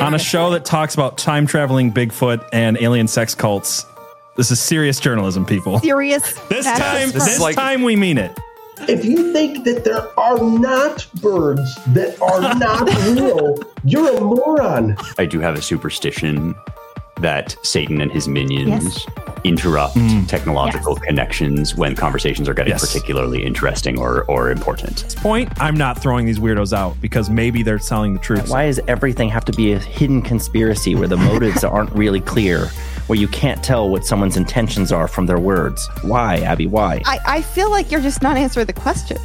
on a show that talks about time traveling Bigfoot and alien sex cults. This is serious journalism, people. Serious. This time, just this like- time we mean it. If you think that there are not birds that are not real, you're a moron. I do have a superstition that Satan and his minions Yes. Interrupt mm. technological connections when conversations are getting Yes. particularly interesting or, or important. Point, I'm not throwing these weirdos out because maybe they're telling the truth. Why does everything have to be a hidden conspiracy where the motives aren't really clear, where you can't tell what someone's intentions are from their words? Why, Abby? Why? I, I feel like you're just not answering the question.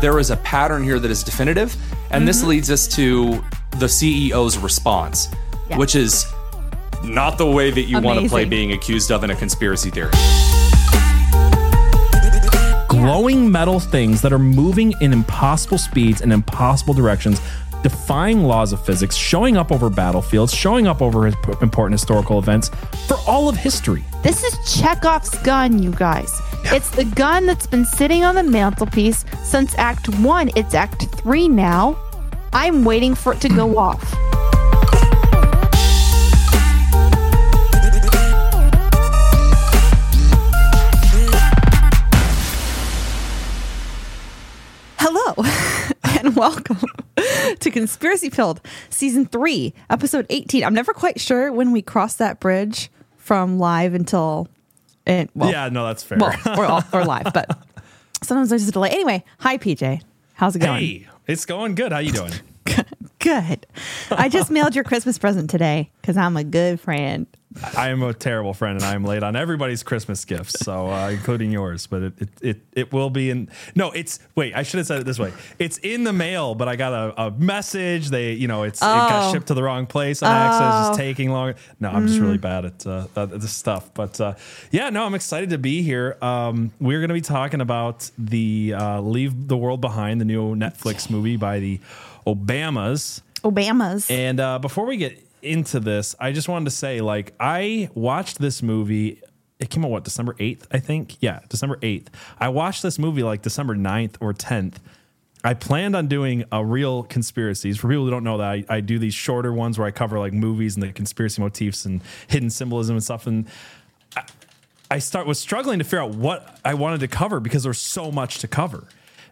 There is a pattern here that is definitive, and this Mm-hmm. leads us to the CEO's response, Yeah. which is not the way that you want to play being accused of in a conspiracy theory. glowing metal things that are moving in impossible speeds and impossible directions, defying laws of physics, showing up over battlefields, showing up over important historical events for all of history. This is Chekhov's gun, you guys. It's the gun that's been sitting on the mantelpiece since Act 1. It's Act 3 now. I'm waiting for it to go off. Welcome to Conspiracy Pilled, Season 3, Episode 18. I'm never quite sure when we cross that bridge from live until it, well, yeah, no, that's fair. well, or, or live, but sometimes there's a delay. Anyway, hi PJ, how's it going? hey, it's going good. How you doing? Good. I just mailed your Christmas present today because I'm a good friend. I am a terrible friend, and I am late on everybody's Christmas gifts, so uh, including yours. But it, it it it will be in. No, it's wait. I should have said it this way. It's in the mail, but I got a, a message. They, you know, it's it got Oh. shipped to the wrong place on accident. It's Oh. just taking longer. No, I'm just really bad at uh, uh, this stuff. But uh, yeah, no, I'm excited to be here. Um, we're going to be talking about the uh, Leave the World Behind, the new Netflix movie by the Obamas. Obama's. And uh, before we get into this, I just wanted to say, like, I watched this movie. It came out what December eighth, I think. Yeah, December eighth. I watched this movie like December 9th or tenth. I planned on doing a real conspiracies. For people who don't know that, I, I do these shorter ones where I cover like movies and the conspiracy motifs and hidden symbolism and stuff. And I, I start was struggling to figure out what I wanted to cover because there's so much to cover.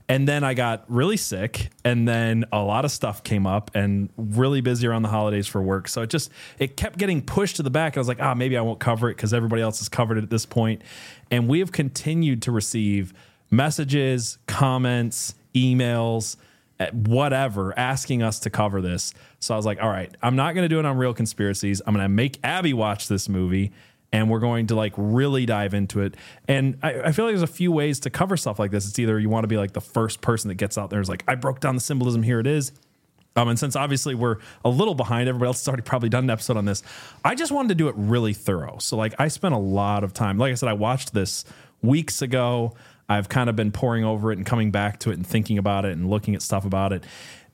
And then I got really sick, and then a lot of stuff came up, and really busy around the holidays for work. So it just it kept getting pushed to the back. I was like, ah, maybe I won't cover it because everybody else has covered it at this point. And we have continued to receive messages, comments, emails, eh, whatever, asking us to cover this. So I was like, all right, I'm not going to do it on Real Conspiracies. I'm going to make Abby watch this movie and we're going to like really dive into it. And I, I feel like there's a few ways to cover stuff like this. It's either you want to be like the first person that gets out there is like, I broke down the symbolism, here it is. Um, and since obviously we're a little behind, everybody else has already probably done an episode on this. I just wanted to do it really thorough. So like I spent a lot of time. Like I said, I watched this weeks ago. I've kind of been pouring over it and coming back to it and thinking about it and looking at stuff about it.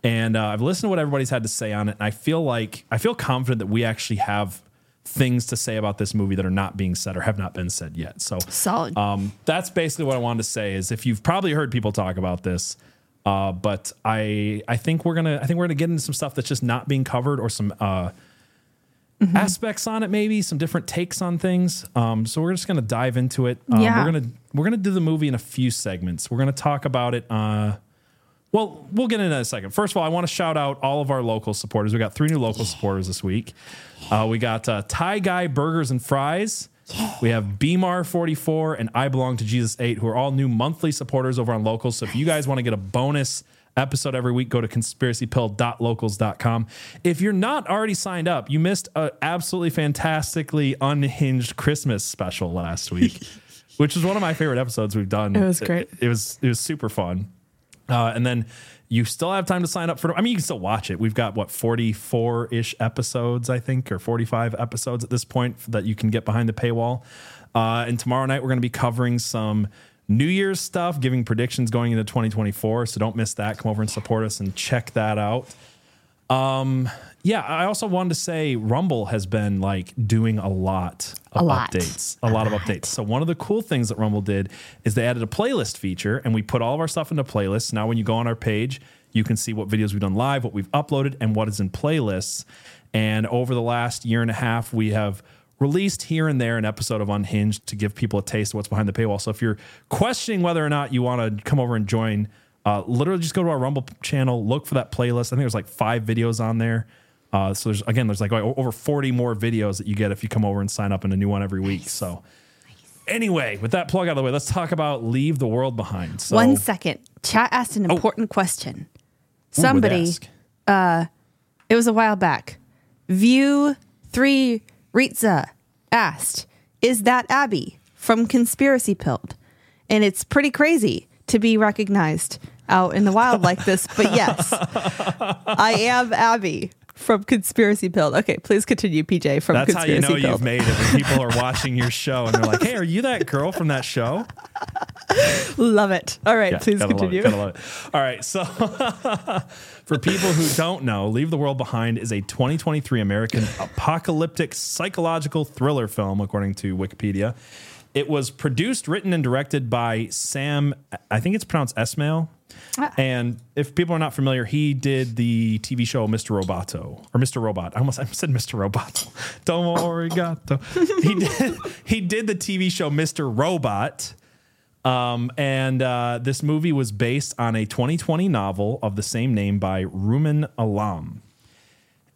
And uh, I've listened to what everybody's had to say on it. And I feel like I feel confident that we actually have things to say about this movie that are not being said or have not been said yet. So Solid. um, that's basically what I wanted to say. Is if you've probably heard people talk about this, uh, but I I think we're gonna I think we're gonna get into some stuff that's just not being covered or some uh, aspects on it, maybe some different takes on things. Um, so we're just gonna dive into it. Um, Yeah. We're gonna we're gonna do the movie in a few segments. We're gonna talk about it. Uh, well, we'll get into that in a second. First of all, I want to shout out all of our local supporters. We got three new local supporters this week. Uh, we got uh, Thai Guy Burgers and Fries. We have BMAR44 and I Belong to Jesus 8, who are all new monthly supporters over on Locals. So if you guys want to get a bonus episode every week, go to conspiracypill.locals.com. If you're not already signed up, you missed an absolutely fantastically unhinged Christmas special last week, which is one of my favorite episodes we've done. It was great. It, was it was super fun. Uh, and then you still have time to sign up for. I mean, you can still watch it. We've got what forty four ish episodes, I think, or forty five episodes at this point that you can get behind the paywall. Uh, and tomorrow night we're going to be covering some New Year's stuff, giving predictions going into twenty twenty four. So don't miss that. Come over and support us and check that out. Yeah, I also wanted to say Rumble has been like doing a lot of A lot. updates, a, lot, of updates. So one of the cool things that Rumble did is they added a playlist feature, and we put all of our stuff into playlists. Now, when you go on our page, you can see what videos we've done live, what we've uploaded, and what is in playlists. And over the last year and a half, we have released here and there an episode of Unhinged to give people a taste of what's behind the paywall. So if you're questioning whether or not you want to come over and join, uh, literally just go to our Rumble channel, look for that playlist. I think there's like five videos on there. Uh, so there's again, there's like over 40 more videos that you get if you come over and sign up in a new one every week. So anyway, with that plug out of the way, let's talk about Leave the World Behind. So One second. Chat asked an important question. Somebody, ask. it was a while back. View 3 Ritza asked, Is that Abby from Conspiracy Pilled? And it's pretty crazy to be recognized out in the wild like this. But yes, I am Abby from Conspiracy Pilled. Okay, please continue, PJ, from That's how you Conspiracy know Pilled. you've made it when people are watching your show and they're like, "Hey, are you that girl from that show?" Love it. All right, Yeah, please gotta love it, continue. love it. All right, so for people who don't know, Leave the World Behind is a 2023 American apocalyptic psychological thriller film, according to Wikipedia. It was produced, written, and directed by Sam. I think it's pronounced Esmail. Ah. And if people are not familiar, he did the TV show Mr. Roboto or Mr. Robot. I almost I said Mr. Roboto. Don't worry, gato. He did he did the TV show Mr. Robot. Um, and uh, this movie was based on a 2020 novel of the same name by Rumaan Alam.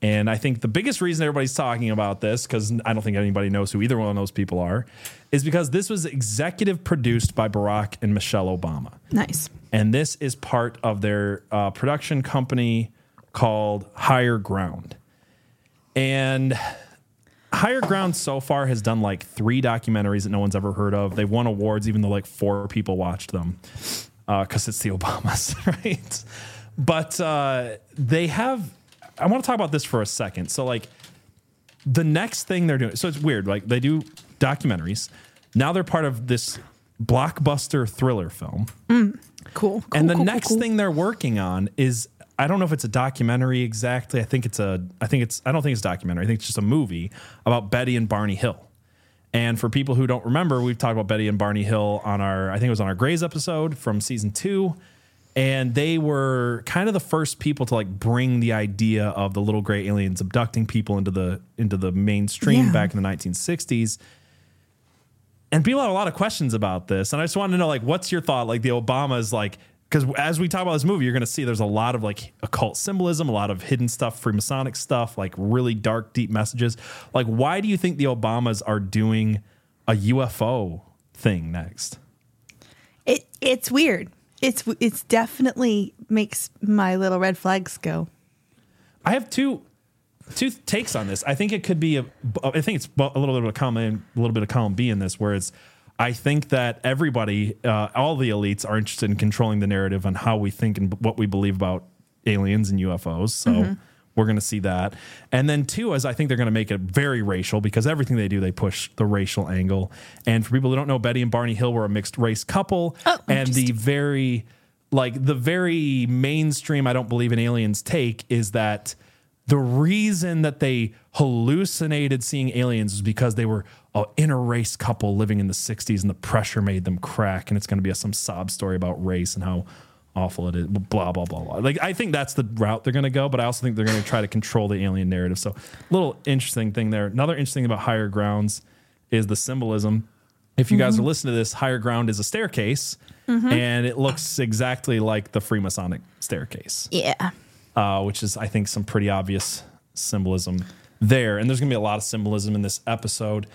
And I think the biggest reason everybody's talking about this, because I don't think anybody knows who either one of those people are, is because this was executive produced by Barack and Michelle Obama. Nice. And this is part of their uh, production company called Higher Ground. And Higher Ground so far has done like three documentaries that no one's ever heard of. They've won awards, even though like four people watched them because it's the Obamas, right? But uh, they have. I want to talk about this for a second. So, like, the next thing they're doing, so it's weird. Like, they do documentaries. Now they're part of this blockbuster thriller film. Mm, cool. and the cool, cool, next cool. thing they're working on is I don't know if it's a documentary exactly. I think it's a I think it's I don't think it's a documentary. I think it's just a movie about Betty and Barney Hill. And for people who don't remember, we've talked about Betty and Barney Hill on our I think it was on our Grays episode from season 2 and they were kind of the first people to like bring the idea of the little gray aliens abducting people into the into the mainstream Yeah. back in the 1960s and people have a lot of questions about this. And i just wanted to know like what's your thought? Like the obamas like because as we talk about this movie you're going to see there's a lot of like occult symbolism a lot of hidden stuff freemasonic stuff like really dark deep messages. Like why do you think the obamas are doing a ufo thing next? It it's weird. It's it's definitely makes my little red flags go. I have two two takes on this. I think it could be a. I think it's a little bit of a column, a little bit of column B in this, where it's. I think that everybody, uh, all the elites, are interested in controlling the narrative on how we think and what we believe about aliens and UFOs. So we're going to see that. And then two is I think they're going to make it very racial because everything they do, they push the racial angle. And for people who don't know, Betty and Barney Hill were a mixed race couple, Oh, and the very like the very mainstream I don't believe in aliens take is that the reason that they hallucinated seeing aliens is because they were an interrace couple living in the 60s and the pressure made them crack and it's going to be a, some sob story about race and how awful it is blah blah blah blah. Like i think that's the route they're going to go but i also think they're going to try to control the alien narrative. So little interesting thing there. Another interesting thing about higher grounds is the symbolism. If you guys are listening to this higher ground is a staircase and it looks exactly like the freemasonic staircase. Yeah. uh, which is I think some pretty obvious symbolism there. And there's going to be a lot of symbolism in this episode.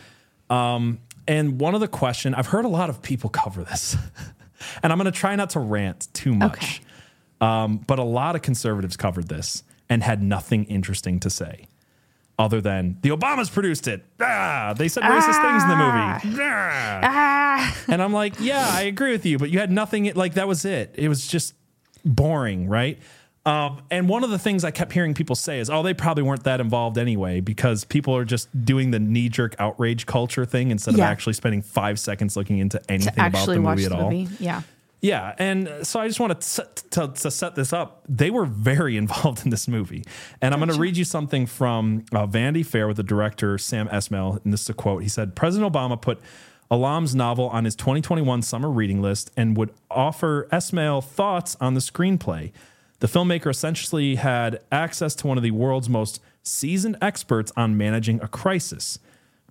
Um, and one of the question I've heard a lot of people cover this, and I'm going to try not to rant too much. Okay. Um, but a lot of conservatives covered this and had nothing interesting to say. Other than the Obamas produced it. Ah, they said racist things in the movie. Ah. And I'm like, yeah, I agree with you, but you had nothing like that was it. It was just boring, right? Um, and one of the things I kept hearing people say is, oh, they probably weren't that involved anyway because people are just doing the knee jerk outrage culture thing instead Yeah. of actually spending five seconds looking into anything about the movie the at all. movie. Yeah. Yeah, and so I just want to set, to, to set this up. They were very involved in this movie, and I'm going to read you something from uh, Vanity Fair with the director Sam Esmail, and this is a quote. He said, "President Obama put Alam's novel on his 2021 summer reading list and would offer Esmail thoughts on the screenplay. The filmmaker essentially had access to one of the world's most seasoned experts on managing a crisis."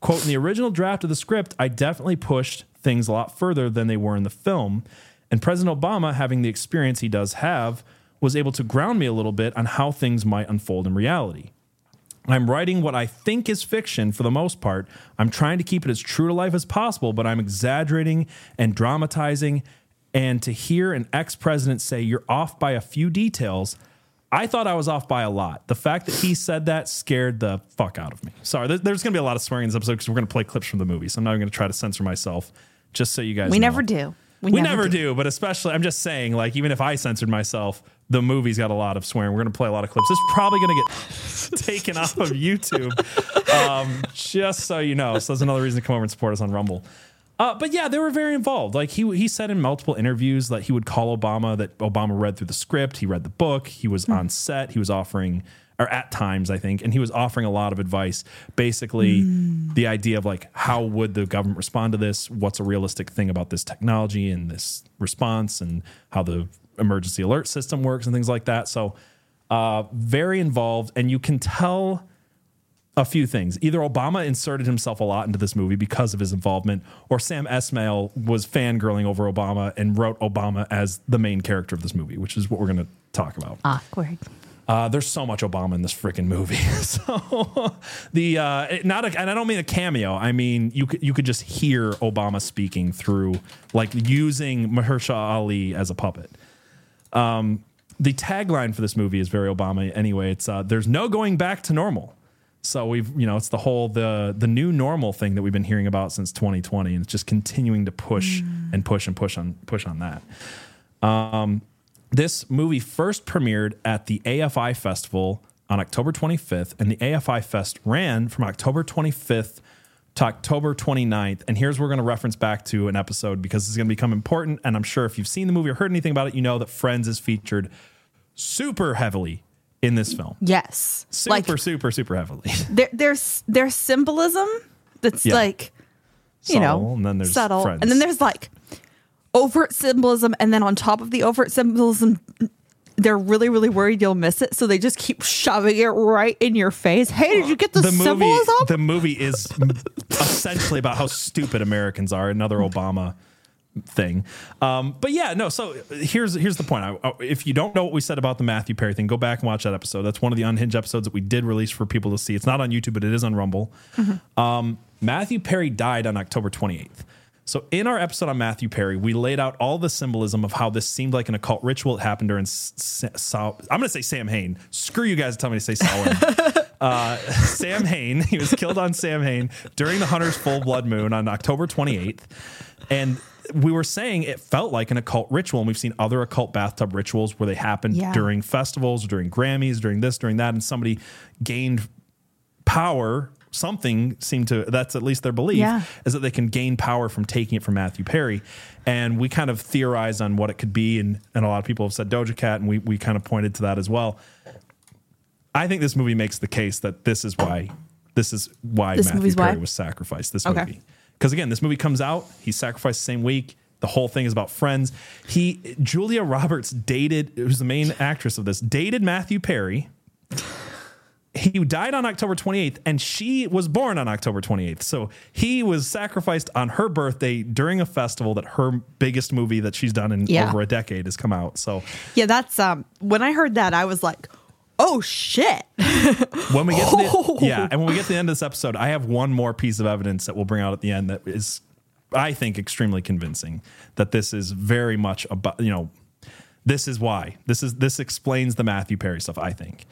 Quote, in the original draft of the script, I definitely pushed things a lot further than they were in the film. And President Obama, having the experience he does have, was able to ground me a little bit on how things might unfold in reality. I'm writing what I think is fiction for the most part. I'm trying to keep it as true to life as possible, but I'm exaggerating and dramatizing. And to hear an ex president say you're off by a few details, I thought I was off by a lot. The fact that he said that scared the fuck out of me. Sorry, there- there's going to be a lot of swearing in this episode because we're going to play clips from the movie. So I'm not going to try to censor myself, just so you guys know. We know. never do. We, never, do. but especially, I'm just saying, like, even if I censored myself, the movie's got a lot of swearing. We're going to play a lot of clips. It's probably going to get taken off of YouTube, um, just so you know. So that's another reason to come over and support us on Rumble. Uh, but yeah, they were very involved. Like he he said in multiple interviews that he would call Obama that Obama read through the script, he read the book, he was on set, he was offering or at times I think, and he was offering a lot of advice. Basically, the idea of like how would the government respond to this? What's a realistic thing about this technology and this response, and how the emergency alert system works and things like that. So, uh, very involved, and you can tell a few things. Either Obama inserted himself a lot into this movie because of his involvement, or Sam Esmail was fangirling over Obama and wrote Obama as the main character of this movie, which is what we're going to talk about. Awkward. Uh, there's so much Obama in this freaking movie. so the uh, not a, and I don't mean a cameo. I mean you could you could just hear Obama speaking through like using Mahershala Ali as a puppet. Um, the tagline for this movie is very Obama anyway. It's uh, there's no going back to normal. So we've you know it's the whole the the new normal thing that we've been hearing about since 2020, and it's just continuing to push and push and push on push on that. Um, this movie first premiered at the AFI Festival on October 25th, and the AFI Fest ran from October 25th to October 29th. And here's where we're going to reference back to an episode because is going to become important. And I'm sure if you've seen the movie or heard anything about it, you know that Friends is featured super heavily in this film. Yes. Super, like super, super heavily. there, there's there's symbolism that's Yeah. like you know Subtle, and then there's subtle, Friends. and then there's like overt symbolism, and then on top of the overt symbolism, they're really really worried you'll miss it, so they just keep shoving it right in your face. Hey, did you get the, the movie symbolism? the movie is essentially about how stupid Americans are. Another Obama thing. Um, but yeah, no. So here's here's the point. I, I- if you don't know what we said about the Matthew Perry thing, go back and watch that episode. That's one of the unhinged episodes that we did release for people to see. It's not on YouTube, but it is on Rumble. Um, Matthew Perry died on October 28th. So in our episode on Matthew Perry, we laid out all the symbolism of how this seemed like an occult ritual. It happened during. S- S- Sa- I'm going to say Sam Hain. Screw you guys. To tell me to say Samhain. uh, Sam Hain. He was killed on Sam Hain during the Hunter's full blood moon on October 28th, and we were saying it felt like an occult ritual. And we've seen other occult bathtub rituals where they happened Yeah. during festivals, during Grammys, during this, during that, and somebody gained power. Something seemed to that's at least their belief Yeah. is that they can gain power from taking it from Matthew Perry. And we kind of theorized on what it could be, and, and a lot of people have said Doja Cat, and we, we kind of pointed to that as well. I think this movie makes the case that this is why this is why This Matthew Perry why? was sacrificed. This Okay. movie. Because again, this movie comes out, he sacrificed the same week. The whole thing is about friends. He Julia Roberts dated, who's the main actress of this, dated Matthew Perry he died on October 28th and she was born on October 28th. So he was sacrificed on her birthday during a festival that her biggest movie that she's done in Yeah. over a decade has come out. So yeah, that's um. When I heard that, I was like, oh shit. when we get to the, yeah, and when we get to the end of this episode, I have one more piece of evidence that we'll bring out at the end that is I think extremely convincing that this is very much about, you know, this is why. This is this explains the Matthew Perry stuff, I think.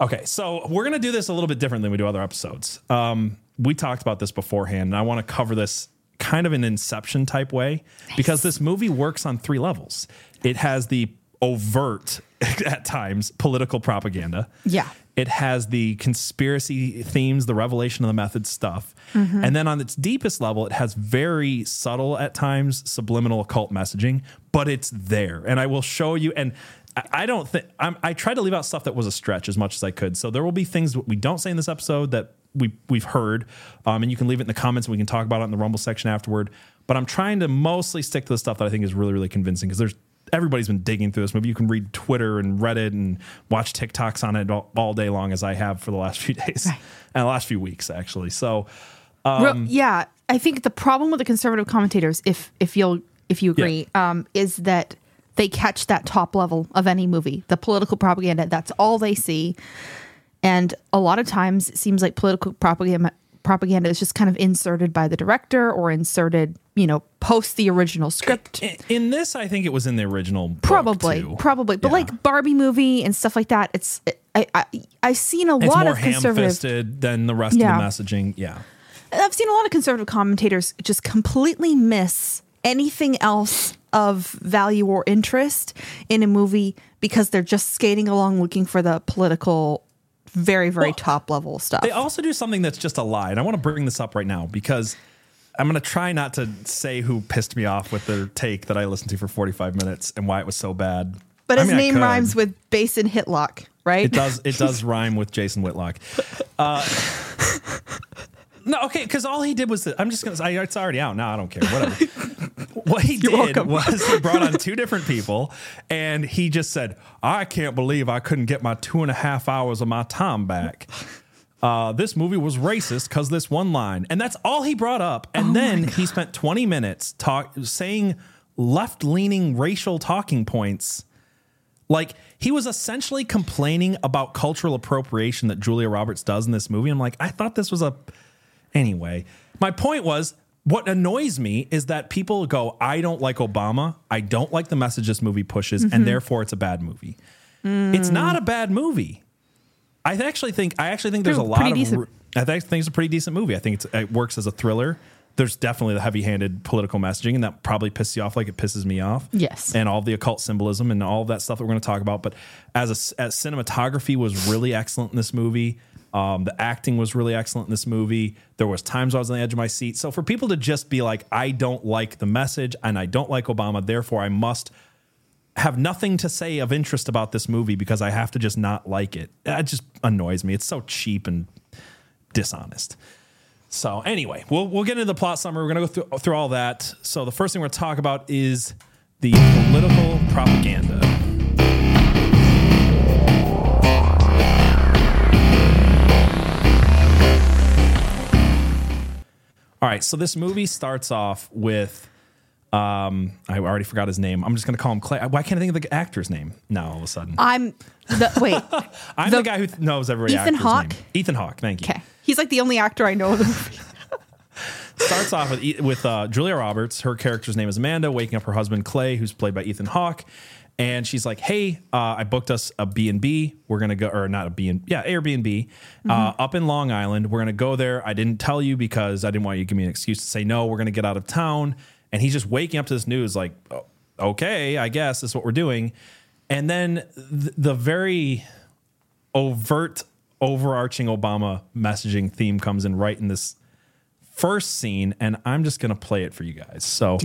Okay, so we're gonna do this a little bit different than we do other episodes. Um, we talked about this beforehand, and I want to cover this kind of an Inception type way because this movie works on three levels. It has the overt, at times, political propaganda. Yeah. It has the conspiracy themes, the revelation of the method stuff. Mm-hmm. And then on its deepest level, it has very subtle at times subliminal occult messaging, but it's there. And I will show you. And I- don't think I'm, I tried to leave out stuff that was a stretch as much as I could. So there will be things that we don't say in this episode that we we've heard, um, and you can leave it in the comments. and We can talk about it in the Rumble section afterward. But I'm trying to mostly stick to the stuff that I think is really really convincing because there's everybody's been digging through this movie. You can read Twitter and Reddit and watch TikToks on it all, all day long as I have for the last few days and the last few weeks actually. So Um, yeah, I think the problem with the conservative commentators, if if you'll if you agree, um, is that they catch that top level of any movie, the political propaganda. That's all they see, and a lot of times it seems like political propaganda propaganda is just kind of inserted by the director or inserted, you know, post the original script. in, in this, I think it was in the original. Probably, probably, but Yeah. like Barbie movie and stuff like that, it's I, I I've seen a it's lot more of conservative than the rest Yeah. of the messaging. Yeah. I've seen a lot of conservative commentators just completely miss anything else of value or interest in a movie because they're just skating along looking for the political, very, very Well, top level stuff. They also do something that's just a lie. And I want to bring this up right now because I'm going to try not to say who pissed me off with their take that I listened to for 45 minutes and why it was so bad. but I his mean, name rhymes with Basin Hitlock, right? It does. It does rhyme with Jason Whitlock. Uh, no, okay, because all he did was that I'm just gonna. I, it's already out now. I don't care. Whatever. what he did welcome. was he brought on two different people, and he just said, "I can't believe I couldn't get my two and a half hours of my time back." Uh, this movie was racist because this one line, and that's all he brought up. Oh And then he spent 20 minutes talk saying left-leaning racial talking points like he was essentially complaining about cultural appropriation that Julia Roberts does in this movie. I'm like, I thought this was a anyway. My point was what annoys me is that people go, I don't like Obama. I don't like the message this movie pushes, Mm-hmm. and therefore it's a bad movie. It's not a bad movie. I actually think I actually think there's a lot of decent. I think it's a pretty decent movie. I think it's, it works as a thriller. There's definitely the heavy-handed political messaging, and that probably pisses you off, like it pisses me off. Yes. and all the occult symbolism and all that stuff that we're going to talk about. But as a, as cinematography was really excellent in this movie. Um, the acting was really excellent in this movie. There was times I was on the edge of my seat. So for people to just be like, I don't like the message and I don't like Obama, therefore I must have nothing to say of interest about this movie because I have to just not like it. It just annoys me. It's so cheap and dishonest. So anyway, we'll we'll get into the plot summary. We're gonna go through, through all that. So the first thing we're gonna talk about is the political propaganda. All right, so this movie starts off with um I already forgot his name. I'm just gonna call him Clay. Why can't I think of the actor's name now all of a sudden? I'm the wait. I'm the, the- guy who th- knows every Ethan Hawke? Ethan Hawke, thank you. Okay, he's like the only actor I know of the movie. starts off with with uh, Julia Roberts. Her character's name is Amanda, waking up her husband Clay, who's played by Ethan Hawke, and she's like, "Hey, uh, I booked us a B and B. We're gonna go, or not a B and yeah, Airbnb uh, up in Long Island. We're gonna go there. I didn't tell you because I didn't want you to give me an excuse to say no. We're gonna get out of town." And he's just waking up to this news, like, "Oh, "Okay, I guess that's what we're doing." And then th- the very overt, overarching Obama messaging theme comes in right in this first scene, and I'm just gonna play it for you guys. So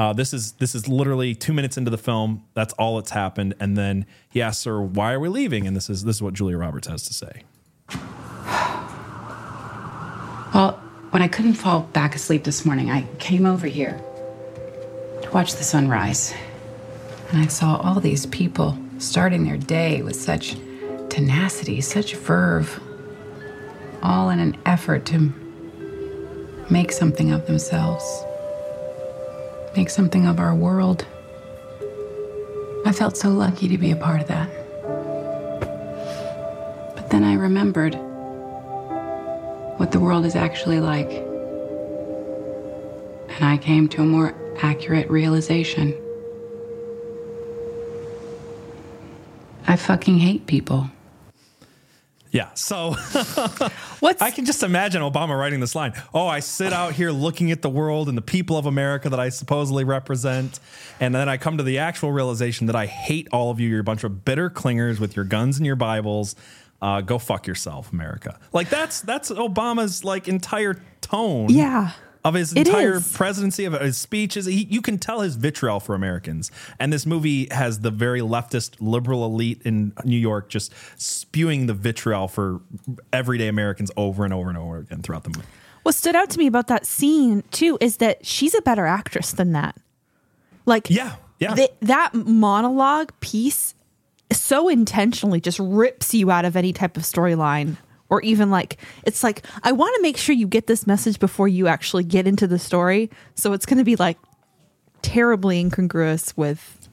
uh, this is this is literally two minutes into the film. That's all that's happened, and then he asks her, "Why are we leaving?" And this is this is what Julia Roberts has to say. Well, when I couldn't fall back asleep this morning, I came over here to watch the sunrise. And I saw all these people starting their day with such tenacity, such verve, all in an effort to make something of themselves, make something of our world. I felt so lucky to be a part of that. But then I remembered what the world is actually like. And I came to a more accurate realization. I fucking hate people. Yeah. So What's I can just imagine Obama writing this line. Oh, I sit out here looking at the world and the people of America that I supposedly represent. And then I come to the actual realization that I hate all of you. You're a bunch of bitter clingers with your guns and your Bibles. uh, "Go fuck yourself, America." Like that's that's Obama's like entire tone. Yeah. Of his It entire is. presidency, of his speeches, he, you can tell his vitriol for Americans. And this movie has the very leftist liberal elite in New York just spewing the vitriol for everyday Americans over and over and over again throughout the movie. What stood out to me about that scene too is that she's a better actress than that. Like, Yeah, yeah. th- that monologue piece so intentionally just rips you out of any type of storyline. Or even like, it's like, I want to make sure you get this message before you actually get into the story. So it's going to be like terribly incongruous with,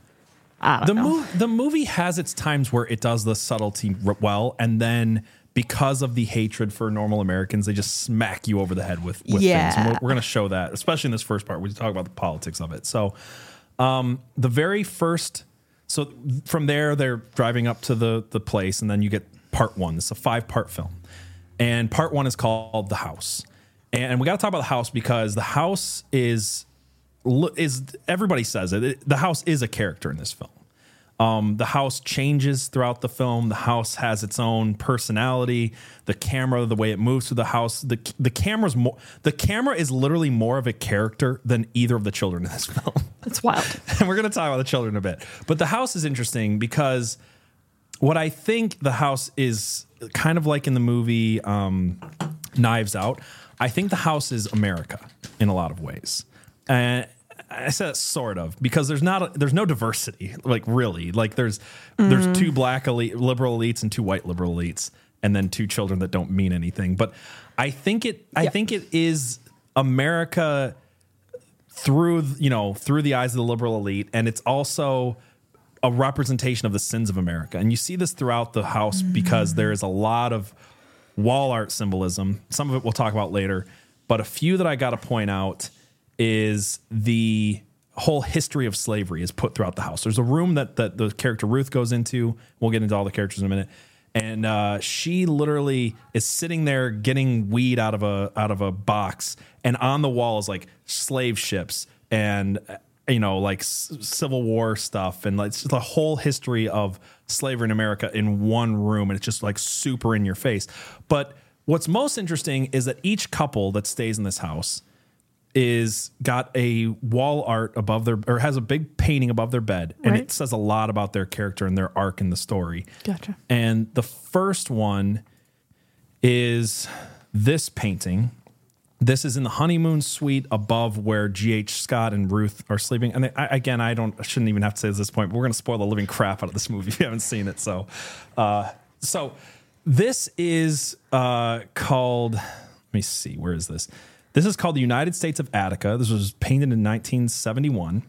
I don't the know. mov- the movie has its times where it does the subtlety r- well, and then because of the hatred for normal Americans, they just smack you over the head with, with Yeah. things. And we're, we're going to show that, especially in this first part. We talk about the politics of it. So, um, the very first, so from there they're driving up to the the place, and then you get part one. This is a five part film, and part one is called The House. And we got to talk about the house because the house is is everybody says it. The house is a character in this film. Um, the house changes throughout the film. The house has its own personality. The camera, the way it moves through the house, the the camera's more. The camera is literally more of a character than either of the children in this film. It's wild. and we're going to talk about the children a bit. But the house is interesting because what I think the house is kind of like in the movie um, Knives Out. I think the house is America in a lot of ways, and I said sort of because there's not a, there's no diversity like really like there's there's two black elite, liberal elites and two white liberal elites and then two children that don't mean anything. But I think it I think it is America through you know through the eyes of the liberal elite and it's also a representation of the sins of america. And you see this throughout the house because there is a lot of wall art symbolism. Some of it we'll talk about later. But a few that i got to point out is the whole history of slavery is put throughout the house. There's a room that, that the character ruth goes into. We'll get into all the characters in a minute. And uh, she literally is sitting there getting weed out of a out of a box, and on the wall is like slave ships and you know like s- Civil War stuff, and like just whole history of slavery in America in one room, and it's just like super in your face. But what's most interesting is that each couple that stays in this house is got a wall art above their or has a big painting above their bed and Right. it says a lot about their character and their arc in the story. Gotcha. And the first one is this painting. This is in the honeymoon suite above where G.H. Scott and Ruth are sleeping. And I, again, I don't, I shouldn't even have to say this at this point, but we're going to spoil the living crap out of this movie if you haven't seen it. So, uh, so this is uh, called. Let me see. Where is this? This is called the United States of Attica. This was painted in 1971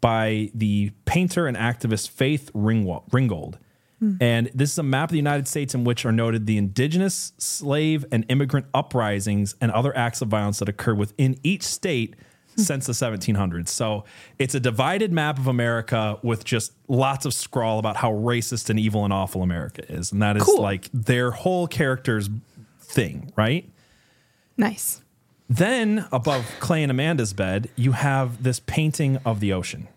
by the painter and activist Faith Ringwald, Ringgold. And this is a map of the United States in which are noted the indigenous, slave, and immigrant uprisings and other acts of violence that occurred within each state hmm. since the 1700s. So it's a divided map of America with just lots of scrawl about how racist and evil and awful America is. And that is Cool. like their whole character's thing, right? Nice. Then above Clay and Amanda's bed, you have this painting of the ocean.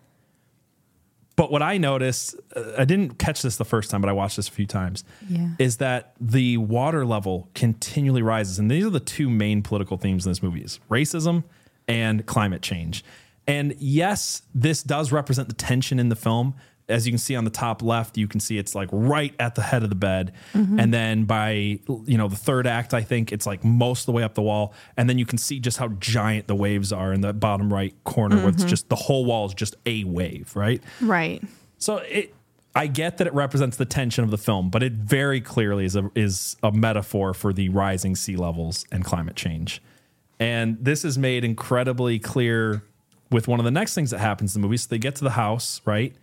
But what I noticed, uh, I didn't catch this the first time, but I watched this a few times, Yeah. is that the water level continually rises. And these are the two main political themes in this movie is racism and climate change. And yes, this does represent the tension in the film. As you can see on the top left, you can see it's like right at the head of the bed. Mm-hmm. And then by you know the third act, I think it's like most of the way up the wall. And then you can see just how giant the waves are in the bottom right corner, where it's mm-hmm. just the whole wall is just a wave, right? Right. So it, I get that it represents the tension of the film, but it very clearly is a is a metaphor for the rising sea levels and climate change. And this is made incredibly clear with one of the next things that happens in the movie. So they get to the house, right?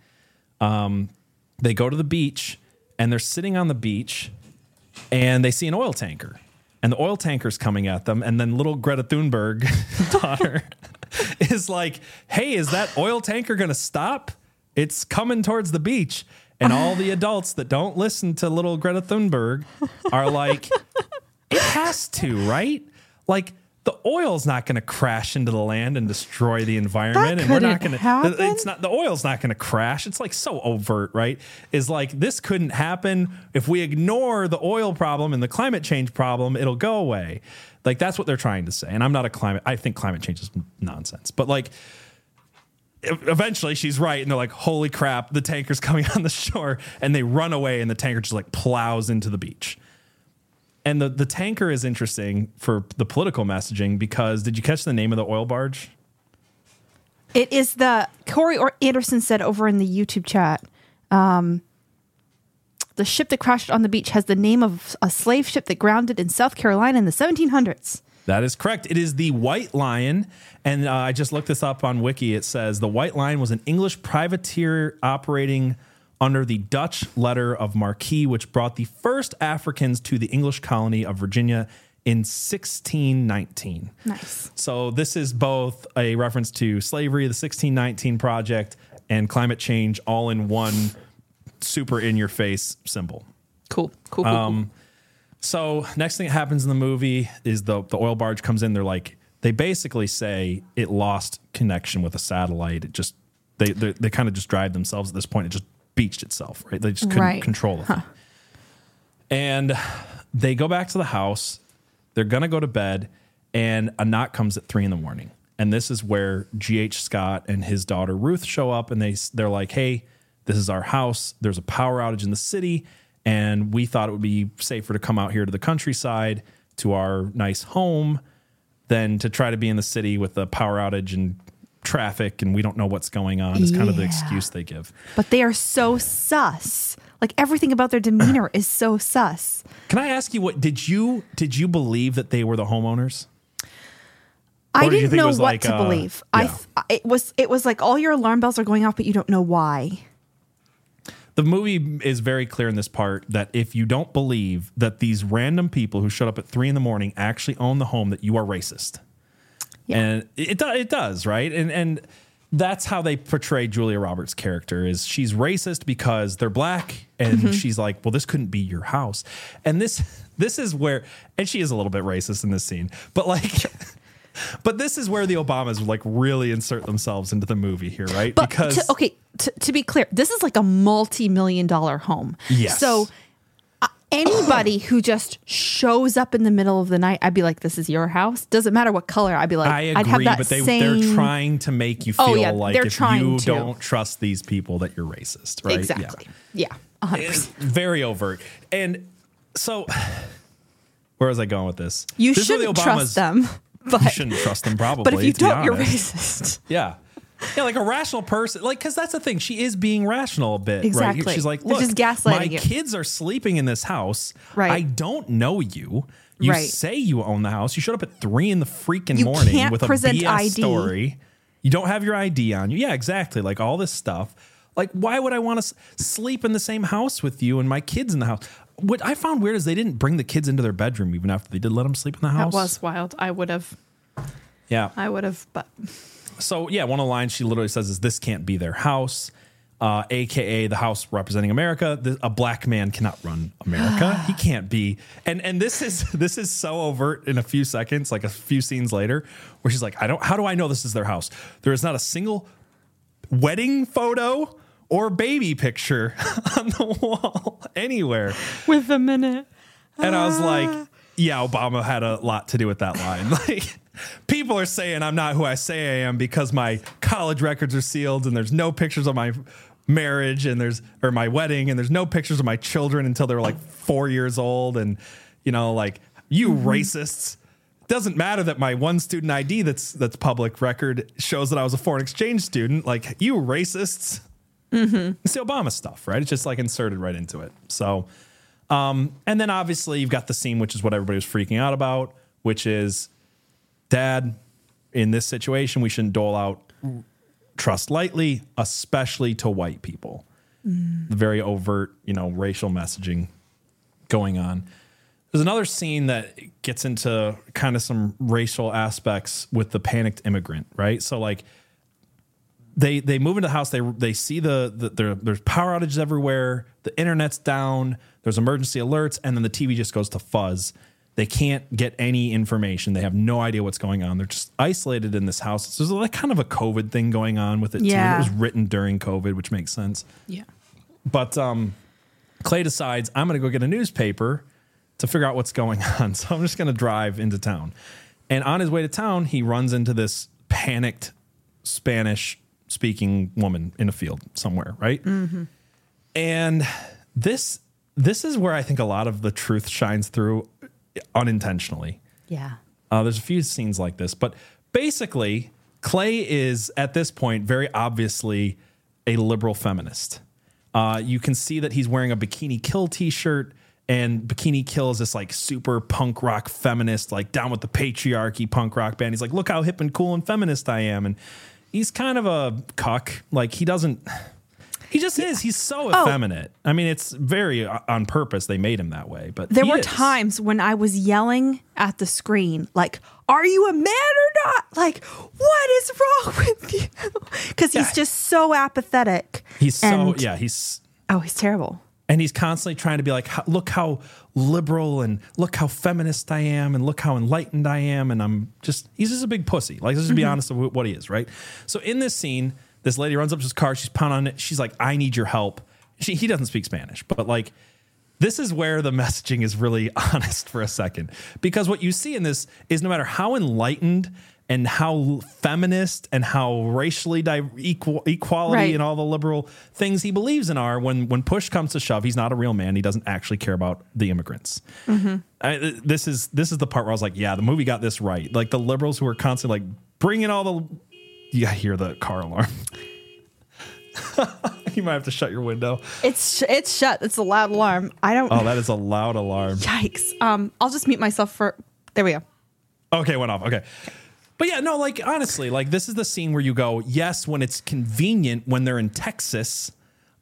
Um, they go to the beach and they're sitting on the beach and they see an oil tanker. And the oil tanker's coming at them. And then little Greta Thunberg daughter is like, hey, is that oil tanker going to stop? It's coming towards the beach. And all the adults that don't listen to little Greta Thunberg are like, it has to, right? Like, the oil's not going to crash into the land and destroy the environment, That and we're not going to. It's not the oil's not going to crash. It's like so overt, right? Is like this couldn't happen if we ignore the oil problem and the climate change problem. It'll go away. Like that's what they're trying to say. And I'm not a climate. I think climate change is nonsense. But like eventually she's right and they're like holy crap the tanker's coming on the shore and they run away and the tanker just like plows into the beach and the, the tanker is interesting for the political messaging because did you catch the name of the oil barge It is the Corey or Anderson said over in the YouTube chat. Um, the ship that crashed on the beach has the name of a slave ship that grounded in South Carolina in the 1700s. that is correct it is the white lion and uh, i just looked this up on wiki it says the white lion was an english privateer operating under the dutch letter of marquis which brought the first africans to the english colony of virginia in 1619 Nice. So this is both a reference to slavery, the 1619 project, and climate change all in one super in your face symbol. Cool. Cool. cool, Um, So next thing that happens in the movie is the the oil barge comes in. They're like they basically say it lost connection with a satellite. It just they they, they kind of just drive themselves at this point. It just beached itself, right? They just couldn't Right. control it. thing. And they go back to the house. They're gonna go to bed, and a knock comes at three in the morning. And this is where G.H. Scott and his daughter Ruth show up, and they they're like, "Hey, this is our house. There's a power outage in the city, and we thought it would be safer to come out here to the countryside to our nice home than to try to be in the city with the power outage and traffic, and we don't know what's going on." Is kind of the excuse they give. But they are so sus. Like everything about their demeanor is so sus. Can I ask you what did you did you believe that they were the homeowners? I Or did didn't know what like, to uh, believe. I th- it was it was like all your alarm bells are going off, but you don't know why. The movie is very clear in this part that if you don't believe that these random people who showed up at three in the morning actually own the home, that you are racist. Yeah. And it it does right, and and that's how they portray Julia Roberts' character is she's racist because they're black, and Mm-hmm. she's like, well, this couldn't be your house, and this this is where, and she is a little bit racist in this scene, but like. But this is where the Obamas like really insert themselves into the movie here, right? But because to, okay, to, to be clear, this is like a multi-million dollar home. Yes. So anybody who just shows up in the middle of the night, I'd be like, "This is your house." Doesn't matter what color. I'd be like, I would have agree, that but they same. they're trying to make you oh, feel Oh, yeah, like if you to. don't trust these people that you're racist, right? Exactly. Yeah. Yeah. It's percent. very overt. And so where was I going with this? You This the shouldn't Obamas- trust them, but You shouldn't trust them probably. but if you don't, you're racist. Yeah. Yeah, like a rational person, like because that's the thing. She is being rational a bit, right? Exactly. She's like, look, just gaslighting my you." kids are sleeping in this house. Right. I don't know you. You Right. say you own the house. You showed up at three in the freaking You morning can't with a present BS ID. story. You don't have your ID on you. Yeah, exactly. Like all this stuff. Like, why would I want to sleep in the same house with you and my kids in the house? What I found weird is they didn't bring the kids into their bedroom even after they did let them sleep in the house. That was wild. I would have. yeah. I would have. But So yeah, one of the lines she literally says is, "This can't be their house." Uh, AKA the house representing America. Th- a black man cannot run America. he can't be. And and this is this is so overt in a few seconds, like a few scenes later, where she's like, "I don't. How do I know this is their house? There is not a single wedding photo or baby picture on the wall anywhere." with a minute. And I was like, yeah, Obama had a lot to do with that line. Like, people are saying I'm not who I say I am because my college records are sealed and there's no pictures of my marriage and there's, or my wedding and there's no pictures of my children until they were like four years old. And, you know, like, you racists. Doesn't matter that my one student ID that's that's public record shows that I was a foreign exchange student. Like you racists. It's the Obama stuff, right? It's just like inserted right into it. So, um, and then obviously you've got the scene, which is what everybody was freaking out about, which is dad, in this situation, we shouldn't dole out trust lightly, especially to white people. The very overt, you know, racial messaging going on. There's another scene that gets into kind of some racial aspects with the panicked immigrant, right? So like they they move into the house. They they see the, the there, there's power outages everywhere. The internet's down. There's emergency alerts, and then the TV just goes to fuzz. They can't get any information. They have no idea what's going on. They're just isolated in this house. So there's like kind of a COVID thing going on with it too. It was written during COVID, which makes sense. Yeah. But um, Clay decides I'm going to go get a newspaper to figure out what's going on. So I'm just going to drive into town. And on his way to town, he runs into this panicked Spanish speaking woman in a field somewhere, right? And this this is where I think a lot of the truth shines through unintentionally. Yeah. Uh, there's a few scenes like this, but basically, Clay is at this point very obviously a liberal feminist. Uh, you can see that he's wearing a Bikini Kill T-shirt, and Bikini Kill is this like super punk rock feminist, like down with the patriarchy punk rock band. He's like, look how hip and cool and feminist I am, and he's kind of a cuck. Like he doesn't. He just is. He's so Oh. effeminate. I mean, it's very uh, on purpose. They made him that way, but There were is. times when I was yelling at the screen, like, "Are you a man or not? Like, what is wrong with you?" Because he's Yeah. just so apathetic. He's so And- yeah. He's Oh, he's terrible. and he's constantly trying to be like, look how liberal and look how feminist I am and look how enlightened I am. And I'm just, he's just a big pussy. Like, let's just be honest with what he is, right? So in this scene, this lady runs up to his car. She's pounding on it. She's like, I need your help. She, he doesn't speak Spanish, but like, this is where the messaging is really honest for a second. Because what you see in this is no matter how enlightened and how feminist and how racially di- equal equality Right. and all the liberal things he believes in are when when push comes to shove he's not a real man he doesn't actually care about the immigrants mm-hmm. I, this is this is the part where I was like yeah the movie got this right like the liberals who are constantly like bringing all the you hear the car alarm you might have to shut your window It's sh- it's shut. It's a loud alarm. I don't. oh that is a loud alarm Yikes. Um, I'll just mute myself for. There we go. Okay, went off. Okay. But yeah, no, like honestly, like this is the scene where you go, yes, when it's convenient when they're in Texas.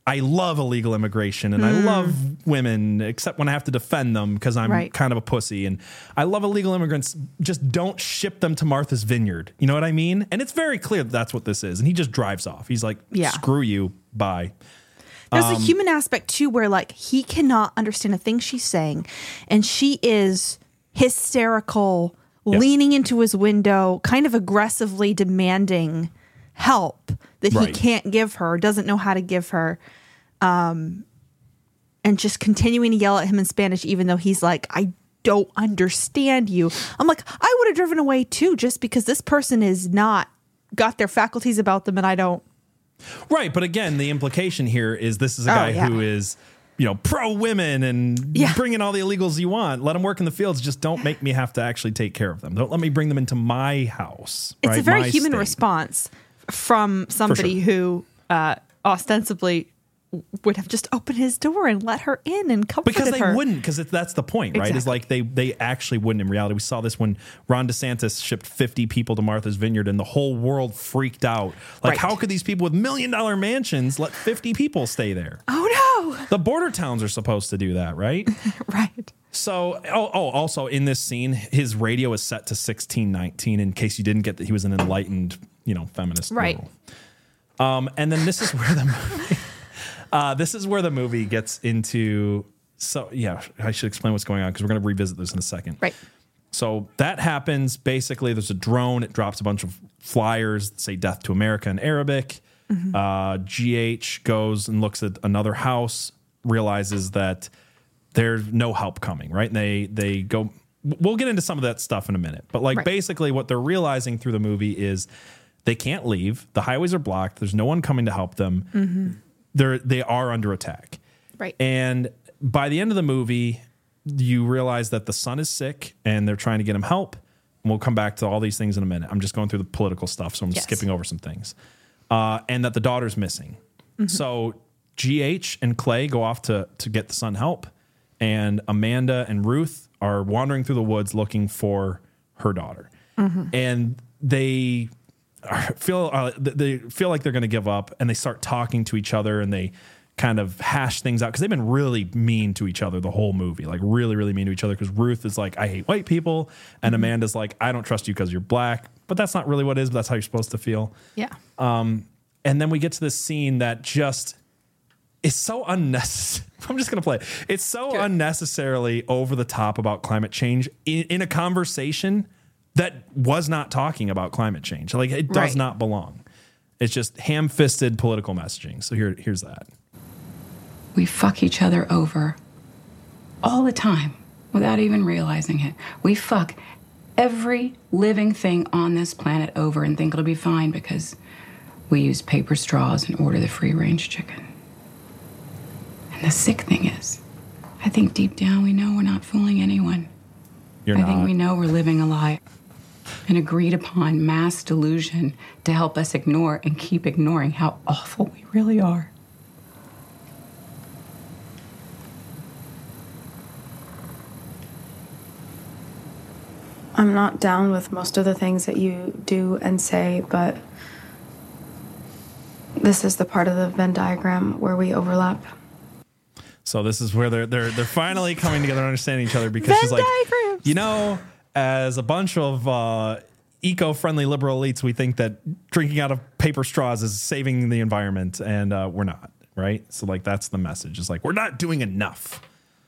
I love illegal immigration and I love women, except when I have to defend them because I'm Right. kind of a pussy. And I love illegal immigrants. Just don't ship them to Martha's Vineyard. You know what I mean? And it's very clear that that's what this is. And he just drives off. He's like, Yeah. screw you. Bye. There's Um, a human aspect too, where like he cannot understand a thing she's saying, and she is hysterical, Yeah. leaning into his window, kind of aggressively demanding help that he can't give her, doesn't know how to give her, um, and just continuing to yell at him in Spanish, even though he's like, I don't understand you. I'm like, I would have driven away too, just because this person is not got their faculties about them, and I don't. Right, but again, the implication here is this is a Oh, guy yeah. who is, you know, pro women and Yeah. bring in all the illegals you want. Let them work in the fields. Just don't make me have to actually take care of them. Don't let me bring them into my house. It's right? a very My human state. response from somebody who uh, ostensibly would have just opened his door and let her in and comforted Because they her. wouldn't, because that's the point, right? Is like they they actually wouldn't in reality. We saw this when Ron DeSantis shipped 50 people to Martha's Vineyard and the whole world freaked out. Like, Right. how could these people with million dollar mansions let 50 people stay there? Oh no. The border towns are supposed to do that, right? right. So, oh, oh, also in this scene, his radio is set to 1619 in case you didn't get that he was an enlightened, you know, feminist. Right. liberal. Um, and then this is where the movie, uh, this is where the movie gets into. So, yeah, I should explain what's going on because we're going to revisit this in a second. Right. So that happens. Basically, there's a drone. It drops a bunch of flyers that say "Death to America" in Arabic. Uh, GH goes and looks at another house, realizes that there's no help coming. Right? And they they go. We'll get into some of that stuff in a minute. But like Right. basically, what they're realizing through the movie is they can't leave. The highways are blocked. There's no one coming to help them. Mm-hmm. They're they are under attack. Right. And by the end of the movie, you realize that the son is sick and they're trying to get him help. And we'll come back to all these things in a minute. I'm just going through the political stuff, so I'm Yes. skipping over some things. Uh, and that the daughter's missing. Mm-hmm. So GH and Clay go off to to get the son help, and Amanda and Ruth are wandering through the woods looking for her daughter, mm-hmm. and they feel uh, they feel like they're going to give up, and they start talking to each other, and they kind of hash things out because they've been really mean to each other the whole movie, like really, really mean to each other. Because Ruth is like, "I hate white people," and Amanda's like, "I don't trust you because you're black," but that's not really what it is. But that's how you're supposed to feel. Yeah. And then we get to this scene that just is so unnecessary. I'm just gonna play. it. It's so unnecessarily over the top about climate change in, in a conversation that was not talking about climate change. Like it does Right. not belong. It's just ham-fisted political messaging. So here, here's that. We fuck each other over all the time without even realizing it. We fuck every living thing on this planet over and think it'll be fine because we use paper straws and order the free range chicken. And the sick thing is, I think deep down we know we're not fooling anyone. You're I not. think we know we're living a lie. An agreed upon mass delusion to help us ignore and keep ignoring how awful we really are. I'm not down with most of the things that you do and say, but this is the part of the Venn diagram where we overlap. So this is where they're they're they're finally coming together and understanding each other because Venn she's like, diagrams. you know, as a bunch of uh, eco-friendly liberal elites, we think that drinking out of paper straws is saving the environment, and uh, we're not, right? So like that's the message. It's like we're not doing enough,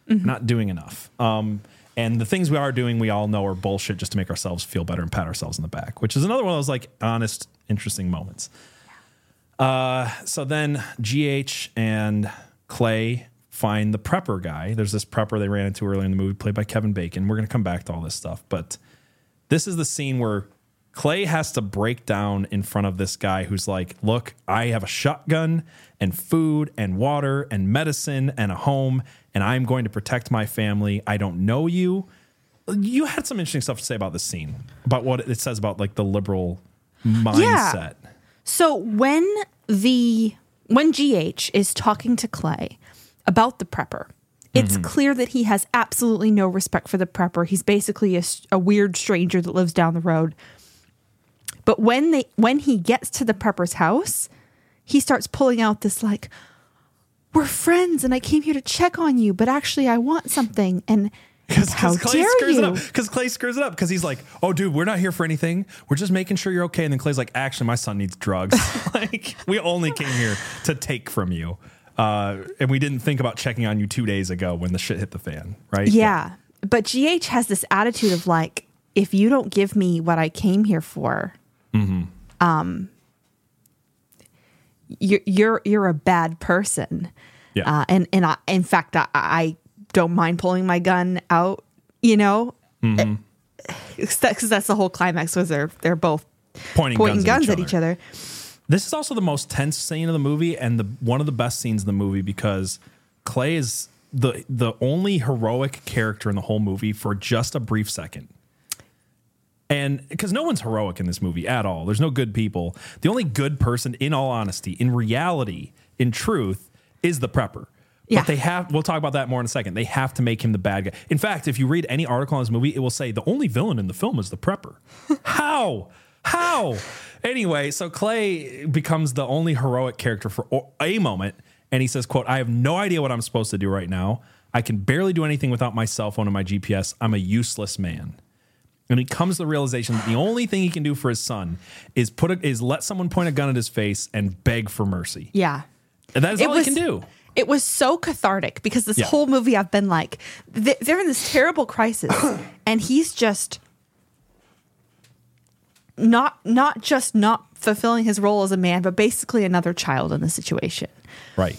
not doing enough. Um, and the things we are doing, we all know are bullshit just to make ourselves feel better and pat ourselves in the back, which is another one of those like honest, interesting moments. Uh, so then GH and Clay find the prepper guy. There's this prepper they ran into earlier in the movie, played by Kevin Bacon. We're going to come back to all this stuff, but this is the scene where Clay has to break down in front of this guy who's like, Look, I have a shotgun and food and water and medicine and a home, and I'm going to protect my family. I don't know you. You had some interesting stuff to say about this scene, about what it says about like the liberal mindset. So when the when GH is talking to Clay about the prepper, it's mm-hmm. clear that he has absolutely no respect for the prepper. He's basically a, a weird stranger that lives down the road. But when they when he gets to the prepper's house, he starts pulling out this like we're friends and I came here to check on you, but actually I want something and Because how Clay dare screws you? it up. Because Clay screws it up. Because he's like, "Oh, dude, we're not here for anything. We're just making sure you're okay." And then Clay's like, "Actually, my son needs drugs. like, we only came here to take from you, uh, and we didn't think about checking on you two days ago when the shit hit the fan, right?" Yeah. But GH has this attitude of like, if you don't give me what I came here for, um, you're you're you're a bad person. Yeah. Uh, and and I, in fact, I, I don't mind pulling my gun out. You know, because that's the whole climax was they're they're both Pointing, pointing guns, guns, at each other. This is also the most tense scene of the movie, and the one of the best scenes in the movie because Clay is the the only heroic character in the whole movie for just a brief second. And because no one's heroic in this movie at all, there's no good people. The only good person, in all honesty, in reality, in truth, is the prepper. Yeah. But they have, we'll talk about that more in a second. They have to make him the bad guy. In fact, if you read any article on this movie, it will say the only villain in the film is the prepper. How? How? Anyway, so Clay becomes the only heroic character for a moment. And he says, quote, I have no idea what I'm supposed to do right now. I can barely do anything without my cell phone and my GPS. I'm a useless man. And he comes to the realization that the only thing he can do for his son is put a, is let someone point a gun at his face and beg for mercy. Yeah. And that is all he can do. It was so cathartic because this Yeah. whole movie I've been like, they're in this terrible crisis, and he's just not not just not fulfilling his role as a man, but basically another child in the situation. Right.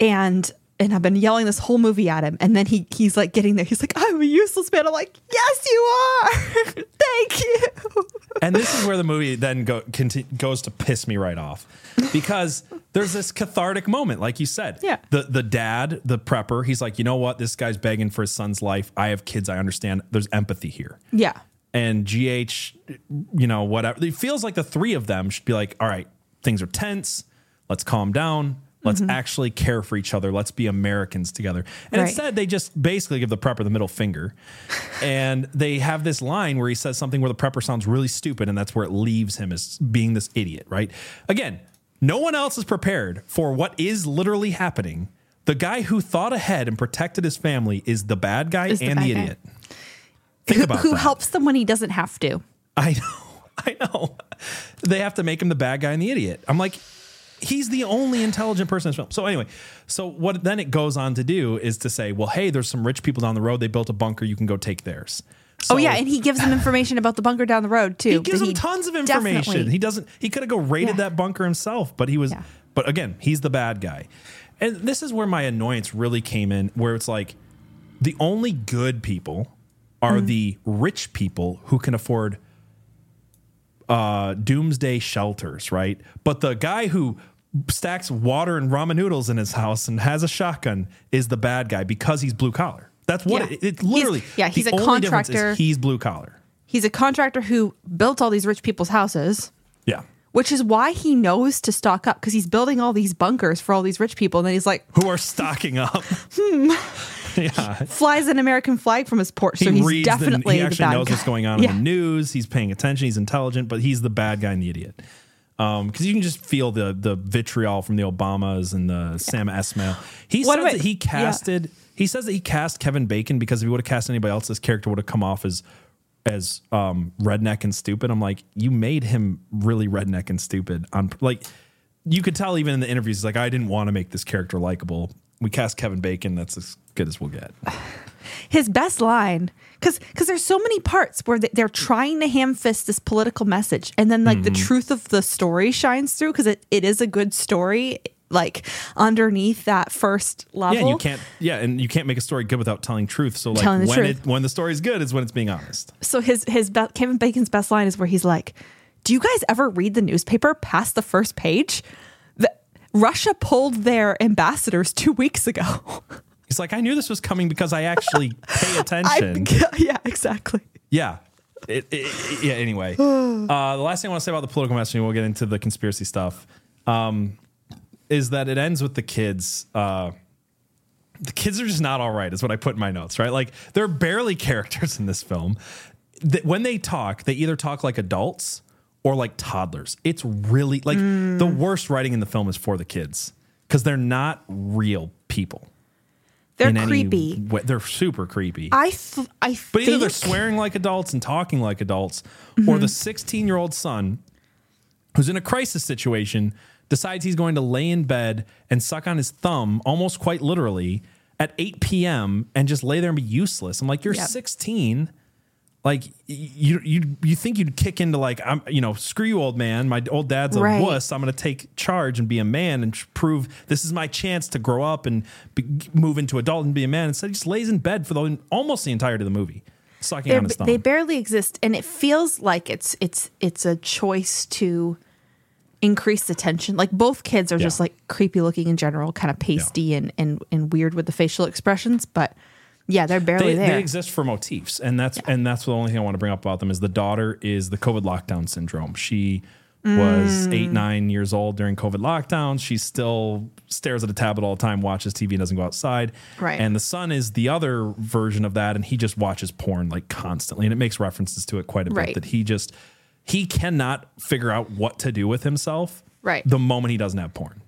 And and I've been yelling this whole movie at him, and then he he's like getting there. He's like, "I'm a useless man." I'm like, "Yes, you are. Thank you." And this is where the movie then go, conti- goes to piss me right off because there's this cathartic moment, like you said. Yeah. The the dad, the prepper, he's like, you know what? This guy's begging for his son's life. I have kids. I understand. There's empathy here. Yeah. And GH, you know, whatever. It feels like the three of them should be like, all right, things are tense. Let's calm down. Let's actually care for each other. Let's be Americans together. And Right. instead, they just basically give the prepper the middle finger. and they have this line where he says something where the prepper sounds really stupid, and that's where it leaves him as being this idiot, right? Again, no one else is prepared for what is literally happening. The guy who thought ahead and protected his family is the bad guy Is and the idiot. guy. Think who about who that. helps them when he doesn't have to. I know. I know. They have to make him the bad guy and the idiot. I'm like, he's the only intelligent person in this film. So anyway, so what then it goes on to do is to say, well, hey, there's some rich people down the road. They built a bunker. You can go take theirs. oh yeah, and he gives them information about the bunker down the road too. he gives him tons of information. definitely- He doesn't. He could have go raided Yeah. that bunker himself, but he was. Yeah. But again, he's the bad guy, and this is where my annoyance really came in. Where it's like, the only good people are Mm. the rich people who can afford uh, doomsday shelters, right? But the guy who stacks water and ramen noodles in his house and has a shotgun is the bad guy because he's blue collar. That's what Yeah. it, it He's- literally. yeah, he's a only difference is contractor. He's blue collar. He's a contractor who built all these rich people's houses. Yeah. Which is why he knows to stock up because he's building all these bunkers for all these rich people. And then he's like, who are stocking up. yeah. flies an American flag from his porch. So he's reads the, definitely he the actually bad knows guy. what's going on Yeah. in the news. He's paying attention. He's intelligent, but he's the bad guy and the idiot. Um, because you can just feel the the vitriol from the Obamas and the Sam Esmail. He What says that he casted. He says that he cast Kevin Bacon because if he would have cast anybody else, this character would have come off as as um, redneck and stupid. I'm like, you made him really redneck and stupid. On like, you could tell even in the interviews, like, I didn't want to make this character likable. We cast Kevin Bacon. That's as good as we'll get. his best line because because there's so many parts where they- they're trying to ham fist this political message and then like the Mm-hmm. truth of the story shines through because it, it is a good story like underneath that first level Yeah, and you can't. Yeah, and you can't make a story good without telling truth. So like the when truth. it when the story's good is when it's being honest. so his his be- Kevin Bacon's best line is where he's like, "Do you guys ever read the newspaper past the first page? Russia pulled their ambassadors two weeks ago." He's like, I knew this was coming because I actually pay I, attention. yeah, exactly. yeah. It, it- yeah. Anyway, uh, the last thing I want to say about the political messaging, we'll get into the conspiracy stuff, um, is that it ends with the kids. Uh, the kids are just not all right, is what I put in my notes. Right, like they're barely characters in this film. That when they talk, they either talk like adults or like toddlers. It's really like the worst writing in the film is for the kids because they're not real people. They're creepy. way. They're super creepy. I th- I But either they're swearing like adults and talking like adults, or Mm-hmm. the 16 year old son who's in a crisis situation decides he's going to lay in bed and suck on his thumb, almost quite literally, at 8 p.m. and just lay there and be useless. I'm like, you're Yep. 16. Like you, you, you think you'd kick into like I'm, you know, screw you, old man. My old dad's a Right. wuss. I'm going to take charge and be a man and prove this is my chance to grow up and be, move into adult and be a man. Instead, he just lays in bed for the almost the entirety of the movie, sucking They're- on his thumb. they barely exist, and it feels like it's it's it's a choice to increase the tension. Like both kids are just like creepy looking in general, kind of pasty and, and and weird with the facial expressions, but yeah, they're barely they, there. they exist for motifs, and that's and that's the only thing I want to bring up about them is the daughter is the COVID lockdown syndrome. She was Mm. eight nine years old during COVID lockdown. She still stares at a tablet all the time, watches TV, and doesn't go outside. Right. And the son is the other version of that, and he just watches porn like constantly, and it makes references to it quite a bit. Right. That he just he cannot figure out what to do with himself. Right. The moment he doesn't have porn.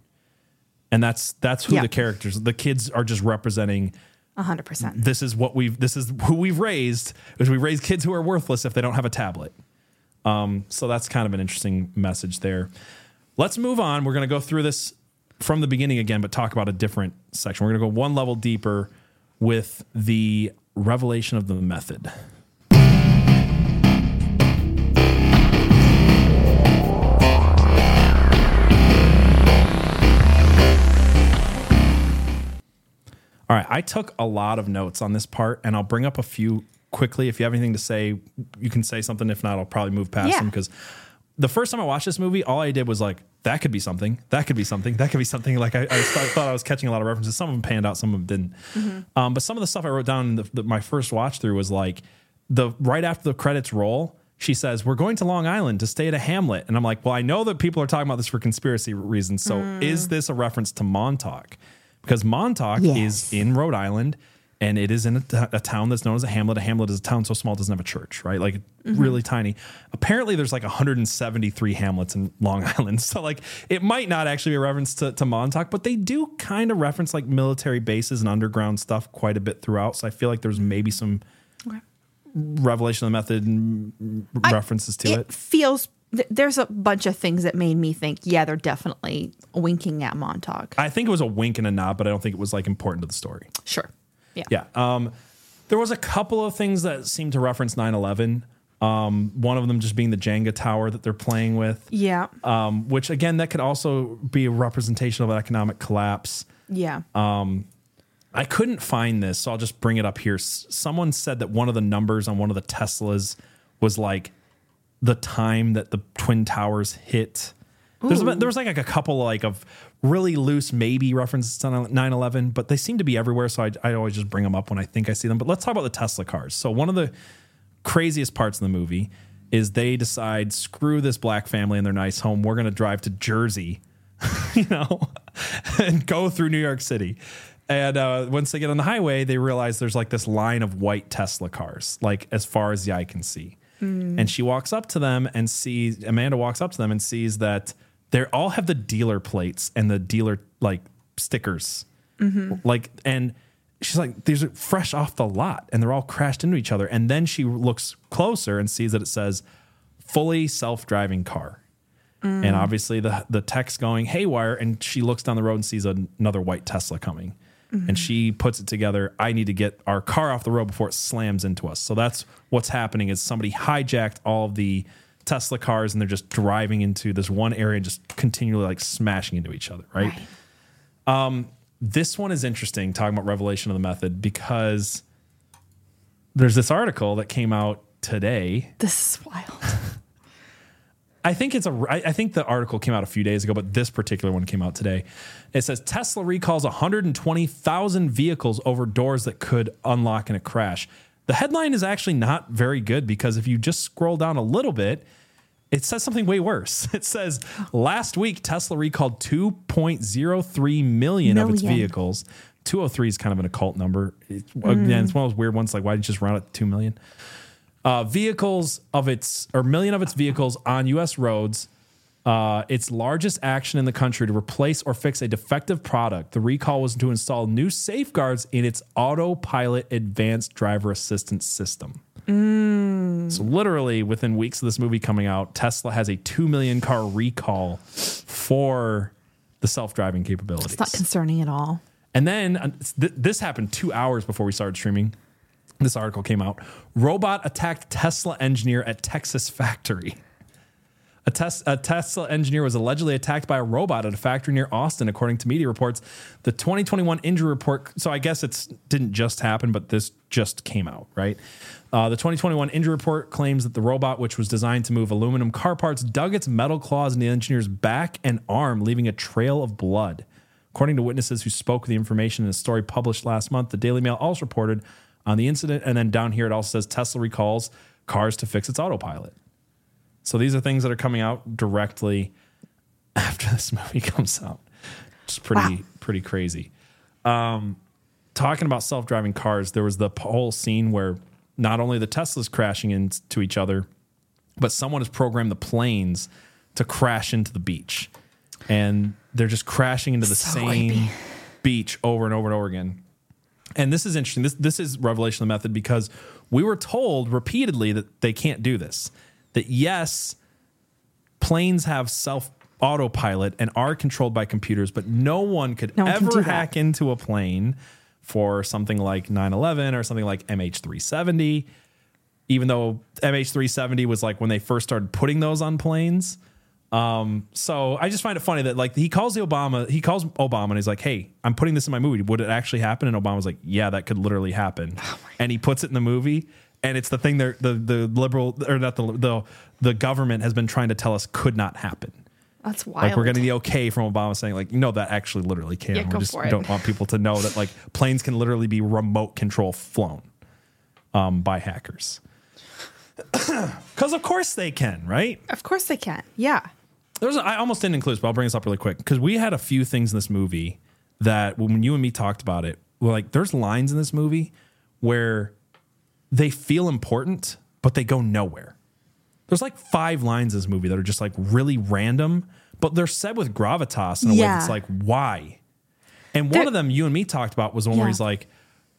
And that's that's who Yeah. the characters the kids are just representing hundred percent. this is what we've this is who we've raised is we raise kids who are worthless if they don't have a tablet. Um, so that's kind of an interesting message there. Let's move on. We're going to go through this from the beginning again but talk about a different section. We're going to go one level deeper with the revelation of the method All right, I took a lot of notes on this part, and I'll bring up a few quickly. If you have anything to say, you can say something. If not, I'll probably move past Yeah. them because the first time I watched this movie, all I did was like, that could be something, that could be something, that could be something. Like I, I thought, thought I was catching a lot of references. Some of them panned out, some of them didn't. Um, but some of the stuff I wrote down in the, the, my first watch through was like the right after the credits roll. She says, We're going to Long Island to stay at a Hamlet. And I'm like, Well, I know that people are talking about this for conspiracy reasons. So is this a reference to Montauk? Because Montauk Yes. is in Rhode Island and it is in a, t- a town that's known as a hamlet. A hamlet is a town so small it doesn't have a church, right? Like mm-hmm. really tiny. Apparently, there's like 173 hamlets in Long Island. So, like, it might not actually be a reference to, to Montauk, but they do kind of reference like military bases and underground stuff quite a bit throughout. So, I feel like there's maybe some revelation of the method and references to it, it. feels th- there's a bunch of things that made me think, yeah, they're definitely winking at Montauk. I think it was a wink and a nod, but I don't think it was like important to the story. sure. Yeah. Yeah. Um, there was a couple of things that seemed to reference 9/11. Um, one of them just being the Jenga tower that they're playing with, Yeah. um, which again that could also be a representation of an economic collapse. yeah. I couldn't find this, so I'll just bring it up here. S- Someone said that one of the numbers on one of the Teslas was like the time that the twin towers hit. There's there was like a couple like of really loose maybe references to 9/11, but they seem to be everywhere. So I, I always just bring them up when I think I see them. But let's talk about the Tesla cars. So one of the craziest parts of the movie is they decide screw this black family and their nice home. We're going to drive to Jersey, you know, and go through New York City. And uh, once they get on the highway, they realize there's like this line of white Tesla cars, like as far as the eye can see. Mm. And she walks up to them and sees Amanda walks up to them and sees that they all have the dealer plates and the dealer like stickers, mm-hmm. like and she's like these are fresh off the lot and they're all crashed into each other. And then she looks closer and sees that it says fully self driving car. And mm. obviously the the text going haywire, and she looks down the road and sees an- another white Tesla coming, and she puts it together. I need to get our car off the road before it slams into us. So that's what's happening. Is somebody hijacked all of the Tesla cars and they're just driving into this one area and just continually like smashing into each other. Right. Um, this one is interesting. Talking about revelation of the method because there's this article that came out today This is wild. I think it's a. I think the article came out a few days ago, but this particular one came out today. It says Tesla recalls 120,000 vehicles over doors that could unlock in a crash. The headline is actually not very good because if you just scroll down a little bit, it says something way worse. It says last week Tesla recalled 2.03 million of its Million. vehicles. 203 is kind of an occult number. It's, Again, mm. it's one of those weird ones. Like, why didn't you just round it to 2 million? Uh, vehicles of its or million of its vehicles on U.S. roads. Uh, its largest action in the country to replace or fix a defective product. The recall was to install new safeguards in its autopilot advanced driver assistance system. So literally within weeks of this movie coming out, Tesla has a two million car recall for the self-driving capabilities. It's not concerning at all. And then uh, th- this happened two hours before we started streaming. This article came out. Robot attacked Tesla engineer at Texas factory. A, tes- a Tesla engineer was allegedly attacked by a robot at a factory near Austin, according to media reports. The 2021 injury report. So I guess it didn't just happen, but this just came out, right? Uh, the 2021 injury report claims that the robot, which was designed to move aluminum car parts, dug its metal claws in the engineer's back and arm, leaving a trail of blood. According to witnesses who spoke with the information in a story published last month, the Daily Mail also reported on the incident. And then down here, it also says Tesla recalls cars to fix its autopilot. So these are things that are coming out directly after this movie comes out. It's pretty pretty crazy. Um, talking about self driving cars, there was the whole scene where not only the Teslas crashing into each other, but someone has programmed the planes to crash into the beach, and they're just crashing into the So same creepy. beach over and over and over again. And this is interesting. This this is revelation of the method because we were told repeatedly that they can't do this. That yes, planes have self autopilot and are controlled by computers, but no one could No one ever that. hack into a plane for something like 911 or something like MH370. Even though MH370 was like when they first started putting those on planes. Um, so I just find it funny that like he calls the Obama, he calls Obama and he's like, Hey, I'm putting this in my movie. Would it actually happen? And Obama's like, Yeah, that could literally happen. and he puts it in the movie. And it's the thing that the the liberal or not the the the government has been trying to tell us could not happen. That's wild. Like we're getting the okay from Obama saying like, no, that actually literally can. Yeah, we just don't want people to know that like planes can literally be remote control flown um, by hackers. Because of course they can, right? Of course they can. Yeah. There's a, I almost didn't include this, but I'll bring this up really quick because we had a few things in this movie that when you and me talked about it, we're like, there's lines in this movie where they feel important, but they go nowhere. There's like five lines in this movie that are just like really random, but they're said with gravitas in a way Yeah. that's like, why? And one There- of them you and me talked about was the one where he's like,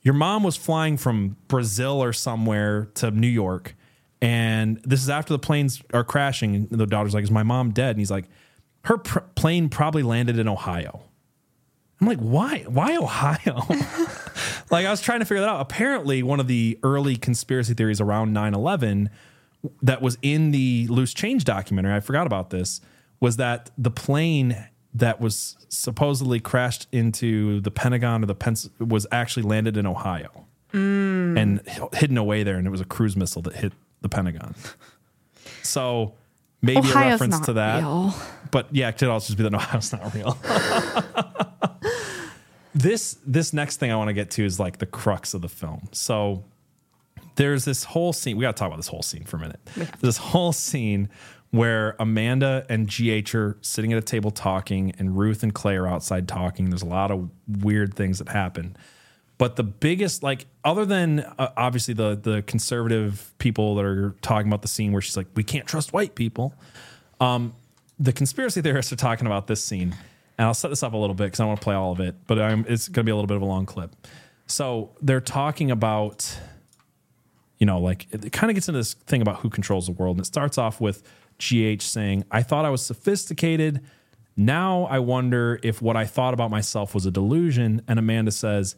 your mom was flying from Brazil or somewhere to New York, And this is after the planes are crashing. And the daughter's like, "Is my mom dead?" And he's like, "Her pr- plane probably landed in Ohio." I'm like, "Why? Why Ohio?" like I was trying to figure that out. Apparently, one of the early conspiracy theories around 9/11 that was in the loose change documentary, I forgot about this, was that the plane that was supposedly crashed into the Pentagon or the Pens was actually landed in Ohio mm. and hidden away there, and it was a cruise missile that hit the Pentagon. So maybe a reference to that. real. But yeah, it could also just be that Ohio's not real. this this next thing I want to get to is like the crux of the film. So there's this whole scene. We got to talk about this whole scene for a minute. This whole scene where Amanda and GH are sitting at a table talking, and Ruth and Clay are outside talking. There's a lot of weird things that happen. But the biggest, like, other than uh, obviously the the conservative people that are talking about the scene where she's like, "We can't trust white people," um, the conspiracy theorists are talking about this scene, and I'll set this up a little bit because I want to play all of it, but I'm, it's going to be a little bit of a long clip. So they're talking about, you know, like it, kind of gets into this thing about who controls the world, and it starts off with GH saying, "I thought I was sophisticated." Now I wonder if what I thought about myself was a delusion. And Amanda says,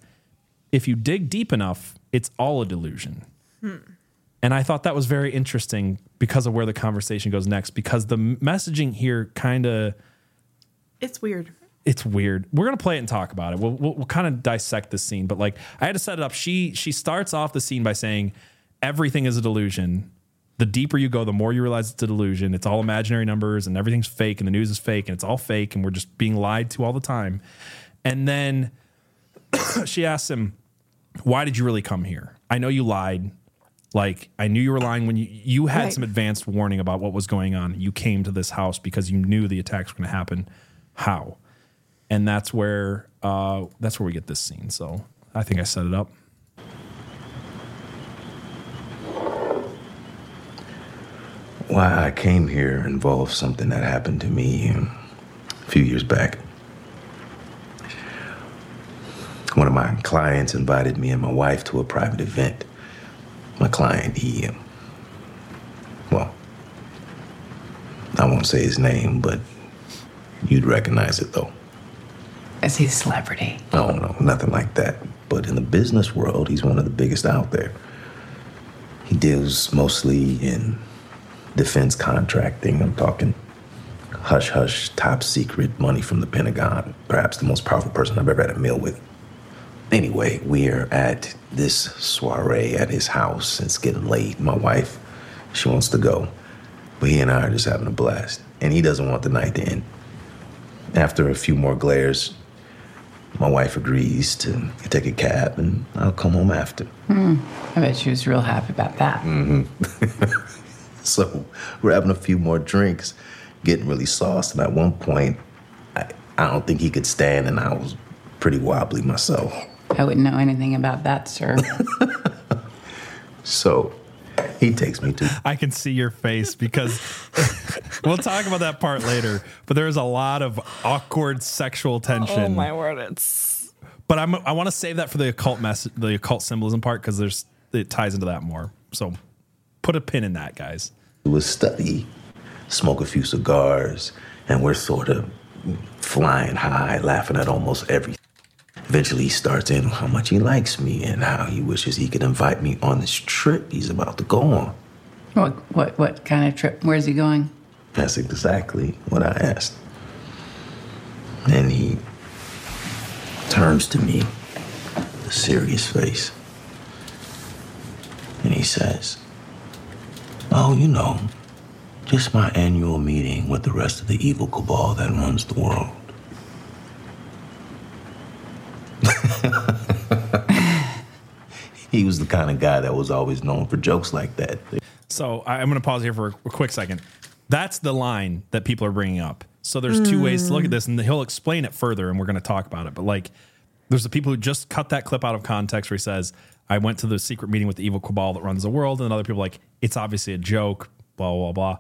if you dig deep enough, it's all a delusion. Hmm. And I thought that was very interesting because of where the conversation goes next, because the messaging here kind of It's weird. it's weird. We're gonna play it and talk about it. We'll, we'll, we'll kind of dissect this scene, but like I had to set it up. She she starts off the scene by saying everything is a delusion. The deeper you go, the more you realize it's a delusion. It's all imaginary numbers and everything's fake and the news is fake and it's all fake and we're just being lied to all the time. And then she asks him, "Why did you really come here? I know you lied. Like I knew you were lying when you you had Right. some advanced warning about what was going on. You came to this house because you knew the attacks were going to happen. How?" And that's where uh, that's where we get this scene. So I think I set it up. Why I came here involved something that happened to me um, a few years back. One of my clients invited me and my wife to a private event. My client, he, um, well, I won't say his name, but you'd recognize it though. Is he a celebrity? I don't nothing like that. But in the business world, he's one of the biggest out there. He deals mostly in defense contracting. I'm talking hush hush, top secret money from the Pentagon. Perhaps the most powerful person I've ever had a meal with. Anyway, we're at this soiree at his house. It's getting late. My wife, she wants to go. But he and I are just having a blast. And he doesn't want the night to end. After a few more glares, my wife agrees to take a cab and I'll come home after. I bet she was real happy about that. Mm-hmm. So we're having a few more drinks, getting really sauced. And at one point, I, I don't think he could stand, and I was pretty wobbly myself. I wouldn't know anything about that, sir. So he takes me to I can see your face because we'll talk about that part later. But there's a lot of awkward sexual tension. Oh my word! It's But I'm I want to save that for the occult mess, the occult symbolism part because there's it ties into that more. So put a pin in that, guys. a study, smoke a few cigars, and we're sort of flying high, laughing at almost everything. Eventually, he starts in how much he likes me and how he wishes he could invite me on this trip he's about to go on. what, what, what kind of trip? Where's he going? That's exactly what I asked. And he turns to me a serious face. And he says, Oh, you know, just my annual meeting with the rest of the evil cabal that runs the world. he was the kind of guy that was always known for jokes like that. So I, I'm going to pause here for a, a quick second. That's the line that people are bringing up. So there's two ways to look at this, and he'll explain it further, and we're going to talk about it. But like, there's the people who just cut that clip out of context where he says, "I went to the secret meeting with the evil cabal that runs the world," and other people are like, "It's obviously a joke." Blah blah blah.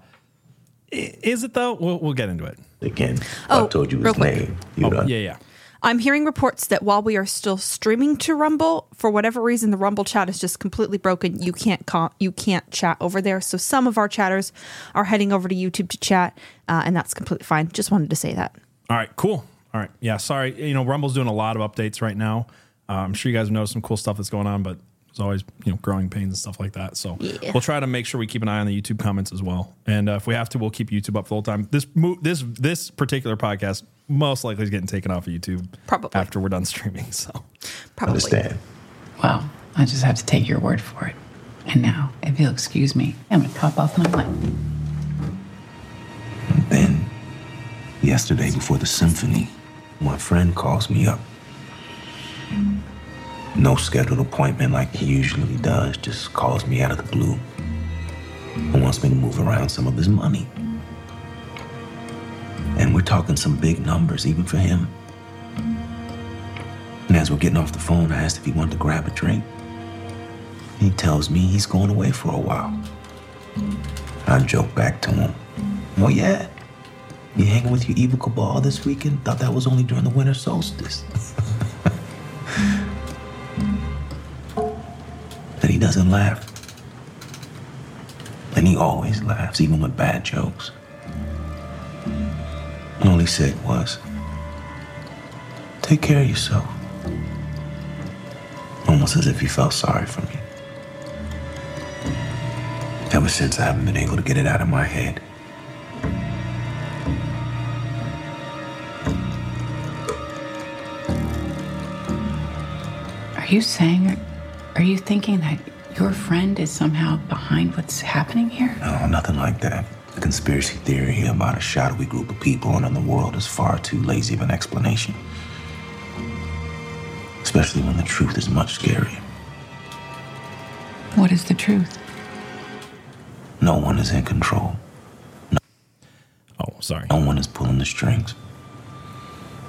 Is it though? We'll, we'll get into it. Again, Oh, I told you his quick. name. You Oh, done? yeah, yeah. I'm hearing reports that while we are still streaming to Rumble, for whatever reason, the Rumble chat is just completely broken. You can't you can't chat over there. So some of our chatters are heading over to YouTube to chat, uh, and that's completely fine. Just wanted to say that. All right, cool. All right, yeah. Sorry, you know, Rumble's doing a lot of updates right now. Uh, I'm sure you guys know some cool stuff that's going on, but there's always you know growing pains and stuff like that. So Yeah. we'll try to make sure we keep an eye on the YouTube comments as well. And uh, if we have to, we'll keep YouTube up the whole time. This mo- this this particular podcast most likely is getting taken off of YouTube Probably. after we're done streaming. So Probably. Understand? Well, I just have to take your word for it. And now, if you'll excuse me, I'm gonna pop off my plane. Then, yesterday before the symphony, my friend calls me up. No scheduled appointment like he usually does, just calls me out of the blue and wants me to move around some of his money. And we're talking some big numbers, even for him. And as we're getting off the phone, I asked if he wanted to grab a drink. He tells me he's going away for a while. I joke back to him, Oh, yeah. You hanging with your evil cabal this weekend? Thought that was only during the winter solstice. and he doesn't laugh. And he always laughs, even with bad jokes. And all he said was, Take care of yourself. Almost as if he felt sorry for me. Ever since I haven't been able to get it out of my head. Are you saying, are you thinking that your friend is somehow behind what's happening here? No, nothing like that. The conspiracy theory about a shadowy group of people in the world is far too lazy of an explanation. Especially when the truth is much scarier. What is the truth? No one is in control. oh, sorry. No one is pulling the strings.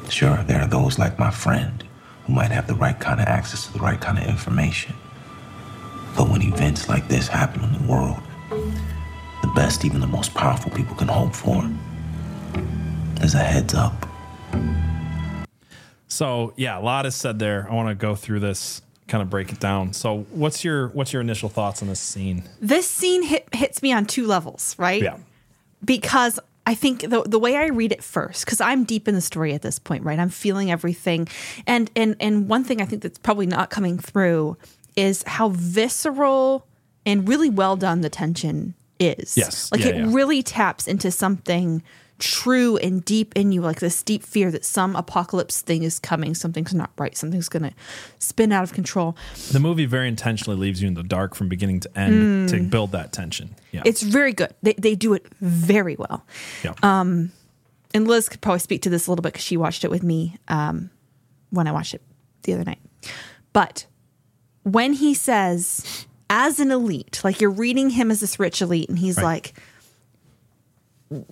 Sure, there are those like my friend who might have the right kind of access to the right kind of information. But when events like this happen in the world, the best, even the most powerful people can hope for is a heads up. So yeah, a lot is said there. I want to go through this, kind of break it down. So what's your what's your initial thoughts on this scene? This scene hit, hits me on two levels, right? Yeah. because I think the the way I read it first, because I'm deep in the story at this point, right? I'm feeling everything, and and and one thing I think that's probably not coming through is how visceral and really well done the tension is. Yes. like Yeah, it yeah. really taps into something true and deep in you, like this deep fear that some apocalypse thing is coming, something's not right, something's gonna spin out of control. The movie very intentionally leaves you in the dark from beginning to end to build that tension. Yeah. Mm. It's very good. They they do it very well. yeah. Um, and Liz could probably speak to this a little bit because she watched it with me um, when I watched it the other night. But when he says, as an elite, like you're reading him as this rich elite, and he's Right. like,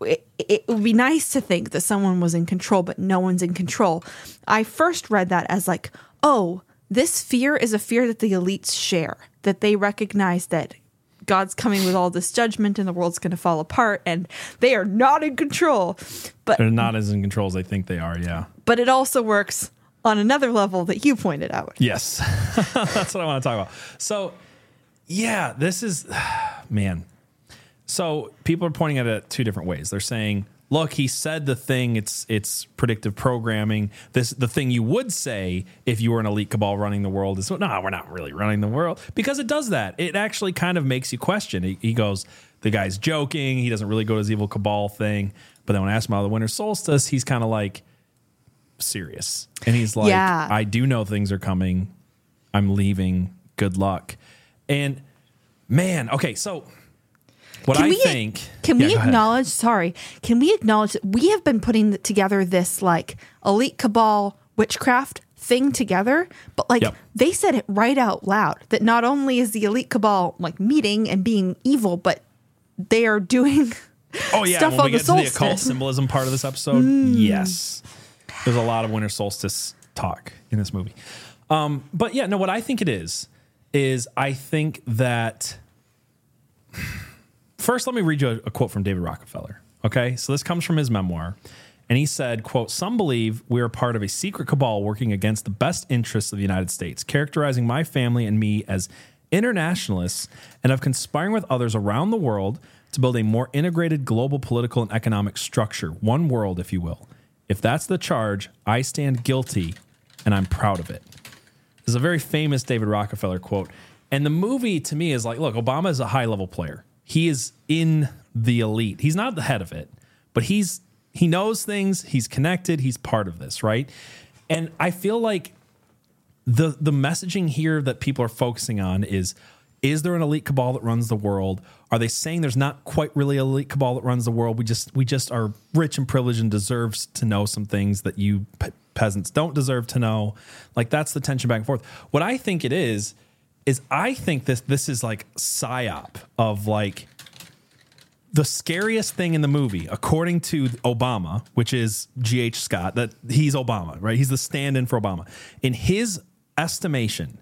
it, it would be nice to think that someone was in control, but no one's in control. I first read that as like, oh, this fear is a fear that the elites share, that they recognize that God's coming with all this judgment and the world's going to fall apart and they are not in control. But They're not as in control as they think they are. Yeah. but it also works on another level that you pointed out. Yes. That's what I want to talk about. So, yeah, this is, man. So people are pointing at it two different ways. They're saying, look, he said the thing, it's it's predictive programming. This the thing you would say if you were an elite cabal running the world is, no, we're not really running the world. Because it does that. It actually kind of makes you question. He, he goes, the guy's joking. He doesn't really go to his evil cabal thing. But then when I ask him about the winter solstice, he's kind of like serious. And he's like, Yeah. I do know things are coming. I'm leaving. Good luck. And man, okay, so what Can I we- think Can Yeah, we acknowledge? Sorry, can we acknowledge that we have been putting together this like elite cabal witchcraft thing together? But like Yep. they said it right out loud that not only is the elite cabal like meeting and being evil, but they are doing Oh yeah, stuff when on we the get to the occult symbolism part of this episode, mm. yes, there's a lot of winter solstice talk in this movie. Um, but yeah, no, what I think it is is I think that first, let me read you a, a quote from David Rockefeller. Okay, so this comes from his memoir, And he said, quote, some believe we are part of a secret cabal working against the best interests of the United States, characterizing my family and me as internationalists and of conspiring with others around the world to build a more integrated global political and economic structure, one world, if you will. If that's the charge, I stand guilty and I'm proud of it. This is a very famous David Rockefeller quote. And the movie to me is like, look, Obama is a high level player. He is in the elite. He's not the head of it, but he's he knows things, he's connected, he's part of this, right? And I feel like the the messaging here that people are focusing on is is there an elite cabal that runs the world? Are they saying there's not quite really an elite cabal that runs the world? We just we just are rich and privileged and deserves to know some things that you pe- peasants don't deserve to know. Like that's the tension back and forth. What I think it is is I think this this is like psyop of like the scariest thing in the movie, according to Obama, which is G.H. Scott, that he's Obama, right? He's the stand in for Obama. In his estimation,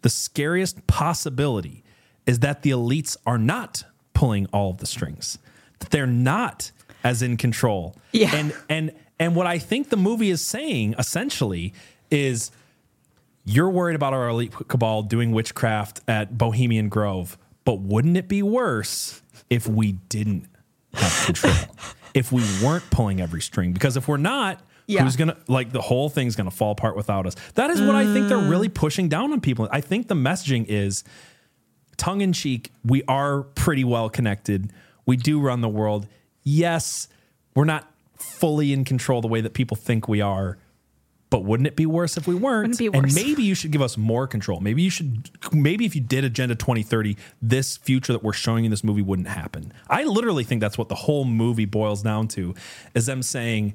the scariest possibility is that the elites are not pulling all of the strings, that they're not as in control. Yeah. And, and, and what I think the movie is saying essentially is you're worried about our elite cabal doing witchcraft at Bohemian Grove, but wouldn't it be worse if we didn't have control? if we weren't pulling every string? Because if we're not, Yeah. who's gonna like the whole thing's gonna fall apart without us? That is what I think they're really mm. pushing down on people. I think the messaging is tongue in cheek, we are pretty well connected. We do run the world. Yes, we're not fully in control the way that people think we are. But wouldn't it be worse if we weren't? Wouldn't it be And maybe you should give us more control. Maybe you should. Maybe if you did Agenda 2030, this future that we're showing in this movie wouldn't happen. I literally think that's what the whole movie boils down to, is them saying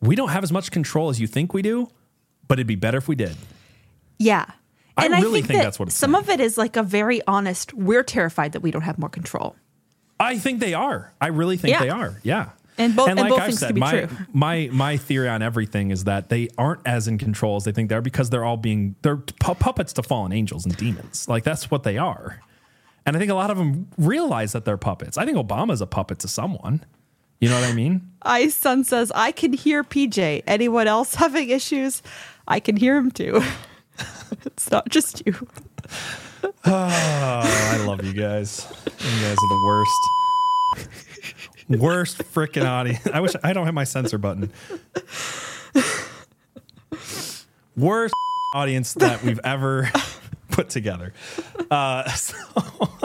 we don't have as much control as you think we do, but it'd be better if we did. Yeah. I And really think that that's what it's some saying. of it is like a very honest, we're terrified that we don't have more control. I think they are. I really think Yeah. they are. Yeah. And both- and both things said, my, true. my my theory on everything is that they aren't as in control as they think they are because they're all being they're pu- puppets to fallen angels and demons. Like that's what they are. And I think a lot of them realize that they're puppets. I think Obama's a puppet to someone. You know what I mean? Ice Sun says, I can hear PJ. Anyone else having issues? I can hear him too. it's not just you. Oh, I love you guys. You guys are the worst. Worst freaking audience. I wish I don't have my censor button. Worst audience that we've ever put together. Uh, so-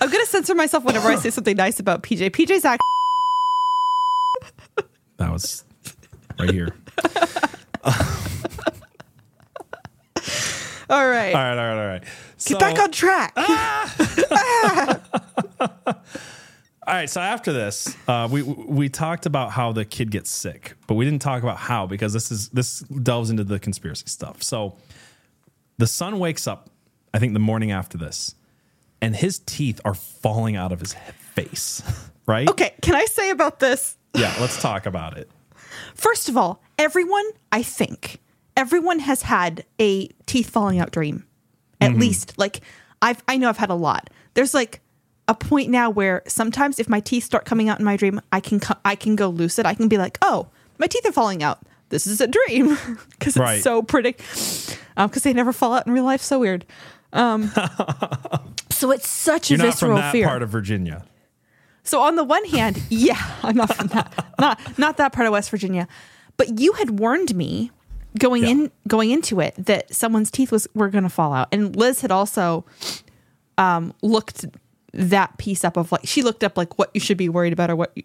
I'm going to censor myself whenever I say something nice about PJ. PJ's act. that was right here. All right. All right, all right, all right. Get back on track. All right, so after this, uh, we we talked about how the kid gets sick, but we didn't talk about how because this is this delves into the conspiracy stuff. So the son wakes up, I think the morning after this, and his teeth are falling out of his face. Right? Okay. Can I say about this? Yeah, let's talk about it. First of all, everyone, I think, everyone has had a teeth falling out dream. At Mm-hmm. least, like I've I know I've had a lot. There's like a point now where sometimes if my teeth start coming out in my dream, I can co- I can go lucid. I can be like, "Oh, my teeth are falling out. This is a dream." Cuz it's Right. so predict um cuz they never fall out in real life, so weird. Um so it's such You're a not visceral from that fear. part of Virginia. So on the one hand, yeah, I'm not from that, not not that part of West Virginia, but you had warned me going Yeah. in going into it that someone's teeth was were going to fall out, and Liz had also um, looked that piece up of like she looked up like what you should be worried about or what you,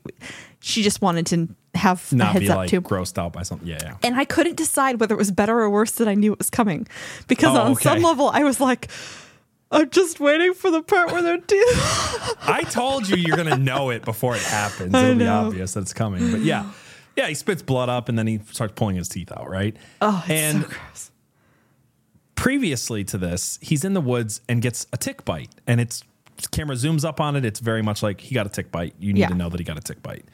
she just wanted to have a Not heads be up like too. grossed out by something. Yeah, yeah. And I couldn't decide whether it was better or worse that I knew it was coming, because Oh, on some level I was like. I'm just waiting for the part where their teeth. I told you you're gonna know it before it happens. It'll be obvious that it's coming. But yeah, yeah, he spits blood up and then he starts pulling his teeth out. Right. Oh, and so gross. previously to this, he's in the woods and gets a tick bite, and it's camera zooms up on it. It's very much like he got a tick bite. You need Yeah. to know that he got a tick bite.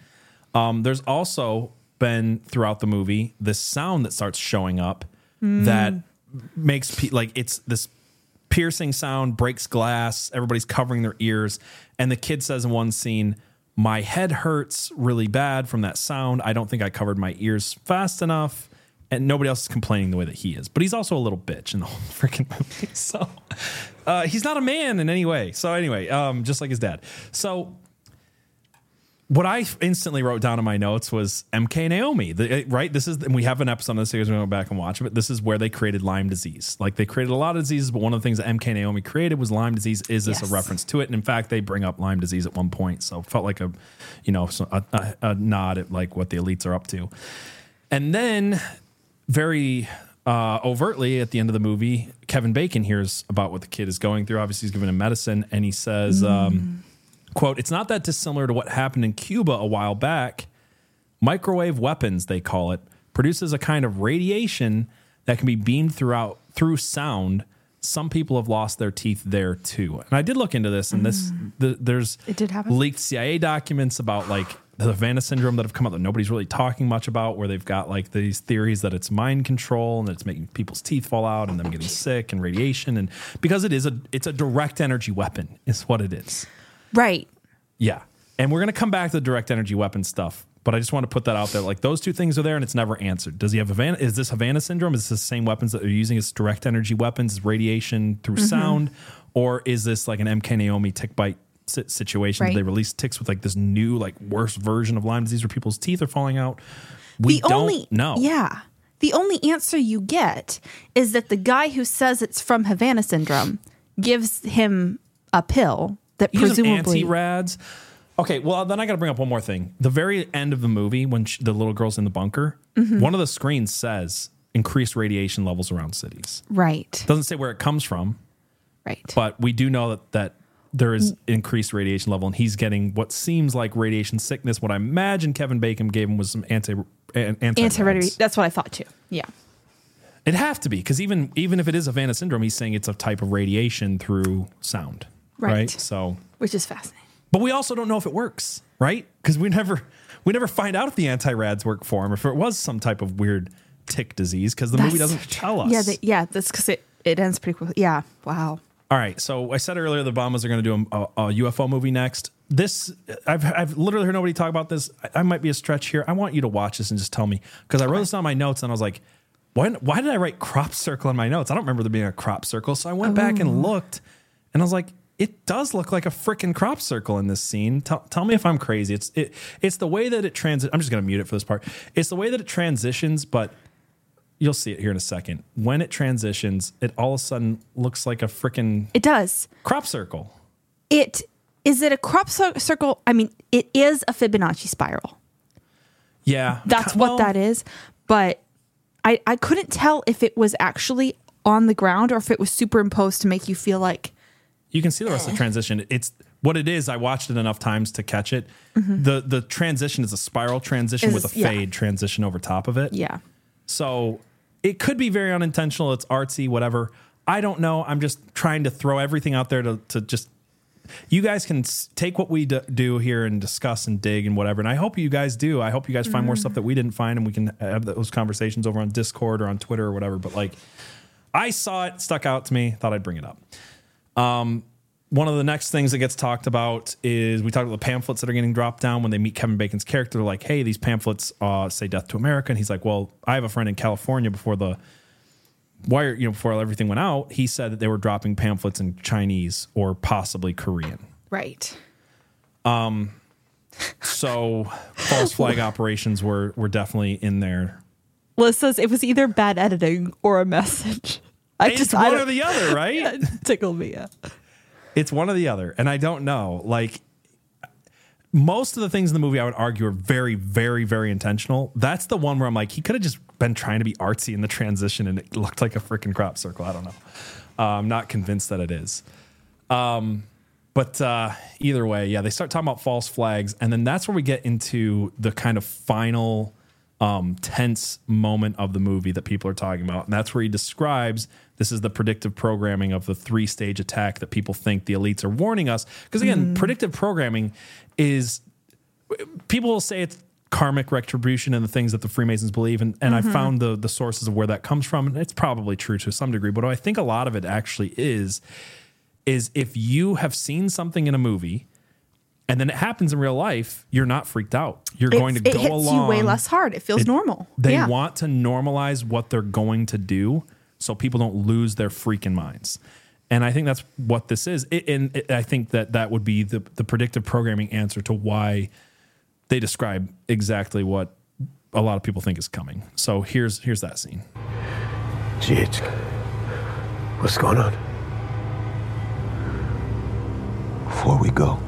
Um, there's also been throughout the movie this sound that starts showing up that makes pe- like it's this piercing sound breaks glass everybody's covering their ears and the kid says in one scene My head hurts really bad from that sound. I don't think I covered my ears fast enough. And nobody else is complaining the way that he is. But he's also a little bitch in the whole freaking movie. So uh, he's not a man in any way. So anyway, um, just like his dad. So what I instantly wrote down in my notes was MK Naomi, the, right? This is, and we have an episode on this series. We go back and watch it. But this is where they created Lyme disease. Like they created a lot of diseases, but one of the things that MK Naomi created was Lyme disease. Is this Yes. a reference to it? And in fact, they bring up Lyme disease at one point, so it felt like a, you know, a, a, a nod at like what the elites are up to. And then, very uh, overtly at the end of the movie, Kevin Bacon hears about what the kid is going through. Obviously, he's given him medicine, and he says. Um, quote it's not that dissimilar to what happened in cuba a while back. Microwave weapons they call it produces a kind of radiation that can be beamed throughout through sound. Some people have lost their teeth there too. And i did look into this and this mm-hmm. the, there's It did happen? leaked cia documents about like the havana syndrome that have come out that nobody's really talking much about where they've got like these theories that it's mind control and that it's making people's teeth fall out and them getting sick and radiation. And because it is a it's a direct energy weapon is what it is Right. yeah. And we're going to come back to the direct energy weapon stuff, but I just want to put that out there. Like those two things are there and it's never answered. Does he have Havana? Is this Havana syndrome? Is this the same weapons that they're using as direct energy weapons, radiation through mm-hmm. sound? Or is this like an MK Naomi tick bite si- situation? Right. They release ticks with like this new, like worse version of Lyme disease where people's teeth are falling out. We the don't only know. Yeah. The only answer you get is that the guy who says it's from Havana syndrome gives him a pill that He's presumably anti-rads. Okay, well then I got to bring up one more thing. The very end of the movie, when the little girl's in the bunker, Mm-hmm. one of the screens says increased radiation levels around cities. right. Doesn't say where it comes from, Right. but we do know that that there is increased radiation level, and he's getting what seems like radiation sickness. What I imagine Kevin Bacon gave him was some anti an- anti Anti That's what I thought too. Yeah. It'd have to be because even even if it is Havana syndrome, he's saying it's a type of radiation through sound, Right. right? So Which is fascinating. But we also don't know if it works, right? Because we never we never find out if the anti-rads work for him, if it was some type of weird tick disease, because the movie doesn't tell us. Yeah, they, yeah, that's because it, it ends pretty quickly. Yeah. Wow. All right, so I said earlier the Obamas are going to do a, a, UFO movie next. This I've I've literally heard nobody talk about this. I, I might be a stretch here. I want you to watch this and just tell me because I wrote this on my notes and I was like, why why did I write crop circle in my notes? I don't remember there being a crop circle. So I went back and oh. looked, and I was like, it does look like a freaking crop circle in this scene. Tell, tell me if I'm crazy. It's it it's the way that it transit. I'm just going to mute it for this part. It's the way that it transitions, but you'll see it here in a second. When it transitions, it all of a sudden looks like a freaking It does. crop circle. It is it a crop circle? I mean, it is a Fibonacci spiral. Yeah, That's Well, what that is. But I I couldn't tell if it was actually on the ground or if it was superimposed to make you feel like You can see the rest of the transition. It's what it is. I watched it enough times to catch it. Mm-hmm. The the transition is a spiral transition with a yeah. fade transition over top of it. yeah. So it could be very unintentional. It's artsy, whatever. I don't know. I'm just trying to throw everything out there to, to just. You guys can s- take what we d- do here and discuss and dig and whatever. And I hope you guys do. I hope you guys find more mm. stuff that we didn't find and we can have those conversations over on Discord or on Twitter or whatever. But like, I saw it, stuck out to me, thought I'd bring it up. Um, one of the next things that gets talked about is we talked about the pamphlets that are getting dropped down when they meet Kevin Bacon's character. They're like, hey, these pamphlets uh, say death to America. And he's like, well, I have a friend in California before the wire, you know, before everything went out. He said that they were dropping pamphlets in Chinese or possibly Korean. Right. Um. So false flag operations were were definitely in there. Liz says it was either bad editing or a message. I It's just one or the other, right? tickled me. Yeah. It's one or the other. And I don't know. Like most of the things in the movie I would argue are very, very, very intentional. That's the one where I'm like, he could have just been trying to be artsy in the transition and it looked like a freaking crop circle. I don't know. Uh, I'm not convinced that it is. Um, but uh, either way, yeah, they start talking about false flags, and then that's where we get into the kind of final um, tense moment of the movie that people are talking about, and that's where he describes this is the predictive programming of the three stage attack that people think the elites are warning us. Because again, mm-hmm. predictive programming is people will say it's karmic retribution and the things that the Freemasons believe, and, and I mm-hmm. found the the sources of where that comes from, and it's probably true to some degree. But what I think a lot of it actually is is if you have seen something in a movie and then it happens in real life, you're not freaked out. You're It- going to it go hits along. you way less hard. It feels It- normal. They yeah. want to normalize what they're going to do so people don't lose their freaking minds. And I think that's what this is. It, and it, I think that that would be the, the predictive programming answer to why they describe exactly what a lot of people think is coming. So here's here's that scene. GH, what's going on? Before we go,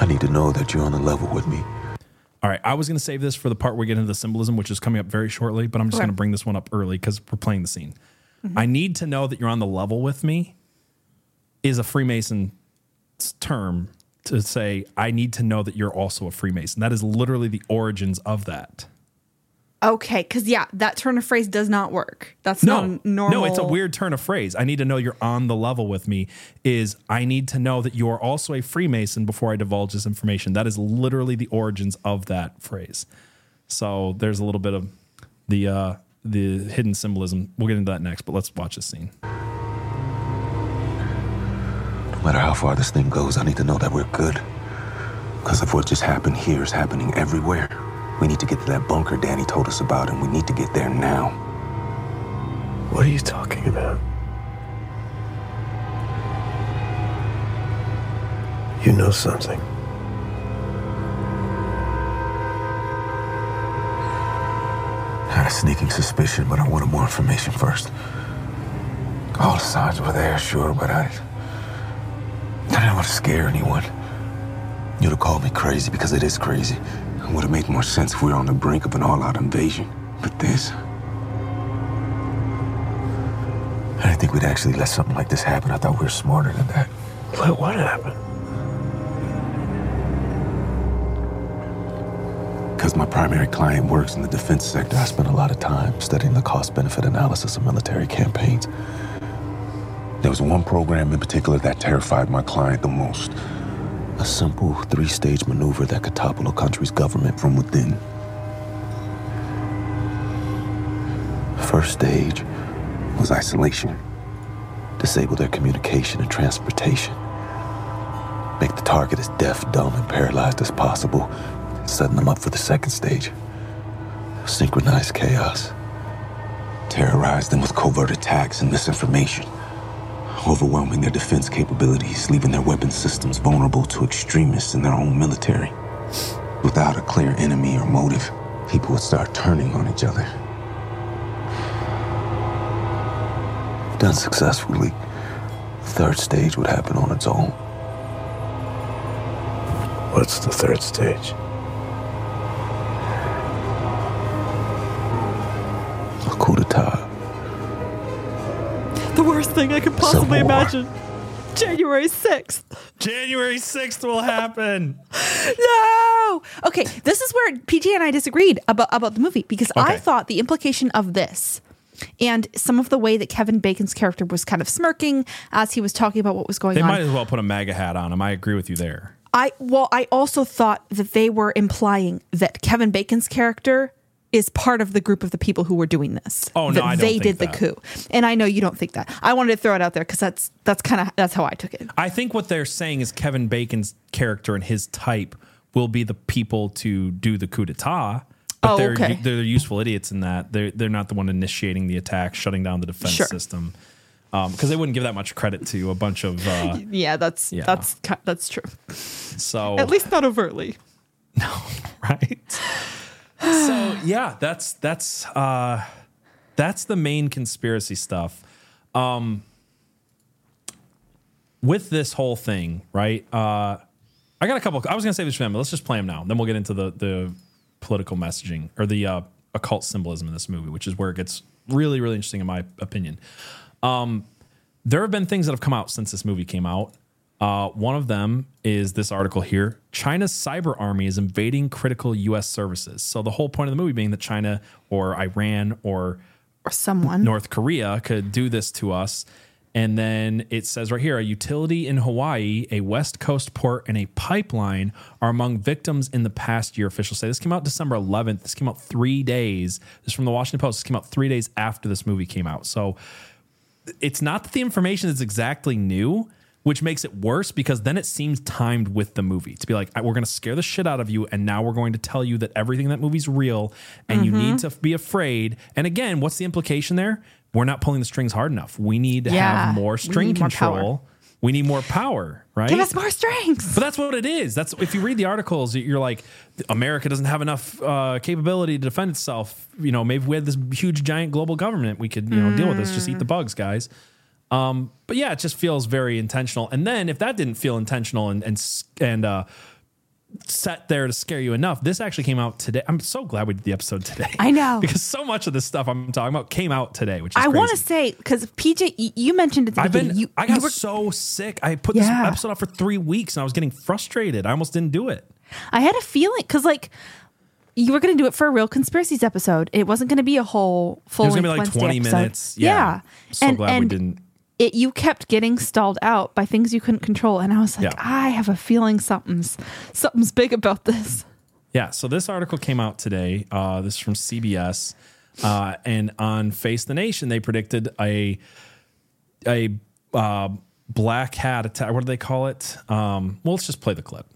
I need to know that you're on the level with me. All right, I was going to save this for the part where we get into the symbolism, which is coming up very shortly, but I'm just Okay. going to bring this one up early because we're playing the scene. Mm-hmm. I need to know that you're on the level with me is a Freemason term to say, I need to know that you're also a Freemason. That is literally the origins of that. Okay, because yeah, that turn of phrase does not work. That's No, not normal. no, it's a weird turn of phrase. I need to know you're on the level with me. Is I need to know that you are also a Freemason before I divulge this information. That is literally the origins of that phrase. So there's a little bit of the uh, the hidden symbolism. We'll get into that next, but let's watch this scene. No matter how far this thing goes, I need to know that we're good. Because if what just happened here is happening everywhere, we need to get to that bunker Danny told us about, and we need to get there now. What are you talking about? You know something. I had a sneaking suspicion, but I wanted more information first. All the signs were there, sure, but I, I didn't want to scare anyone. You'd have called me crazy because it is crazy. It would have made more sense if we were on the brink of an all-out invasion. But this... I didn't think we'd actually let something like this happen. I thought we were smarter than that. Let what happen? Because my primary client works in the defense sector, I spent a lot of time studying the cost benefit analysis of military campaigns. There was one program in particular that terrified my client the most a simple three stage maneuver that could topple a country's government from within. First stage was isolation, disable their communication and transportation, make the target as deaf, dumb, and paralyzed as possible setting them up for the second stage. Synchronized chaos. Terrorize them with covert attacks and misinformation. Overwhelming their defense capabilities, leaving their weapon systems vulnerable to extremists in their own military. Without a clear enemy or motive, people would start turning on each other. Done successfully, the third stage would happen on its own. What's the third stage? I possibly Civil imagine. January 6th. January 6th will happen. No. Okay, this is where PJ and I disagreed about about the movie because I thought the implication of this and some of the way that Kevin Bacon's character was kind of smirking as he was talking about what was going They on. They might as well put a MAGA hat on him. I agree with you there. I well, I also thought that they were implying that Kevin Bacon's character is part of the group of the people who were doing this. Oh, no, that I don't they did that. the coup, and I know you don't think that. I wanted to throw it out there because that's that's kind of that's how I took it. I think what they're saying is Kevin Bacon's character and his type will be the people to do the coup d'etat. But Oh, they're, okay. they're useful idiots in that they're they're not the one initiating the attack, shutting down the defense Sure. system. Because they wouldn't give that much credit to a bunch of uh, Yeah, that's Yeah. that's that's true. so At least not overtly. No, right. So yeah, that's that's uh, that's the main conspiracy stuff. Um, with this whole thing, right? Uh, I got a couple. I was gonna say this for them, but let's just play them now. Then we'll get into the the political messaging or the uh, occult symbolism in this movie, which is where it gets really, really interesting in my opinion. Um, there have been things that have come out since this movie came out. Uh, one of them is this article here China's cyber army is invading critical U.S. services. So, the whole point of the movie being that China or Iran or Or someone. North Korea could do this to us. And then it says right here a utility in Hawaii, a West Coast port, and a pipeline are among victims in the past year, officials say. This came out December 11th. This came out three days. This is from the Washington Post. This came out three days after this movie came out. So it's not that the information is exactly new. Which makes it worse because then it seems timed with the movie to be like, we're going to scare the shit out of you, and now we're going to tell you that everything in that movie's real, and you need to be afraid. And again, what's the implication there? We're not pulling the strings hard enough. We need to Yeah. have more string need more control. we need more power, right? Give us more strengths. But that's what it is. That's if you read the articles, you're like, America doesn't have enough uh, capability to defend itself. You know, maybe we had this huge, giant global government, we could you know deal with this. Just eat the bugs, guys. Um, but yeah, it just feels very intentional. And then if that didn't feel intentional and and and uh, set there to scare you enough, this actually came out today. I'm so glad we did the episode today. I know. because so much of this stuff I'm talking about came out today, which is I want to say because PJ, you, mentioned it. I've beginning, been. you, I got you were, so sick. I put Yeah. this episode off for three weeks, and I was getting frustrated. I almost didn't do it. I had a feeling because like you were going to do it for a real conspiracies episode. It wasn't going to be a whole full. it was gonna be like Wednesday 20 episode. minutes. Yeah. So and, glad we didn't. It you kept getting stalled out by things you couldn't control, and I was like, Yeah. I have a feeling something's something's big about this. Yeah. So this article came out today. Uh, this is from CBS, uh, and on Face the Nation, they predicted a a uh, black hat attack. What do they call it? Um, well, let's just play the clip.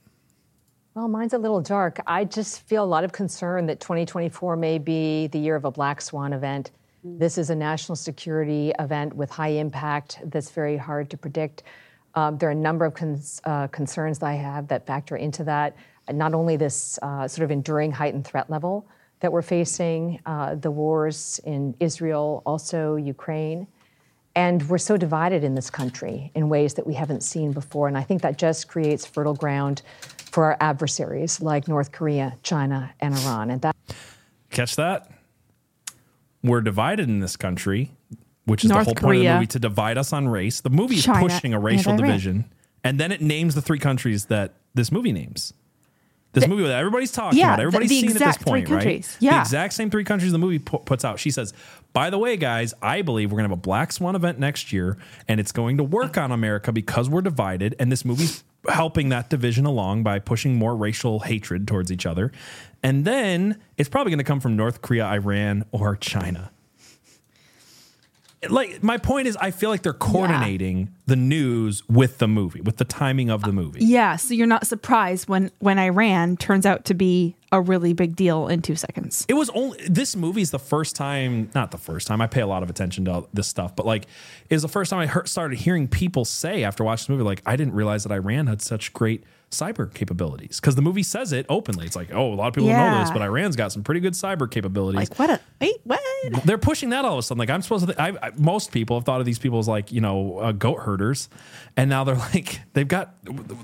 Well, mine's a little dark. I just feel a lot of concern that 2024 may be the year of a black swan event. This is a national security event with high impact that's very hard to predict. Um, there are a number of cons- uh, concerns that I have that factor into that. Not only this uh, sort of enduring heightened threat level that we're facing, uh, the wars in Israel, also Ukraine. And we're so divided in this country in ways that we haven't seen before. And I think that just creates fertile ground for our adversaries like North Korea, China, and Iran. And that Catch that? We're divided in this country, which is North the whole point of the movie to divide us on race. The movie is China pushing a and racial Iran. division, and then it names the three countries that this movie names. This movie that everybody's talking yeah, about, the- everybody's the seen at this three point, right? countries. The Yeah. exact same three countries the movie pu- puts out. She says, "By the way, guys, I believe we're going to have a Black Swan event next year, and it's going to work on America because we're divided, and this movie's helping that division along by pushing more racial hatred towards each other, and then it's probably going to come from North Korea, Iran, or China." Like my point is, I feel like they're coordinating the news with the movie, with the timing of the uh, movie. Yeah, so you're not surprised when when Iran turns out to be a really big deal in two seconds. It was only this movie is the first time, not the first time. I pay a lot of attention to this stuff, but like, is the first time I heard, started hearing people say after watching the movie, like, I didn't realize that Iran had such great cyber capabilities because the movie says it openly. It's like, oh, a lot of people know this, but Iran's got some pretty good cyber capabilities. Like what a wait what? They're pushing that all of a sudden. Like I'm supposed to. Th- I, I, most people have thought of these people as like you know uh, goat herders, and now they're like they've got.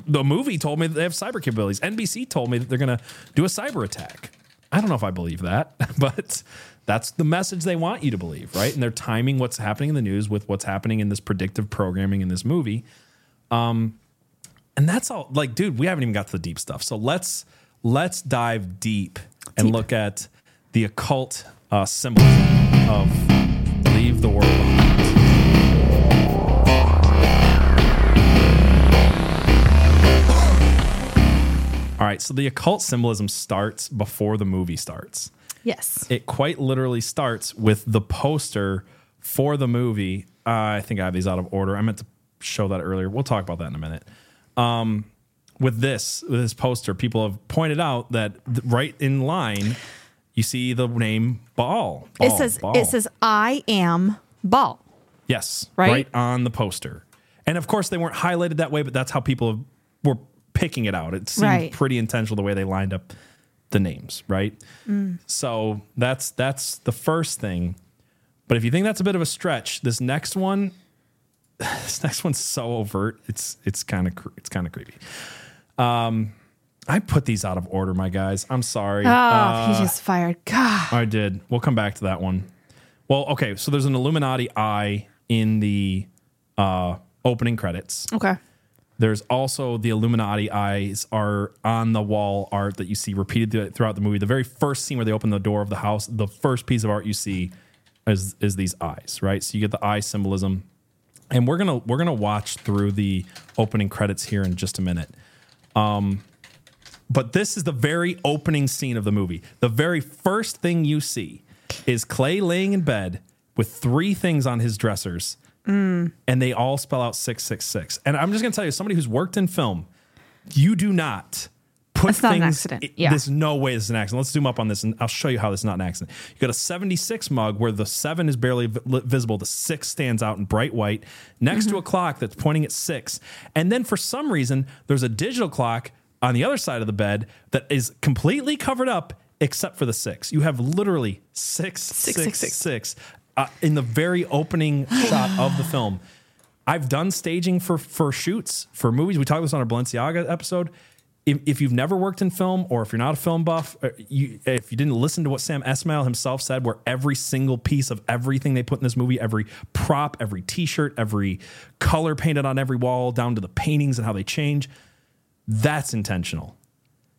The movie told me that they have cyber capabilities. NBC told me that they're going to do a cyber attack. I don't know if I believe that, but that's the message they want you to believe, right? And they're timing what's happening in the news with what's happening in this predictive programming in this movie. Um, and that's all. Like, dude, we haven't even got to the deep stuff. So let's let's dive deep and look at the occult uh, symbolism of leave the world behind. All right, so the occult symbolism starts before the movie starts. Yes. It quite literally starts with the poster for the movie. Uh, I think I have these out of order. I meant to show that earlier. We'll talk about that in a minute. Um, with this, with this poster, people have pointed out that th- right in line, you see the name Baal. it says Baal. it says I am Baal. Yes, Right? right on the poster. And of course, they weren't highlighted that way, but that's how people have, were picking it out. It seemed Right. pretty intentional the way they lined up the names, right? Mm. So that's that's the first thing. But if you think that's a bit of a stretch, this next one, this next one's so overt. It's it's kind of it's kind of creepy. Um, I put these out of order, my guys. I'm sorry. Oh, Uh, he just fired. God. I did. We'll come back to that one. Well, okay. So there's an Illuminati eye in the uh, opening credits. Okay. There's also the Illuminati eyes are on the wall art that you see repeated throughout the movie. The very first scene where they open the door of the house, the first piece of art you see is is these eyes, right? So you get the eye symbolism, and we're gonna we're gonna watch through the opening credits here in just a minute. Um, but this is the very opening scene of the movie. The very first thing you see is Clay laying in bed with three things on his dressers Mm. and they all spell out 666. And I'm just going to tell you, somebody who's worked in film, you do not put It's not an accident. Yeah. There's no way this is an accident. Let's zoom up on this and I'll show you how this is not an accident. You got a 76 mug where the seven is barely li- visible, the six stands out in bright white next Mm-hmm. to a clock that's pointing at six. And then for some reason, there's a digital clock on the other side of the bed that is completely covered up except for the six. You have literally six, six, six, six, six. uh, in the very opening shot of the film. I've done staging for for shoots for movies. We talked about this on our Balenciaga episode. If, if you've never worked in film, or if you're not a film buff, uh, you, if you didn't listen to what Sam Esmail himself said, where every single piece of everything they put in this movie, every prop, every T-shirt, every color painted on every wall, down to the paintings and how they change, that's intentional.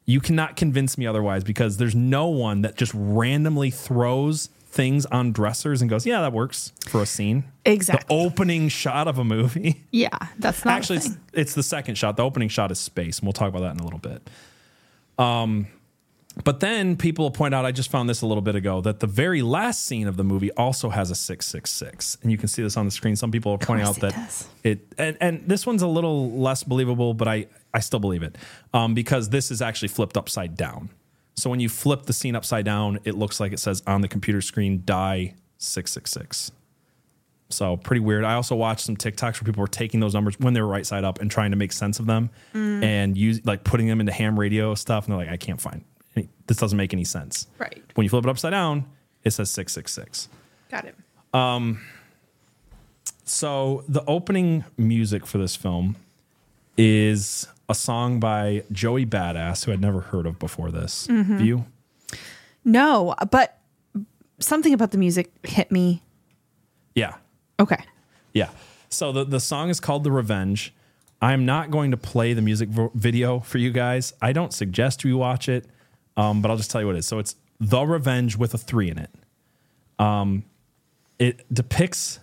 You cannot convince me otherwise because there's no one that just randomly throws things on dressers and goes, "Yeah, that works for a scene." Exactly. The opening shot of a movie. Yeah, that's not Actually, it's, it's the second shot. The opening shot is space, and we'll talk about that in a little bit. Um, but then people point out, I just found this a little bit ago, that the very last scene of the movie also has a 666. And you can see this on the screen. Some people are pointing out it that does. it, and, and this one's a little less believable, but I, I still believe it um, because this is actually flipped upside down. So when you flip the scene upside down, it looks like it says on the computer screen, die 666. So pretty weird. I also watched some TikToks where people were taking those numbers when they were right side up and trying to make sense of them Mm. and use like putting them into ham radio stuff. And they're like, I can't find any, this doesn't make any sense. Right. When you flip it upside down, it says 666. Got it. Um, so the opening music for this film is a song by Joey Badass, who I'd never heard of before this. Mhm. View? No, but something about the music hit me. Yeah. Okay. Yeah. So the, the song is called The Revenge. I'm not going to play the music vo- video for you guys. I don't suggest you watch it, um, but I'll just tell you what it is. So it's The Revenge with a three in it. Um, it depicts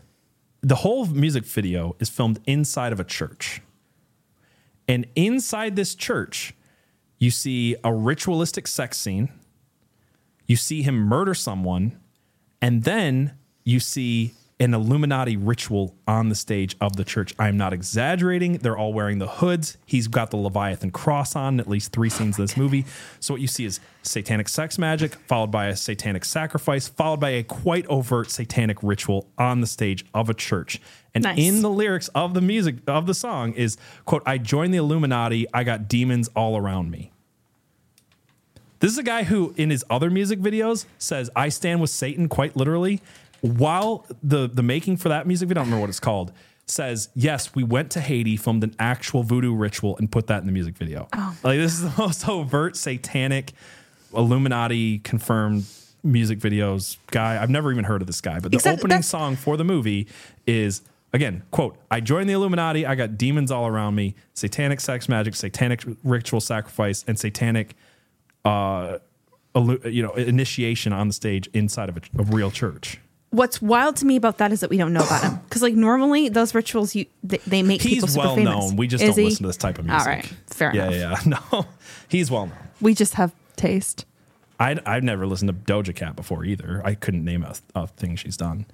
the whole music video is filmed inside of a church. And inside this church, you see a ritualistic sex scene. You see him murder someone. And then you see an Illuminati ritual on the stage of the church. I'm not exaggerating. They're all wearing the hoods. He's got the Leviathan cross on at least three scenes of this movie. So what you see is satanic sex magic, followed by a satanic sacrifice, followed by a quite overt satanic ritual on the stage of a church. And Nice. in the lyrics of the music of the song is quote, I joined the Illuminati, I got demons all around me. This is a guy who, in his other music videos, says, I stand with Satan, quite literally. While the, the making for that music video, I don't remember what it's called, says, Yes, we went to Haiti, filmed an actual voodoo ritual, and put that in the music video. Like, this is the most overt, satanic, Illuminati confirmed music videos guy. I've never even heard of this guy, but the Except opening song for the movie is. Again, quote, I joined the Illuminati. I got demons all around me, satanic sex magic, satanic ritual sacrifice, and satanic uh, you know, initiation on the stage inside of a, a real church. What's wild to me about that is that we don't know about him because, like, normally those rituals you they, they make people He's super well famous. known. We just Is don't he? listen to this type of music. All right, fair yeah, enough. Yeah, yeah, no, he's well known. We just have taste. I'd, I've never listened to Doja Cat before either. I couldn't name a, a thing she's done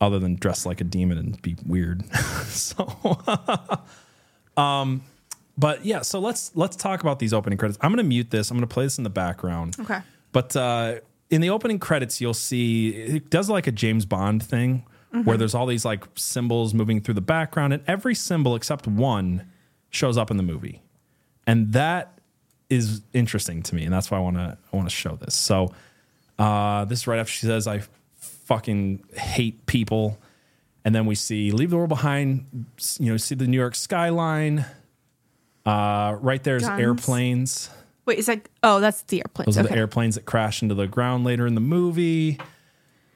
other than dress like a demon and be weird. so, um, but yeah, so let's let's talk about these opening credits. I'm going to mute this. I'm going to play this in the background. Okay. But uh, in the opening credits, you'll see it does like a James Bond thing where Mhm. there's all these like symbols moving through the background, and every symbol except one shows up in the movie, and that is interesting to me, and that's why I want to I want to show this. So uh, this is right after she says, "I fucking hate people," and then we see "Leave the world behind." You know, see the New York skyline. Uh, right there's Guns. airplanes. Wait, is that? Oh, that's the airplanes. Those are the airplanes that crash into the ground later in the movie.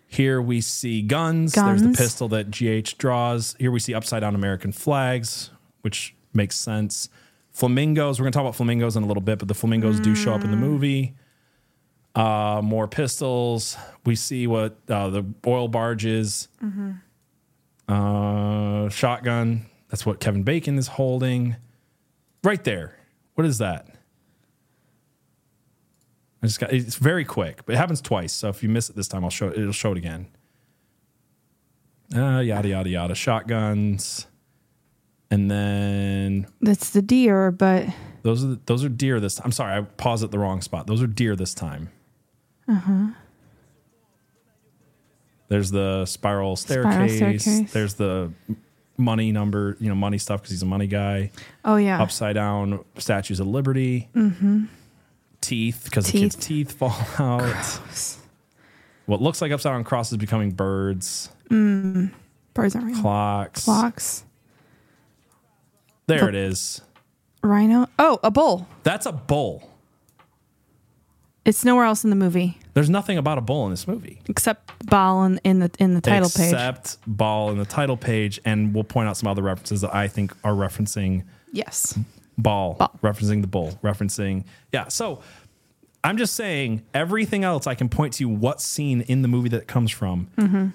Here we see guns. There's the pistol that GH draws. Here we see upside down American flags, which makes sense. Flamingos. We're going to talk about flamingos in a little bit, but the flamingos do show up in the movie. Uh, more pistols. We see what uh, the oil barges. Mhm. Uh, shotgun. That's what Kevin Bacon is holding. Right there. What is that? I just got it's very quick, but it happens twice. So if you miss it this time, I'll show it. It'll show it again. Uh, yada yada yada. Shotguns, and then That's the deer, but those are the, those are deer this. I'm sorry, I paused at the wrong spot. Those are deer this time. uh huh. There's the spiral Spiral staircase. staircase. There's the money number, you know, money stuff because he's a money guy. Oh, yeah. Upside down statues of liberty. Mm-hmm. Teeth because the kids' teeth fall out. What looks like upside down crosses becoming birds. Mm. Birds aren't. Clocks. Clocks. There But- it is. Rhino. Oh, a bull. That's a bull. It's nowhere else in the movie There's nothing about a bull in this movie. except ball in, in the in the title page. Except ball in the title page, and we'll point out some other references that I think are referencing Yes. Ball, referencing the bull, referencing yeah. So I'm just saying everything else I can point to what scene in the movie that it comes from. Mm-hmm.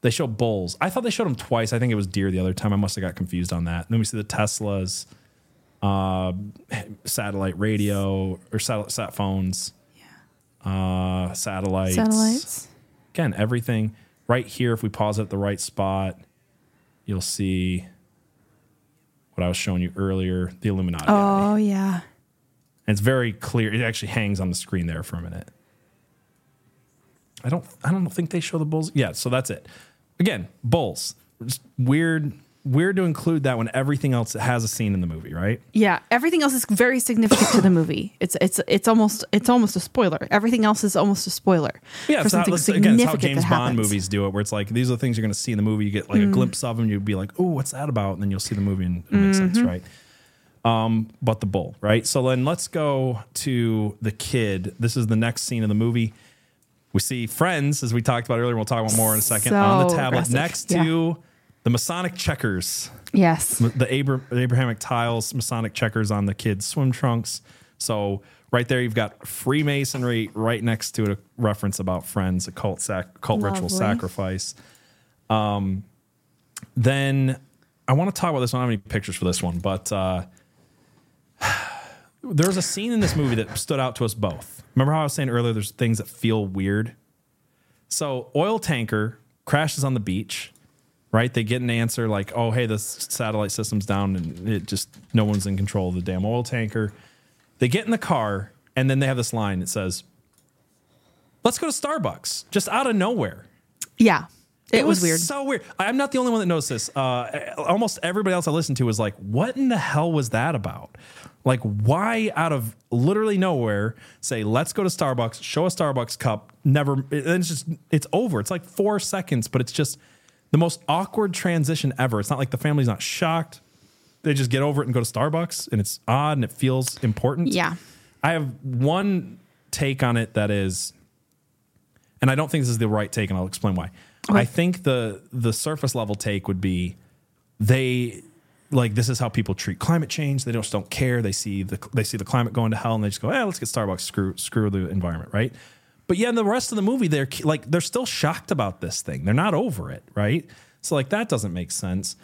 They show bulls. I thought they showed them twice. I think it was deer the other time. I must have got confused on that. then we see the Teslas, uh, satellite radio or sat, sat phones, uh, satellites. Satellites. Again, everything right here. If we pause at the right spot, you'll see what I was showing you earlier. The Illuminati. Oh yeah. And it's very clear. It actually hangs on the screen there for a minute. I don't. I don't think they show the bulls. Yeah. So that's it. Again, bulls. Just weird. Weird to include that when everything else has a scene in the movie, right? Yeah, everything else is very significant to the movie. It's it's it's almost it's almost a spoiler. Everything else is almost a spoiler. Yeah, for how, something that's- again, it's how significant James Bond movies do it, where it's like these are the things you're going to see in the movie. You get like a Mm. glimpse of them, you'd be like, "Oh, what's that about?" And then you'll see the movie, and it makes sense, Mhm. right? Um, but the bull, right? So then let's go to the kid. This is the next scene of the movie. We see friends, as we talked about earlier. We'll talk about more in a second. on the tablet aggressive, next yeah. to the Masonic checkers. Yes. The Abra- Abrahamic tiles, Masonic checkers on the kids' swim trunks. So right there, you've got Freemasonry right next to it, a reference about friends, a cult sac- cult ritual sacrifice. Um, then I want to talk about this. I don't have any pictures for this one, but uh, there's a scene in this movie that stood out to us both. Remember how I was saying earlier? There's things that feel weird. So oil tanker crashes on the beach, right? They get an answer like, "Oh, hey, the satellite system's down, and it just no one's in control of the damn oil tanker." They get in the car, and then they have this line that says, "Let's go to Starbucks," just out of nowhere. Yeah. It, was, weird. So weird. I'm not the only one that knows this. Uh, almost everybody else I listened to was like, "What in the hell was that about?" Like, why out of literally nowhere say, "Let's go to Starbucks." Show a Starbucks cup. Never. And it's just it's over. It's like four seconds, but it's just the most awkward transition ever. It's not like the family's not shocked. They just get over it and go to Starbucks, and it's odd and it feels important. Yeah. I have one take on it that is, and I don't think this is the right take, and I'll explain why. I think the the surface level take would be they like this is how people treat climate change. They just don't care. They see the they see the climate going to hell, and they just go, "Yeah, let's get Starbucks. Screw screw the environment, right?" But yeah, in the rest of the movie, they're like they're still shocked about this thing. They're not over it, right? So like that doesn't make sense.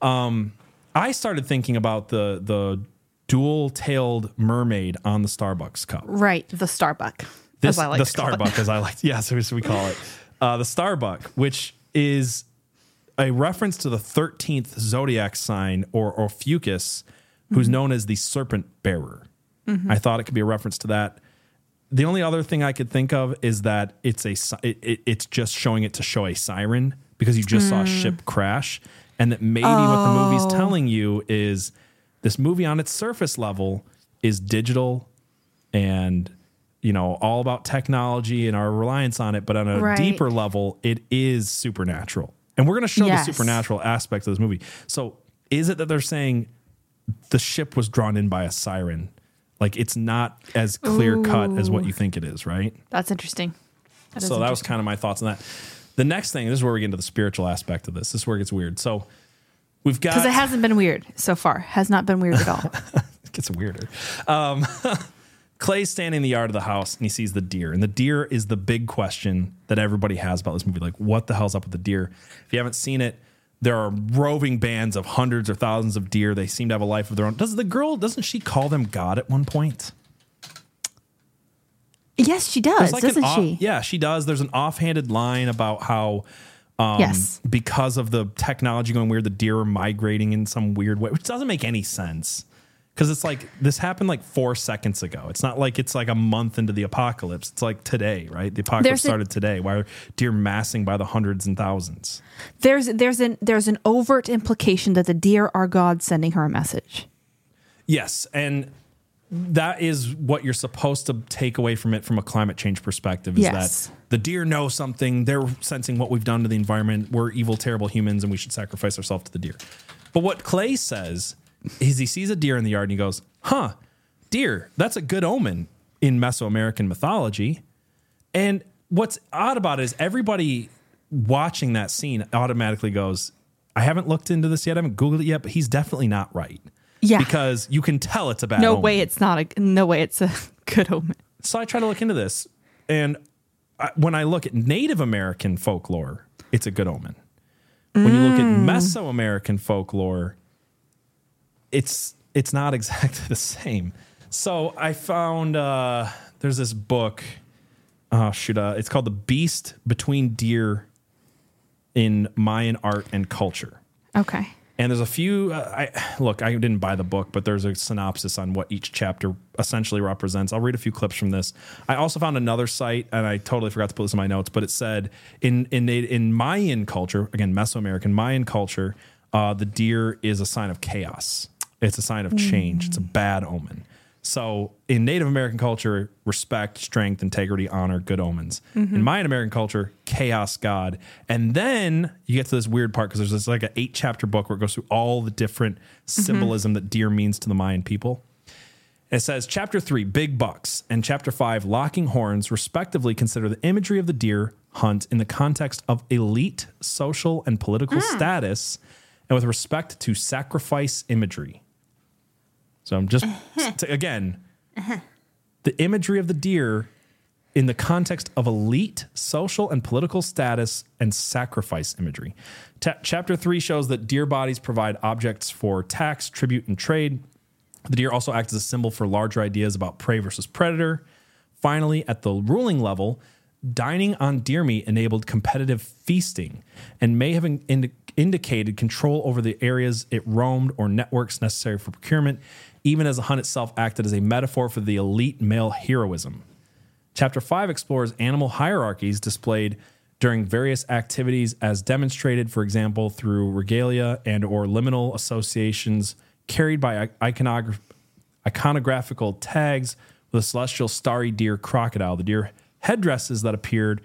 Um, I started thinking about the the dual tailed mermaid on the Starbucks cup. Right. The Starbuck. This like the to call it. Starbuck, as I like, yes, as we call it, uh, the Starbuck, which is a reference to the thirteenth zodiac sign or Ophiuchus, who's Mhm. known as the serpent bearer. Mhm. I thought it could be a reference to that. The only other thing I could think of is that it's a it, it, it's just showing it to show a siren because you just saw a Mm. ship crash, and that maybe what the movie's Oh. telling you is this movie on its surface level is digital and you know all about technology and our reliance on it but on a Right. deeper level it is supernatural and we're going to show Yes. the supernatural aspects of this movie so is it that they're saying the ship was drawn in by a siren like it's not as clear cut as what you think it is right That's interesting. That so that was kind of my thoughts on that the next thing this is where we get into the spiritual aspect of this this is where it gets weird so we've got Because it hasn't been weird so far. Has not been weird at all. it gets weirder. Um, Clay's standing in the yard of the house and he sees the deer. And the deer is the big question that everybody has about this movie. Like, what the hell's up with the deer? If you haven't seen it, there are roving bands of hundreds or thousands of deer. They seem to have a life of their own. Does the girl, doesn't she call them God at one point? yes, she does, like doesn't off- she? Yeah, she does. There's an offhanded line about how Um, Yes. Because of the technology going weird, the deer are migrating in some weird way, which doesn't make any sense. Because it's like this happened like four seconds ago. It's not like it's like a month into the apocalypse. It's like today, right? The apocalypse There's a- started today. Why are deer massing by the hundreds and thousands? There's there's an there's an overt implication that the deer are God sending her a message. Yes, and that is what you're supposed to take away from it from a climate change perspective is Yes. that the deer know something, they're sensing what we've done to the environment, we're evil terrible humans and we should sacrifice ourselves to the deer. But what Clay says is he sees a deer in the yard and he goes, "Huh, deer, that's a good omen in Mesoamerican mythology." And what's odd about it is everybody watching that scene automatically goes, I haven't looked into this yet. I haven't Googled it yet, but he's definitely not right. Yeah. Because you can tell it's a bad no omen. way it's not a no way it's a good omen. So I try to look into this. And I, when I look at Native American folklore, it's a good omen. When you look at Mm. Mesoamerican folklore, it's it's not exactly the same. So I found uh, there's this book. Oh shoot! Uh, it's called "The Beast Between Deer in Mayan Art and Culture." Okay. And there's a few. Uh, I look. I didn't buy the book, but there's a synopsis on what each chapter essentially represents. I'll read a few clips from this. I also found another site, and I totally forgot to put this in my notes. But it said in in in Mayan culture, again Mesoamerican Mayan culture, uh, the deer is a sign of chaos. It's a sign of change. It's a mm-hmm. bad omen. So in Native American culture, respect, strength, integrity, honor, good omens. In mm-hmm. Mayan American culture, chaos, God. And then you get to this weird part because there's this like an eight chapter book where it goes through all the different mm-hmm. symbolism that deer means to the Mayan people. It says chapter three, big bucks, and chapter five, locking horns, respectively, consider the imagery of the deer hunt in the context of elite social and political mm. status and with respect to sacrifice imagery. So I'm just, to- again, the imagery of the deer in the context of elite social and political status and sacrifice imagery. Ta- chapter three shows that deer bodies provide objects for tax, tribute, and trade. The deer also act as a symbol for larger ideas about prey versus predator. Finally, at the ruling level, dining on deer meat enabled competitive feasting and may have in- indi- indicated control over the areas it roamed or networks necessary for procurement, even as the hunt itself acted as a metaphor for the elite male heroism. Chapter 5 explores animal hierarchies displayed during various activities as demonstrated, for example, through regalia and or liminal associations carried by iconograph- iconographical tags with a celestial starry deer crocodile. The deer headdresses that appeared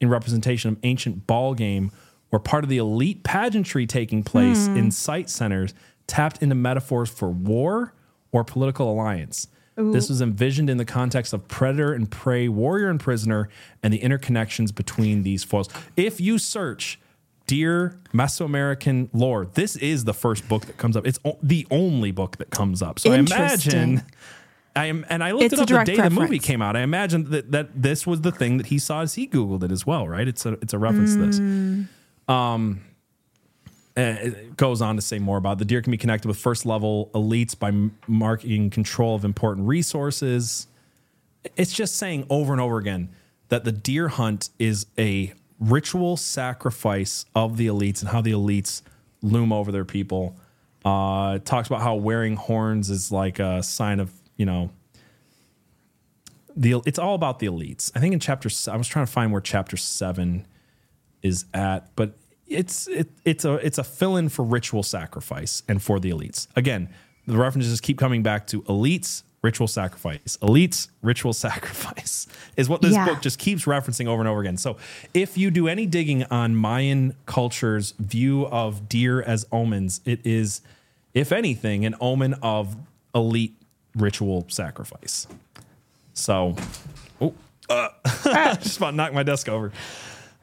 in representation of ancient ball game were part of the elite pageantry taking place Hmm. in site centers tapped into metaphors for war or political alliance. Ooh. This was envisioned in the context of predator and prey, warrior and prisoner, and the interconnections between these foils. If you search Deer Mesoamerican lore, this is the first book that comes up. It's o- the only book that comes up. So I imagine I am, and I looked It's it up the day the movie came out. I imagined that, that this was the thing that he saw as he Googled it as well, right? It's a it's a reference to this. Mm. Um, uh, it goes on to say more about the deer can be connected with first level elites by m- marking control of important resources. It's just saying over and over again that the deer hunt is a ritual sacrifice of the elites and how the elites loom over their people. Uh, it talks about how wearing horns is like a sign of you know the it's all about the elites. I think in chapter I was trying to find where chapter seven is at, but it's it, it's a it's a fill in for ritual sacrifice and for the elites. Again, the references keep coming back to elites, ritual sacrifice, elites, ritual sacrifice is what this Yeah. book just keeps referencing over and over again. So if you do any digging on Mayan culture's view of deer as omens, it is, if anything, an omen of elite ritual sacrifice. So, oh, uh, just about knocked my desk over.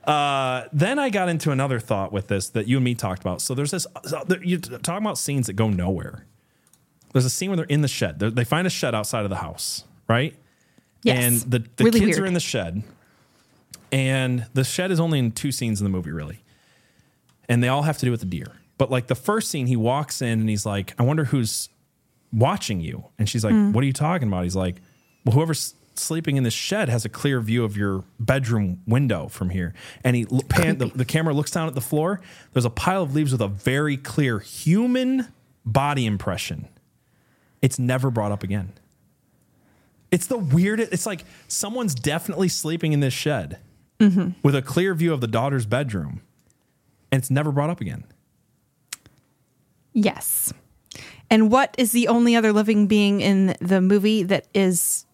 Uh, then I got into another thought with this that you and me talked about. So there's this, you're talking about scenes that go nowhere. There's a scene where they're in the shed. They're, they find a shed outside of the house, right? Yes. And the, the Really kids weird. are in the shed. And the shed is only in two scenes in the movie, really. And they all have to do with the deer. But like the first scene, he walks in and he's like, I wonder who's watching you. And she's like, Mm. What are you talking about? He's like, Well, whoever's sleeping in this shed has a clear view of your bedroom window from here. And he pan, the, the camera looks down at the floor. There's a pile of leaves with a very clear human body impression. It's never brought up again. It's the weirdest. It's like someone's definitely sleeping in this shed Mhm. with a clear view of the daughter's bedroom, and it's never brought up again. Yes. And what is the only other living being in the movie that is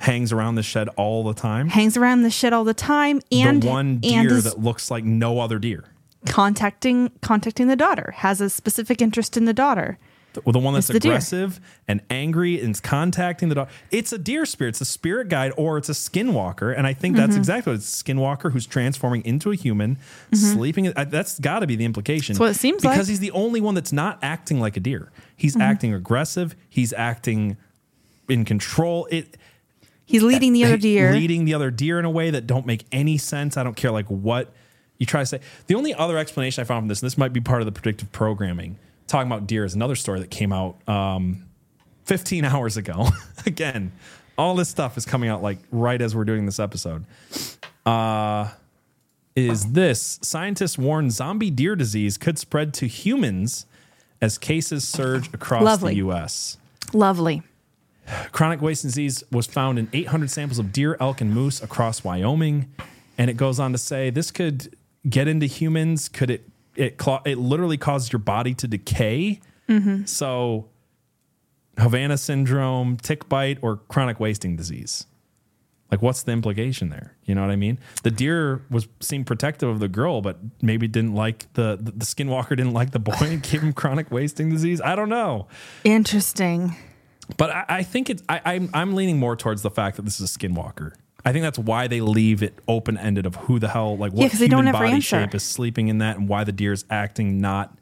Hangs around the shed all the time. hangs around the shit all the time and the one deer is that looks like no other deer. contacting contacting the daughter has a specific interest in the daughter. The, the one that's the deer. aggressive and angry and is contacting the dog. It's a deer spirit. It's a spirit guide or it's a skinwalker. And I think that's Mhm. exactly what it's a skinwalker who's transforming into a human, Mhm. sleeping. That's got to be the implication. That's what it seems because like. he's the only one that's not acting like a deer. He's Mhm. acting aggressive. He's acting in control. It. He's leading the other deer. leading the other deer in a way that don't make any sense. I don't care like what you try to say. The only other explanation I found from this, and this might be part of the predictive programming, talking about deer is another story that came out um, 15 hours ago. Again, all this stuff is coming out like right as we're doing this episode. Uh, is this scientists warn zombie deer disease could spread to humans as cases surge across Lovely. the U.S. Lovely. Chronic wasting disease was found in 800 samples of deer, elk, and moose across Wyoming. And it goes on to say this could get into humans. Could it? It it literally causes your body to decay. Mhm. So, Havana syndrome, tick bite, or chronic wasting disease. Like, what's the implication there? You know what I mean? The deer was seemed protective of the girl, but maybe didn't like the the, the skinwalker didn't like the boy and gave him chronic wasting disease. I don't know. Interesting. But I, I think it's I, I'm I'm leaning more towards the fact that this is a skinwalker. I think that's why they leave it open ended of who the hell like Yeah, what they human body answer. shape is sleeping in that and why the deer is acting not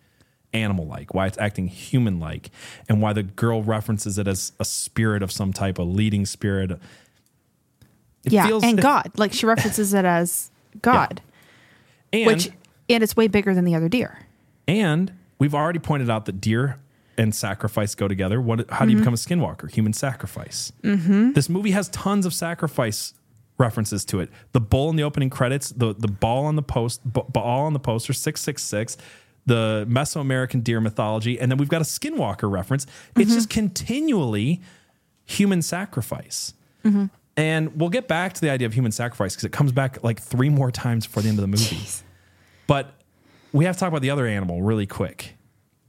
animal like, why it's acting human like, and why the girl references it as a spirit of some type, a leading spirit. It yeah, feels- and God. Like she references it as God. And which and it's way bigger than the other deer. And we've already pointed out that deer and sacrifice go together. What? How do you Mhm. become a skinwalker? Human sacrifice. Mhm. This movie has tons of sacrifice references to it. The bull in the opening credits, the the ball on the post, b- ball on the poster, six six six. The Mesoamerican deer mythology, and then we've got a skinwalker reference. It's just continually human sacrifice. And we'll get back to the idea of human sacrifice because it comes back like three more times before the end of the movie. But we have to talk about the other animal really quick.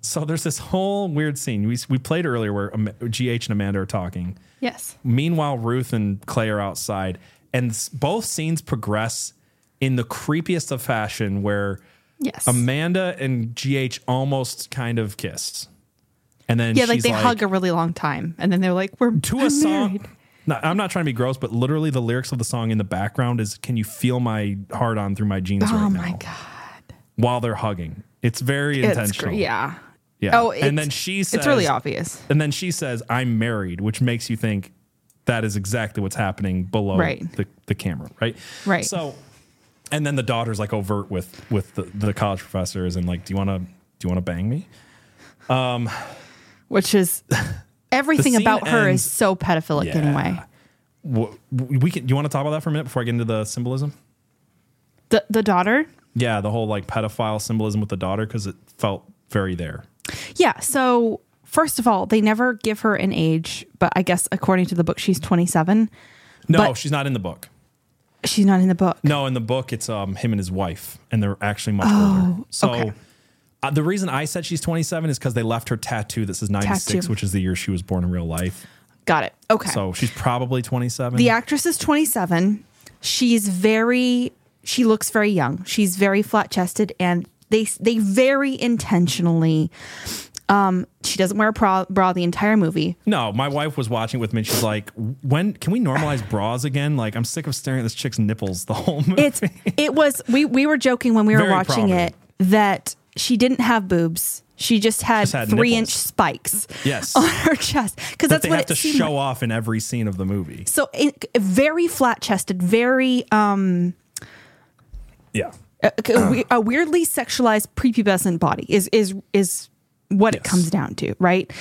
So there's this whole weird scene we, we played earlier where GH and Amanda are talking. Yes. Meanwhile, Ruth and Clay are outside, and s- both scenes progress in the creepiest of fashion where Yes. Amanda and GH almost kind of kiss. And then yeah, like they hug a really long time, and then they're like, "We're to I'm a song. married. No, I'm not trying to be gross, but literally the lyrics of the song in the background is "Can you feel my heart on through my jeans Oh right my now?" god! While they're hugging, it's very It's intentional. gr- yeah. yeah. Oh, and then it's- she it's really obvious. And then she says, "I'm married," which makes you think that is exactly what's happening below Right. the, the camera, right? Right. So, and then the daughter's like overt with with the, the college professors and like, "Do you want to do you want to bang me?" Um, Which is everything about her ends- is so pedophilic Yeah. anyway. we can. Do you want to talk about that for a minute before I get into the symbolism? The the daughter. Yeah, the whole like pedophile symbolism with the daughter because it felt very there. Yeah. So first of all, they never give her an age, but I guess according to the book, she's 27. No, But- she's not in the book. She's not in the book. No, in the book it's um him and his wife, and they're actually much Oh, older. So okay. Uh, the reason I said she's 27 is because they left her tattoo that says 96, Tattoo. which is the year she was born in real life. Got it. Okay. So she's probably 27. The actress is 27. She's very she looks very young. She's very flat-chested and they they very intentionally um she doesn't wear a bra, bra the entire movie. no, my wife was watching it with me. and She's like, "When can we normalize bras again? Like, I'm sick of staring at this chick's nipples the whole movie." It's it was we we were joking when we were Very watching prominent. it that she didn't have boobs. She just had, Just had 3 nipples. inch spikes yes, on her chest cuz that's they what have to show like. off in every scene of the movie. So it, very flat-chested, very um Yeah. a, a a weirdly sexualized prepubescent body is is is what it comes down to, right?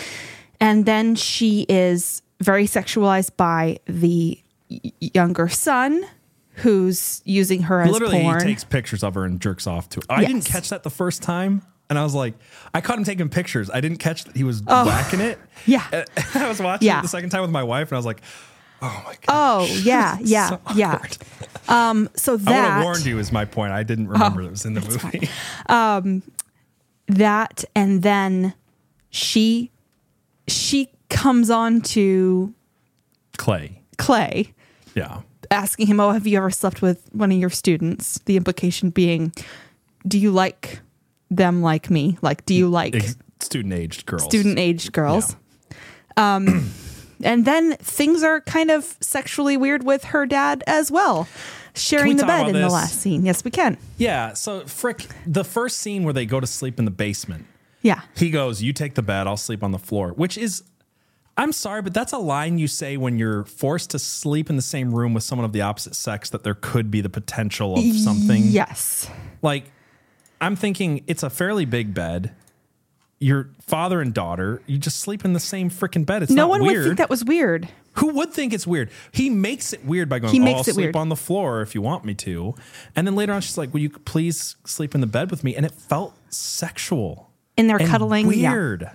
And then she is very sexualized by the younger son who's using her as Literally, porn. he takes pictures of her and jerks off to. Her. I didn't catch that the first time, and I was like, I caught him taking pictures. I didn't catch that he was Oh. whacking it. Yeah. And I was watching Yeah. it the second time with my wife, and I was like, Oh my god. Oh yeah, yeah, So yeah. Um, so I would that have warned you. Is my point. I didn't remember Oh, it was in the movie. um, that and then she she comes on to Clay. Clay Yeah. Asking him, "Oh, have you ever slept with one of your students?" The implication being, "Do you like them like me? Like, do you like Ex- student aged girls. student aged girls?" Um, and then things are kind of sexually weird with her dad as well, sharing the bed in the last scene. Yes, we can. Yeah. So frick, the first scene where they go to sleep in the basement. Yeah. He goes, "You take the bed. I'll sleep on the floor," which is. I'm sorry, but that's a line you say when you're forced to sleep in the same room with someone of the opposite sex that there could be the potential of something. Yes. Like, I'm thinking it's a fairly big bed. Your father and daughter, you just sleep in the same freaking bed. It's no one weird. would think that was weird. Who would think it's weird? He makes it weird by going, He oh, makes I'll it sleep weird. on the floor if you want me to. And then later on, she's like, will you please sleep in the bed with me? And it felt sexual. And they're and cuddling. Yeah.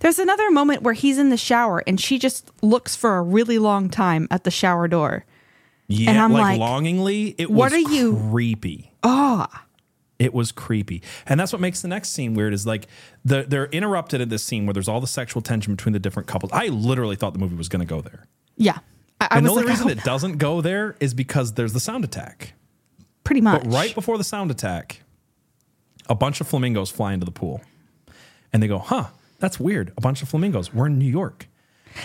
There's another moment where he's in the shower and she just looks for a really long time at the shower door. Yeah, And I'm like, like, longingly, it what was are you- creepy. Ah. It was creepy. And that's what makes the next scene weird is like the, they're interrupted at this scene where there's all the sexual tension between the different couples. I literally thought the movie was going to go there. Yeah. I, I and the only like, reason it doesn't go there is because there's the sound attack. pretty much. But right before the sound attack, a bunch of flamingos fly into the pool. And they go, huh, that's weird. A bunch of flamingos. We're in New York.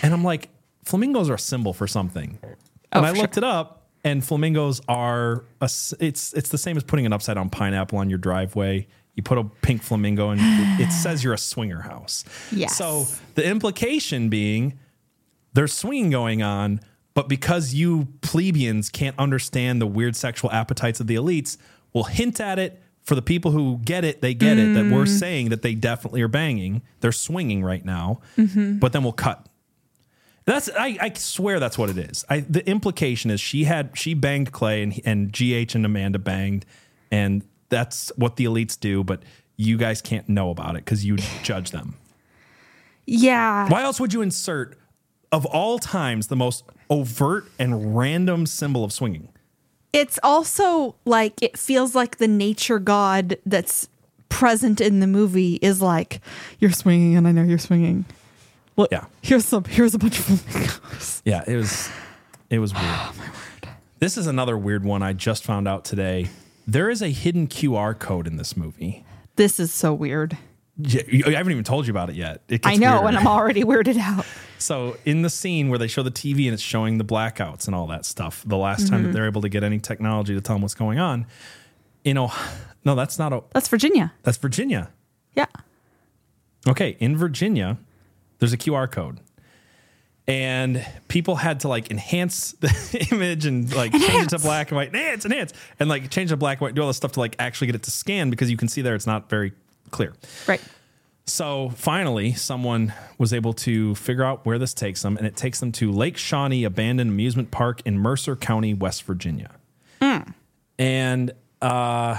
And I'm like, flamingos are a symbol for something. Oh, and I looked it up, and flamingos are a, it's it's the same as putting an upside down pineapple on your driveway. You put a pink flamingo and it, it says you're a swinger house. Yes. So the implication being there's swinging going on, but because you plebeians can't understand the weird sexual appetites of the elites, we'll hint at it for the people who get it, they get it, that we're Mm. saying that they definitely are banging. They're swinging right now, Mhm. but then we'll cut. That's I, I swear that's what it is. I, the implication is she had she banged Clay and and GH and Amanda banged, and that's what the elites do. But you guys can't know about it because you judge them. Yeah. Why else would you insert, of all times, the most overt and random symbol of swinging? It's also like it feels like the nature god that's present in the movie is like you're swinging and I know you're swinging. Well, yeah. Here's some. Here's a bunch of flamingos. Yeah, it was, it was weird. Oh my word! This is another weird one I just found out today. There is a hidden QR code in this movie. This is so weird. Yeah, I haven't even told you about it yet. It I know, weirder. and I'm already weirded out. So in the scene where they show the TV and it's showing the blackouts and all that stuff, the last time that Mhm. they're able to get any technology to tell them what's going on, you know, no, that's not a. That's Virginia. That's Virginia. Yeah. Okay, in Virginia, there's a QR code. And people had to like enhance the image and like change it to black and white. Enhance, enhance. And like change the black and white, do all this stuff to like actually get it to scan because you can see there it's not very clear. Right. So finally, someone was able to figure out where this takes them, and it takes them to Lake Shawnee Abandoned Amusement Park in Mercer County, West Virginia. And uh,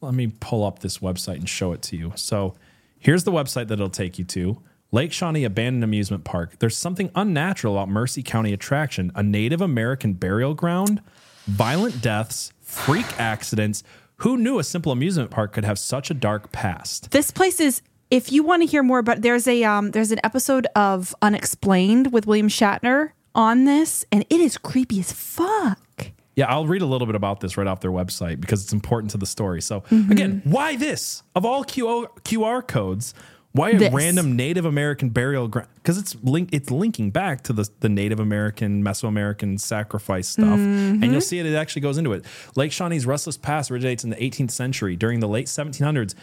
let me pull up this website and show it to you. So here's the website that it'll take you to Lake Shawnee Abandoned Amusement Park. There's something unnatural about Mercer County attraction, a Native American burial ground, violent deaths, freak accidents. Who knew a simple amusement park could have such a dark past? This place is. If you want to hear more about, there's a um, there's an episode of Unexplained with William Shatner on this, and it is creepy as fuck. Yeah, I'll read a little bit about this right off their website because it's important to the story. So, Mhm. again, why this? Of all QR, QR codes, why a This. random Native American burial ground? Because it's link, it's linking back to the, the Native American, Mesoamerican sacrifice stuff. And Mhm. you'll see it, it actually goes into it. Lake Shawnee's Restless Past originates in the 18th century. During the late 1700s,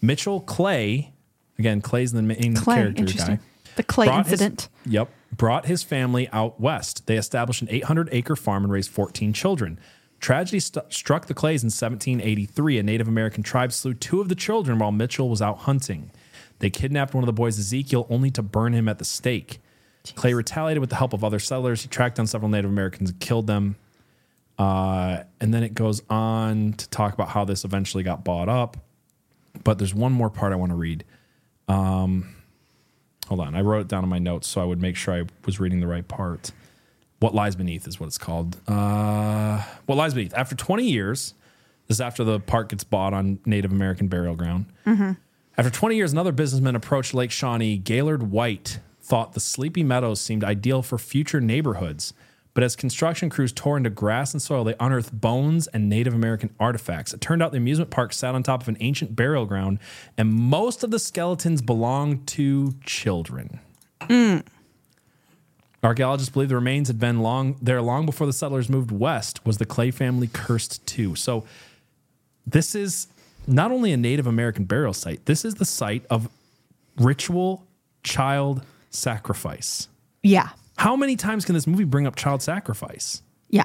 Mitchell Clay, again, Clay's the main Clay, character guy. The Clay brought his- incident. Yep. Brought his family out west. They established an 800 acre farm and raised 14 children. Tragedy st- struck the Clays in 1783. A Native American tribe slew two of the children while Mitchell was out hunting. They kidnapped one of the boys, Ezekiel, only to burn him at the stake. Clay retaliated with the help of other settlers. He tracked down several Native Americans and killed them. Uh, and then it goes on to talk about how this eventually got bought up. But there's one more part I want to read. Um, hold on. I wrote it down in my notes so I would make sure I was reading the right part. What Lies Beneath is what it's called. Uh, what Lies Beneath. After 20 years, this is after the park gets bought on Native American burial ground. Mm-hmm. After 20 years, another businessman approached Lake Shawnee. Gaylord White thought the sleepy meadows seemed ideal for future neighborhoods. But as construction crews tore into grass and soil, they unearthed bones and Native American artifacts. It turned out the amusement park sat on top of an ancient burial ground, and most of the skeletons belonged to children. Mm. Archaeologists believe the remains had been long there long before the settlers moved west. Was the Clay family cursed too? So, this is not only a Native American burial site. This is the site of ritual child sacrifice. Yeah. How many times can this movie bring up child sacrifice? Yeah.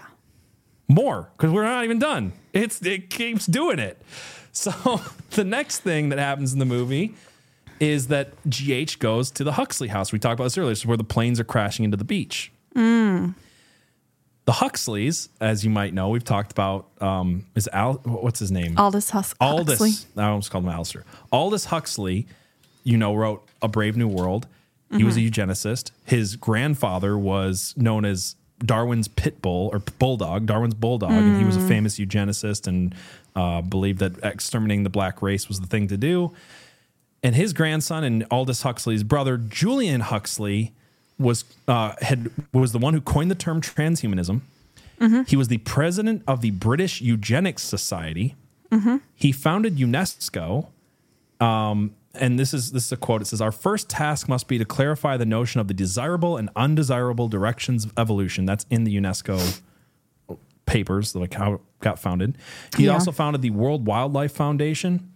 More, because we're not even done. It's it keeps doing it. So the next thing that happens in the movie is that GH goes to the Huxley house. We talked about this earlier. This is where the planes are crashing into the beach. Mm. The Huxleys, as you might know, we've talked about. Um, is Al? What's his name? Aldous Hus- Aldous. Huxley. I almost called him Alistair. Aldous Huxley, you know, wrote A Brave New World. He was a Mhm. eugenicist. His grandfather was known as Darwin's pit bull or bulldog, Darwin's bulldog, and he was a Mm. famous eugenicist and uh, believed that exterminating the black race was the thing to do. And his grandson and Aldous Huxley's brother, Julian Huxley, was uh, had was the one who coined the term transhumanism. Mhm. He was the president of the British Eugenics Society. Mhm. He founded UNESCO. Um, and this is this is a quote. It says, "Our first task must be to clarify the notion of the desirable and undesirable directions of evolution." That's in the UNESCO papers, like how it got founded. He Yeah. also founded the World Wildlife Foundation,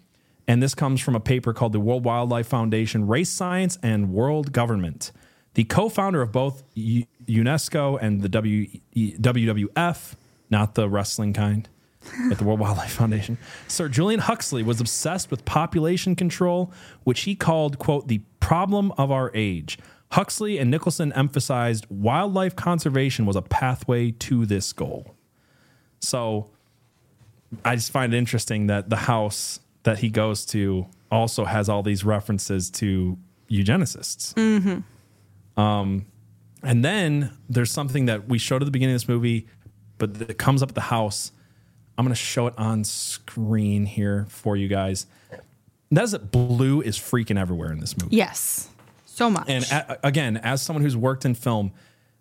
and this comes from a paper called the World Wildlife Foundation: Race Science and World Government. The co-founder of both UNESCO and the WWF, not the wrestling kind, but the World Wildlife Foundation. Sir Julian Huxley was obsessed with population control, which he called, quote, the problem of our age. Huxley and Nicholson emphasized wildlife conservation was a pathway to this goal. So I just find it interesting that the house that he goes to also has all these references to eugenicists. Mm-hmm. Um, and then there's something that we showed at the beginning of this movie, but it comes up at the house. I'm going to show it on screen here for you guys. That is that blue is freaking everywhere in this movie. Yes. So much. And a, again, as someone who's worked in film,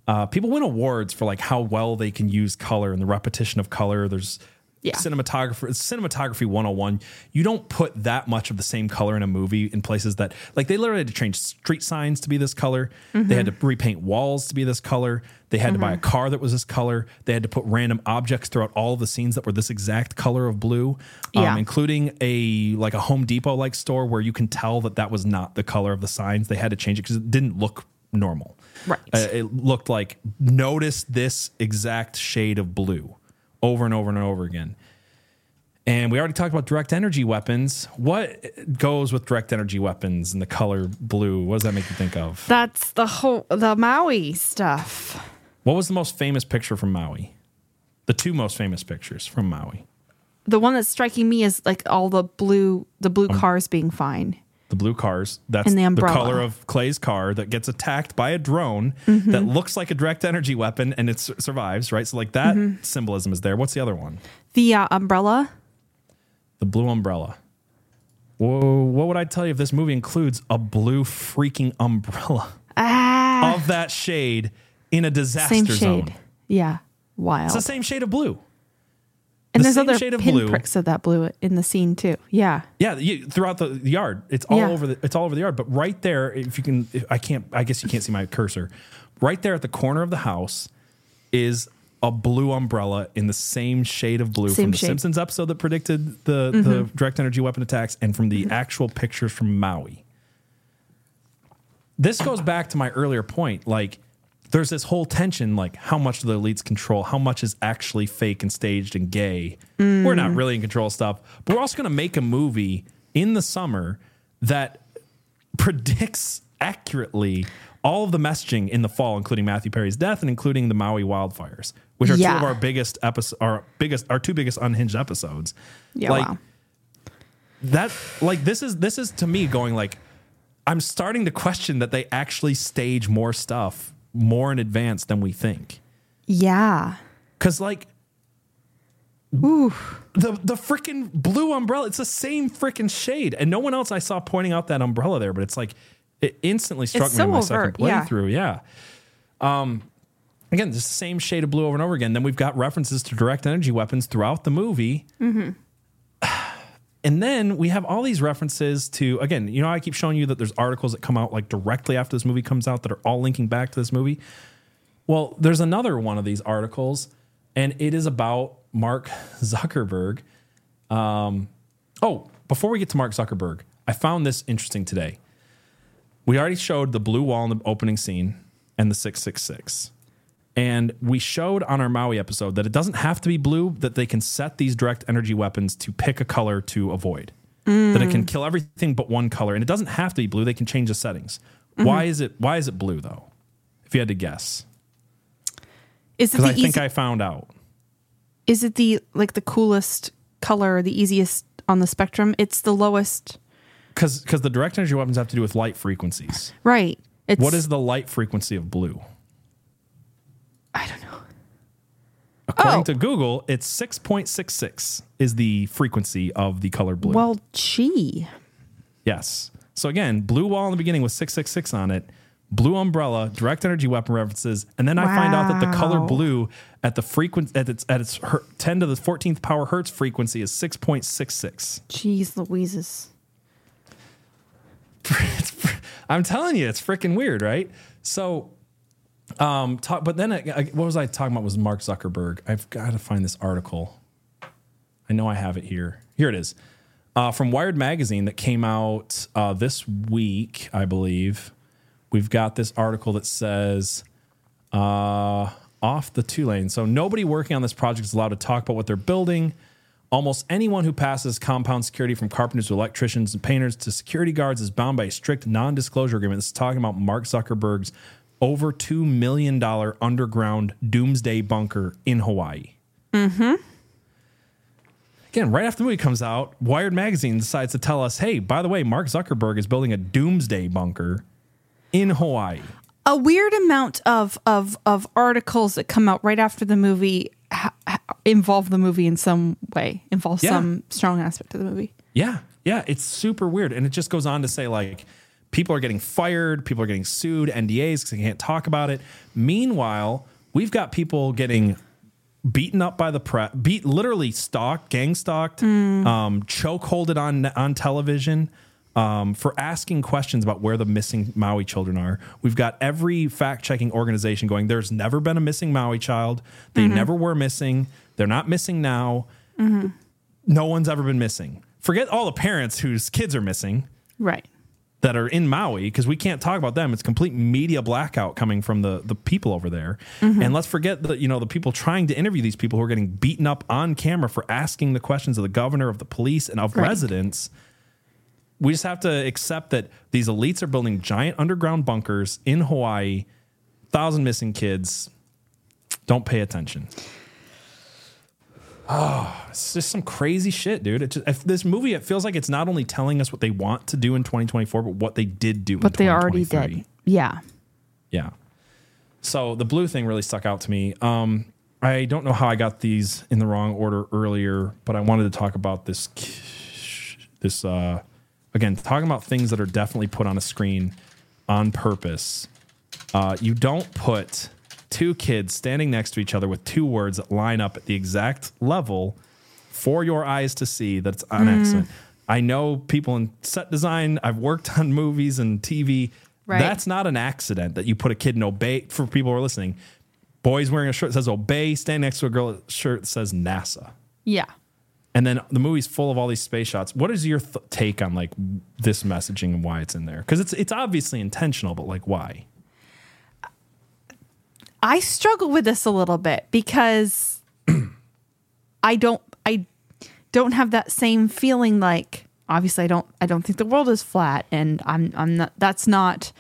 uh, people win awards for like how well they can use color and the repetition of color. There's Yeah. cinematographer cinematography 101 you don't put that much of the same color in a movie in places that like they literally had to change street signs to be this color. They had to repaint walls to be this color. They had to buy a car that was this color. They had to put random objects throughout all of the scenes that were this exact color of blue um, Yeah. including a like a home depot like store where you can tell that that was not the color of the signs. They had to change it because it didn't look normal. Right. uh, it looked like notice this exact shade of blue over and over and over again. And we already talked about direct energy weapons. What goes with direct energy weapons and the color blue? What does that make you think of? That's the whole the Maui stuff. What was the most famous picture from Maui? The two most famous pictures from Maui. The one that's striking me is like all the blue the blue Um, cars being fine. The blue cars. That's the the, color of Clay's car that gets attacked by a drone Mhm. that looks like a direct energy weapon and it survives, right? So, like that Mhm. symbolism is there. What's the other one? The uh, umbrella. The blue umbrella. Whoa, what would I tell you if this movie includes a blue freaking umbrella Ah, of that shade in a disaster same zone? shade. Yeah, wild. It's the same shade of blue. And the there's other shade of blue. pinpricks of that blue in the scene too. Yeah. Yeah, you, throughout the, the yard, it's all Yeah. over the it's all over the yard. But right there, if you can, if, I can't. I guess you can't see my cursor. Right there at the corner of the house is a blue umbrella in the same shade of blue Same from the shade. Simpsons episode that predicted the the Mhm. direct energy weapon attacks, and from the actual pictures from Maui. This goes back to my earlier point. Like, there's this whole tension. Like, how much do the elites control? How much is actually fake and staged and gay? We're not Mm. really in control of stuff. But we're also going to make a movie in the summer that predicts accurately all of the messaging in the fall, including Matthew Perry's death and including the Maui wildfires, which are two of our biggest episode, our biggest, our two biggest unhinged episodes. Yeah, like wow. that, like this is this is to me going like, I'm starting to question that they actually stage more stuff more in advance than we think. Yeah. Cause like Ooh. the the freaking blue umbrella, it's the same freaking shade. And no one else I saw pointing out that umbrella there, but it's like it instantly struck It's me in so my overt, second yeah. playthrough. Yeah. Um again, it's the same shade of blue over and over again. Then we've got references to direct energy weapons throughout the movie. Mm-hmm. And then we have all these references to again, you know, I keep showing you that there's articles that come out like directly after this movie comes out that are all linking back to this movie. Well, there's another one of these articles, and it is about Mark Zuckerberg. Um, oh, before we get to Mark Zuckerberg, I found this interesting today. We already showed the blue wall in the opening scene and the 666. And we showed on our Maui episode that it doesn't have to be blue, that they can set these direct energy weapons to pick a color to avoid. That it can kill everything but one color. And it doesn't have to be blue, they can change the settings. Why is it why is it blue though? If you had to guess. Is it I think I found out. is it the like the coolest color, the easiest on the spectrum? It's the lowest. Because because the direct energy weapons have to do with light frequencies. Right. It's what is the light frequency of blue? I don't know. According Oh. to Google, it's six point six six is the frequency of the color blue. Well, gee. yes. So again, blue wall in the beginning with six six six on it. Blue umbrella, direct energy weapon references, and then I find out that the color blue at the frequency at its at its her, ten to the fourteenth power hertz frequency is six point six six. Jeez Louises. I'm telling you, it's freaking weird, right? So, um, talk, but then I, what was I talking about? Was Mark Zuckerberg? I've got to find this article. I know I have it here. Here it is, uh, from Wired magazine that came out uh, this week, I believe. We've got this article that says uh, off the two lane. So nobody working on this project is allowed to talk about what they're building. Almost anyone who passes compound security from carpenters to electricians and painters to security guards is bound by a strict non disclosure agreement. This is talking about Mark Zuckerberg's over $2 million underground doomsday bunker in Hawaii. Mm-hmm. Again, right after the movie comes out, Wired Magazine decides to tell us hey, by the way, Mark Zuckerberg is building a doomsday bunker in Hawaii. A weird amount of of of articles that come out right after the movie ha- involve the movie in some way, involve Yeah. some strong aspect of the movie. Yeah, yeah, it's super weird, and it just goes on to say like people are getting fired, people are getting sued, NDAs because they can't talk about it. Meanwhile, we've got people getting beaten up by the press, beat literally stalked, gang stalked, um, chokeholded on on television. Um, for asking questions about where the missing Maui children are. We've got every fact checking organization going, there's never been a missing Maui child. They Mhm. never were missing. They're not missing now Mm-hmm. no one's ever been missing. Forget all the parents whose kids are missing Right. That are in Maui because we can't talk about them. It's complete media blackout coming from the the people over there. Mhm. And let's forget that you know the people trying to interview these people who are getting beaten up on camera for asking the questions of the governor, of the police, and of Right. residents. We just have to accept that these elites are building giant underground bunkers in Hawaii. Thousand missing kids. Don't pay attention. Oh, it's just some crazy shit, dude. It just, if this movie, it feels like it's not only telling us what they want to do in 2024, but what they did do. But they already did. Yeah. Yeah. So the blue thing really stuck out to me. Um, I don't know how I got these in the wrong order earlier, but I wanted to talk about this. This uh, again, talking about things that are definitely put on a screen on purpose. Uh, you don't put two kids standing next to each other with two words that line up at the exact level for your eyes to see that's it's an Mm. accident. I know people in set design, I've worked on movies and TV. Right. That's not an accident that you put a kid in obey for people who are listening. Boys wearing a shirt that says obey, stand next to a girl shirt that says NASA. Yeah. And then the movie's full of all these space shots. What is your th- take on like this messaging and why it's in there? Because it's it's obviously intentional, but like why? I struggle with this a little bit because I don't I don't have that same feeling like obviously I don't I don't think the world is flat, and I'm I'm not. That's not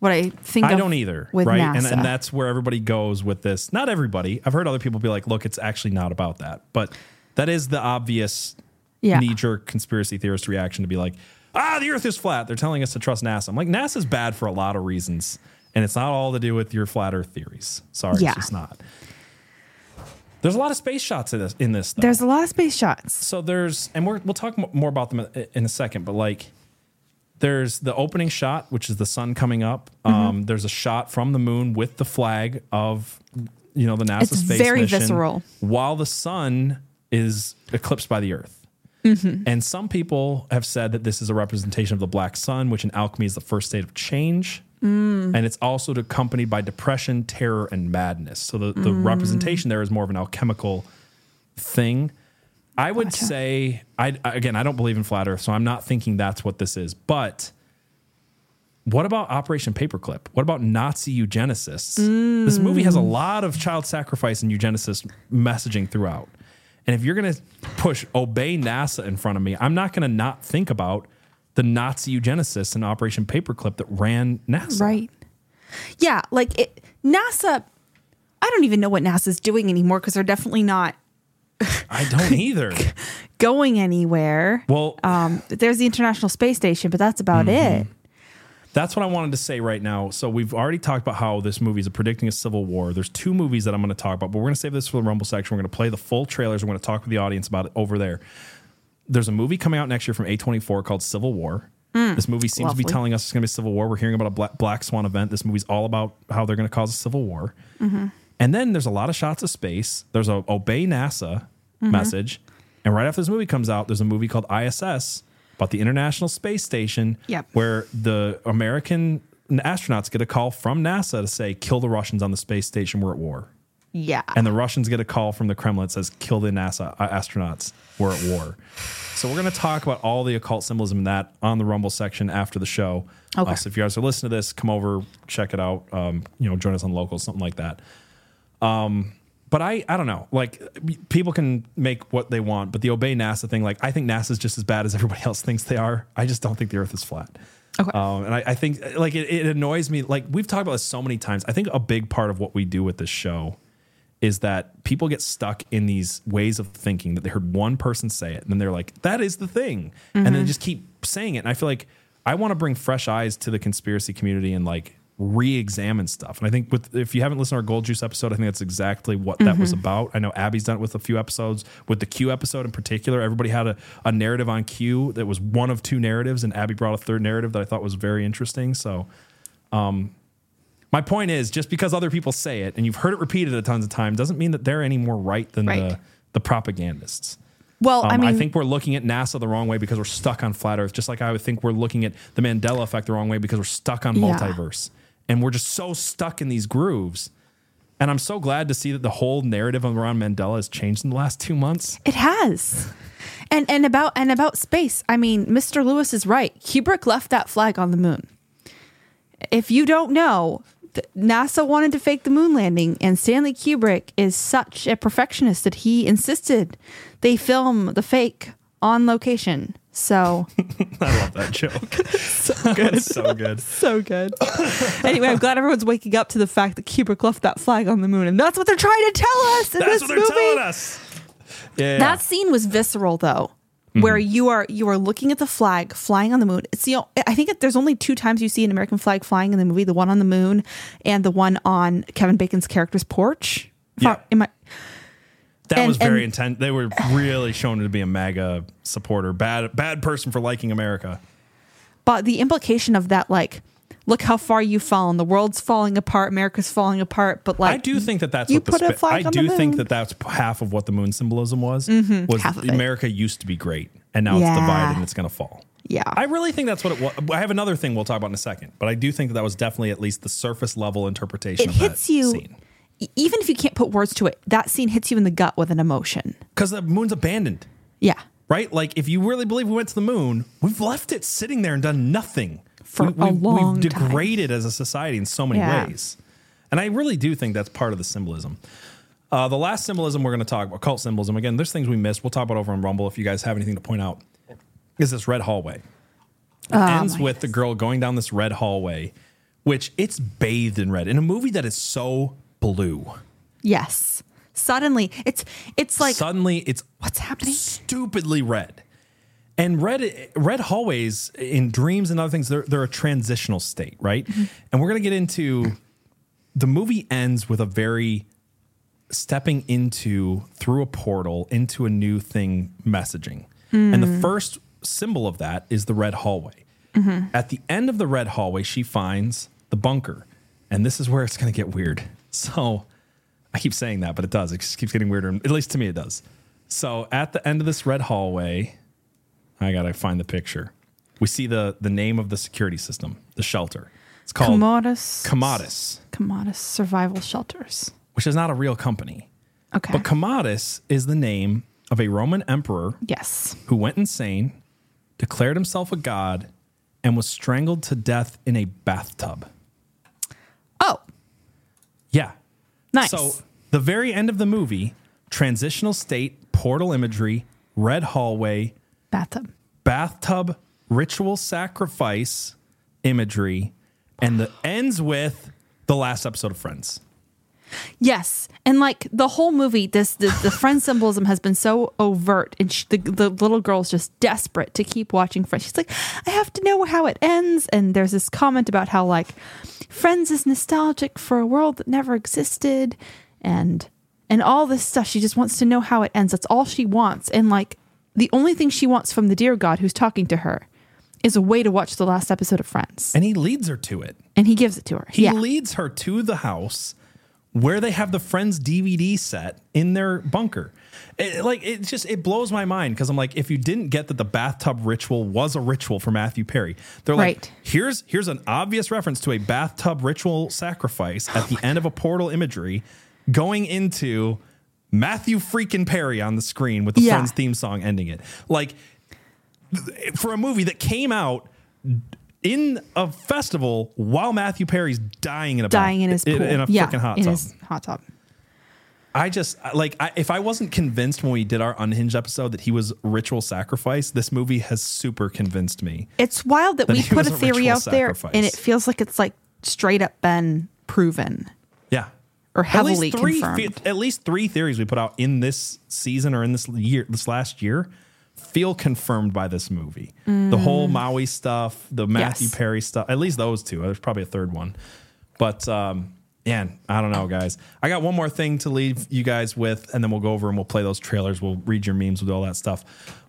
what I think. I don't either, With right? NASA. And, and that's where everybody goes with this. Not everybody. I've heard other people be like, "Look, it's actually not about that," but that is the obvious Yeah. knee-jerk conspiracy theorist reaction to be like, "Ah, the Earth is flat." They're telling us to trust NASA. I'm like, NASA's bad for a lot of reasons, and it's not all to do with your flat Earth theories. Sorry, Yeah. it's just not. There's a lot of space shots in this. In this, though. There's a lot of space shots. So there's, and we're, we'll talk mo- more about them in a second, but like, there's the opening shot, which is the sun coming up. Mm-hmm. Um, there's a shot from the moon with the flag of, you know, the NASA It's space very mission, visceral. while the sun is eclipsed by the Earth. Mm-hmm. And some people have said that this is a representation of the black sun, which in alchemy is the first state of change. Mm. And it's also accompanied by depression, terror, and madness. So the, the Mm. representation there is more of an alchemical thing. I would say, I again, I don't believe in flat Earth, so I'm not thinking that's what this is. But what about Operation Paperclip? What about Nazi eugenicists? This movie has a lot of child sacrifice and eugenicist messaging throughout. And if you're going to push obey NASA in front of me, I'm not going to not think about the Nazi eugenicists in Operation Paperclip that ran NASA. Right. Yeah, like it, NASA. I don't even know what NASA's doing anymore because they're definitely not I don't either. going anywhere. Well, Um, there's the International Space Station, but that's about Mm-hmm. it. That's what I wanted to say right now. So we've already talked about how this movie is predicting a civil war. There's two movies that I'm going to talk about, but we're going to save this for the Rumble section. We're going to play the full trailers. We're going to talk with the audience about it over there. There's a movie coming out next year from A24 called Civil War. Hmm. this movie seems to be telling us it's going to be a civil war. We're hearing about a black, black swan event. This movie's all about how they're going to cause a civil war. Mm-hmm. And then there's a lot of shots of space. There's a obey NASA mm-hmm. message. And right after this movie comes out, there's a movie called ISS about the International Space Station Yep. where the American astronauts get a call from NASA to say, kill the Russians on the space station. We're at war. Yeah. And the Russians get a call from the Kremlin that says, kill the NASA uh, astronauts. We're at war. So we're going to talk about all the occult symbolism in that on the Rumble section after the show. Okay. Uh, so if you guys are listening to this, come over, check it out. Um, you know, join us on local, something like that. Um, but I, I don't know. Like people can make what they want, but the obey NASA thing, like I think NASA's just as bad as everybody else thinks they are. I just don't think the Earth is flat. Okay. Um, and I, I think like it, it annoys me. Like we've talked about this so many times. I think a big part of what we do with this show is that people get stuck in these ways of thinking that they heard one person say it and then they're like, that is the thing. And then just keep saying it. And I feel like I want to bring fresh eyes to the conspiracy community and like re-examine stuff. And I think with if you haven't listened to our Gold Juice episode, I think that's exactly what that was about. I know Abby's done it with a few episodes. With the Q episode in particular, everybody had a, a narrative on Q that was one of two narratives, and Abby brought a third narrative that I thought was very interesting. So um, my point is, just because other people say it and you've heard it repeated a tons of times, doesn't mean that they're any more right than Right. the the propagandists. Well, Um, I mean, I think we're looking at NASA the wrong way because we're stuck on flat Earth. Just like I would think we're looking at the Mandela effect the wrong way because we're stuck on Yeah. multiverse, and we're just so stuck in these grooves. And I'm so glad to see that the whole narrative around Mandela has changed in the last two months. It has. And and about and about space. I mean, Mr. Lewis is right. Kubrick left that flag on the moon. If you don't know, NASA wanted to fake the moon landing, and Stanley Kubrick is such a perfectionist that he insisted they film the fake on location. So I love that joke. so good. so good. so good. anyway, I'm glad everyone's waking up to the fact that Kubrick left that flag on the moon, and that's what they're trying to tell us in That's this what they're movie. telling us. Yeah. That scene was visceral though. Where mm-hmm. you are you are looking at the flag flying on the moon. It's the I think there's only two times you see an American flag flying in the movie: the one on the moon and the one on Kevin Bacon's character's porch. Yeah. I- That And- was very intense. They were really shown to be a MAGA supporter, bad bad person for liking America. but the implication of that, like, look how far you've fallen. The world's falling apart. America's falling apart. But like, I do think that that's you what the put a flag I on the do think that that's half of what the moon symbolism was. Mhm, Was half of it. America used to be great, and now it's divided and it's going to fall. Yeah. I really think that's what it was. I have another thing we'll talk about in a second, but I do think that that was definitely at least the surface level interpretation it of hits that you. scene. e- Even if you can't put words to it, that scene hits you in the gut with an emotion. Because the moon's abandoned, Yeah. right? Like if you really believe we went to the moon, we've left it sitting there and done nothing For we, a we've, long We've time. degraded as a society in so many Yeah. ways, and I really do think that's part of the symbolism. Uh, the last symbolism we're going to talk about, cult symbolism. Again, there's things we missed. We'll talk about over on Rumble if you guys have anything to point out. is this red hallway. It Oh, ends with the girl going down this red hallway, which it's bathed in red in a movie that is so blue. Yes. Suddenly, it's it's like suddenly it's what's happening? Stupidly red. And red red hallways in dreams and other things, they're they're a transitional state, right? Mm-hmm. And we're gonna get into the movie ends with a very stepping into through a portal into a new thing messaging. And the Mm. first symbol of that is the red hallway. Mhm. At the end of the red hallway, she finds the bunker. And this is where it's going to get weird. So I keep saying that, but it does. It just keeps getting weirder. At least to me, it does. So at the end of this red hallway, I got to find the picture. We see the, the name of the security system, the shelter. It's called Commodus. Commodus, Commodus Survival Shelters. which is not a real company. Okay. But Commodus is the name of a Roman emperor Yes. who went insane, declared himself a god, and was strangled to death in a bathtub. Oh. Yeah. Nice. So the very end of the movie, transitional state, portal imagery, red hallway, Bathtub. bathtub, ritual sacrifice imagery, and the ends with the last episode of Friends. Yes, and like the whole movie, this the, the friend symbolism has been so overt, and she, the the little girl's just desperate to keep watching Friends. She's like, I have to know how it ends. And there's this comment about how like Friends is nostalgic for a world that never existed, and and all this stuff. She just wants to know how it ends. That's all she wants, and like the only thing she wants from the deer God who's talking to her is a way to watch the last episode of Friends, And he leads her to it. and he gives it to her. He yeah, leads her to the house where they have the Friends DVD set in their bunker. It, like it just it blows my mind because I'm like, if you didn't get that the bathtub ritual was a ritual for Matthew Perry, they're like, Right. here's here's an obvious reference to a bathtub ritual sacrifice at the end of a portal imagery, going into Matthew freaking Perry on the screen with the Yeah. Friends theme song ending it. Like for a movie that came out in a festival while Matthew Perry's dying in a dying bath- in his pool. in, a yeah, freaking hot in tub. his hot tub. I just like I, if I wasn't convinced when we did our unhinged episode that he was ritual sacrifice, this movie has super convinced me. It's wild that, That we put a theory out there and it feels like it's like straight up been proven. Or heavily at least three, confirmed. At least three theories we put out in this season or in this year, this last year, feel confirmed by this movie. The Mm. whole Maui stuff, the Matthew Yes. Perry stuff, at least those two. There's probably a third one, but um, man, I don't know, guys. I got one more thing to leave you guys with, and then we'll go over and we'll play those trailers. We'll read your memes with all that stuff.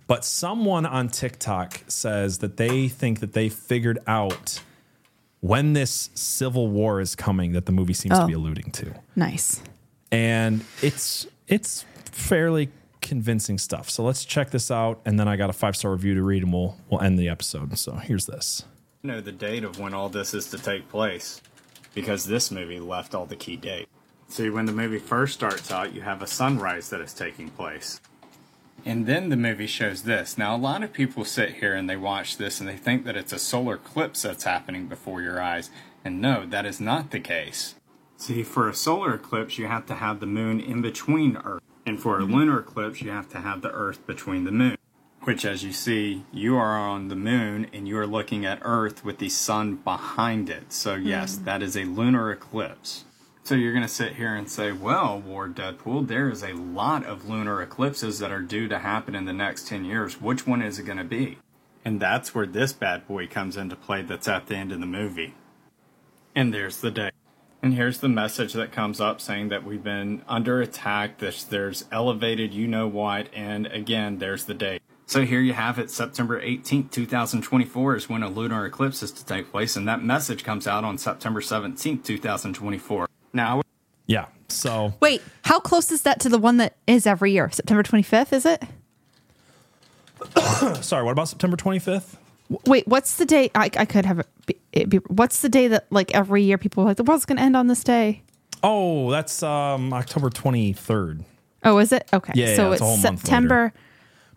But someone on TikTok says that they think that they figured out when this civil war is coming that the movie seems to Oh. be alluding to nice. and it's it's fairly convincing stuff. So let's check this out, and then I got a five star review to read, and we'll we'll end the episode. So here's this. know the date of when all this is to take place because this movie left all the key dates. See, when the movie first starts out, you have a sunrise that is taking place. And then the movie shows this. Now, a lot of people sit here and they watch this and they think that it's a solar eclipse that's happening before your eyes. And no, that is not the case. See, for a solar eclipse, you have to have the moon in between Earth. And for a mm-hmm. lunar eclipse, you have to have the Earth between the moon. Which, as you see, you are on the moon and you are looking at Earth with the sun behind it. So, yes, mm. that is a lunar eclipse. So, you're going to sit here and say, well, War Deadpool, there is a lot of lunar eclipses that are due to happen in the next 10 years. Which one is it going to be? And that's where this bad boy comes into play that's at the end of the movie. And there's the day. And here's the message that comes up saying that we've been under attack, that there's elevated you know what, and again, there's the date. So here you have it, September 18th, 2024 is when a lunar eclipse is to take place, and that message comes out on September 17th, 2024. Now, Yeah. So Wait, how close is that to the one that is every year? September 25th, is it? sorry. What about September 25th? Wait, what's the day? I, I could have it be, it be. What's the day that like every year people are like the world's going to end on this day? Oh, that's um October 23rd. Oh, is it? Okay. Yeah, so yeah, it's it's a whole month September.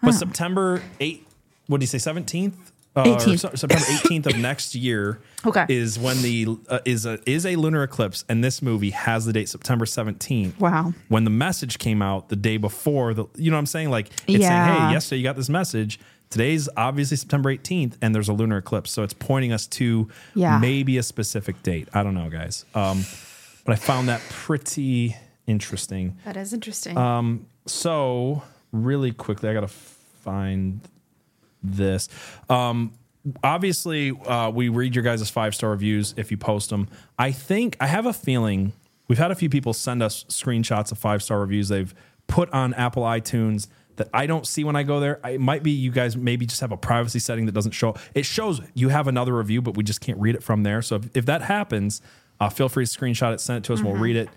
But Huh. September 8th, what do you say, 17th? Uh, 18th. Se- September 18th of next year Okay. is when the uh, is a is a lunar eclipse and this movie has the date September 17th. Wow. When the message came out the day before the you know what I'm saying like it's saying Yeah. hey yesterday you got this message today's obviously September 18th, and there's a lunar eclipse, so it's pointing us to Yeah. maybe a specific date. I don't know, guys. Um, but I found that pretty interesting. That is interesting. Um, so really quickly, I gotta find this. Um, obviously, uh, we read your guys' five star reviews if you post them. I think I have a feeling we've had a few people send us screenshots of five star reviews they've put on Apple iTunes that I don't see when I go there. It might be you guys maybe just have a privacy setting that doesn't show. It shows you have another review, but we just can't read it from there. So if, if that happens, uh, feel free to screenshot it, send it to us, Mm-hmm. we'll read it,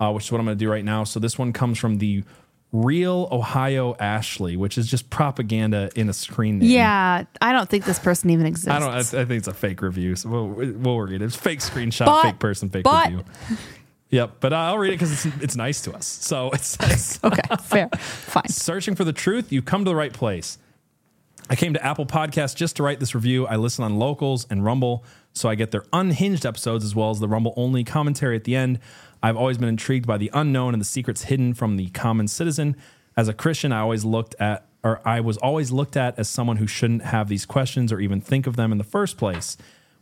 uh, which is what I'm going to do right now. So this one comes from the real Ohio Ashley, which is just propaganda in a screen name. Yeah, I don't think this person even exists. I don't. I, I think it's a fake review. So we'll, we'll read it. It's fake screenshot, But- fake person, fake but- review. Yep, but I'll read it because it's it's nice to us. So it says, okay, fair, fine. Searching for the truth, you come to the right place. I came to Apple Podcasts just to write this review. I listen on Locals and Rumble, so I get their unhinged episodes as well as the Rumble only commentary at the end. I've always been intrigued by the unknown and the secrets hidden from the common citizen. As a Christian, I always looked at, or I was always looked at as someone who shouldn't have these questions or even think of them in the first place.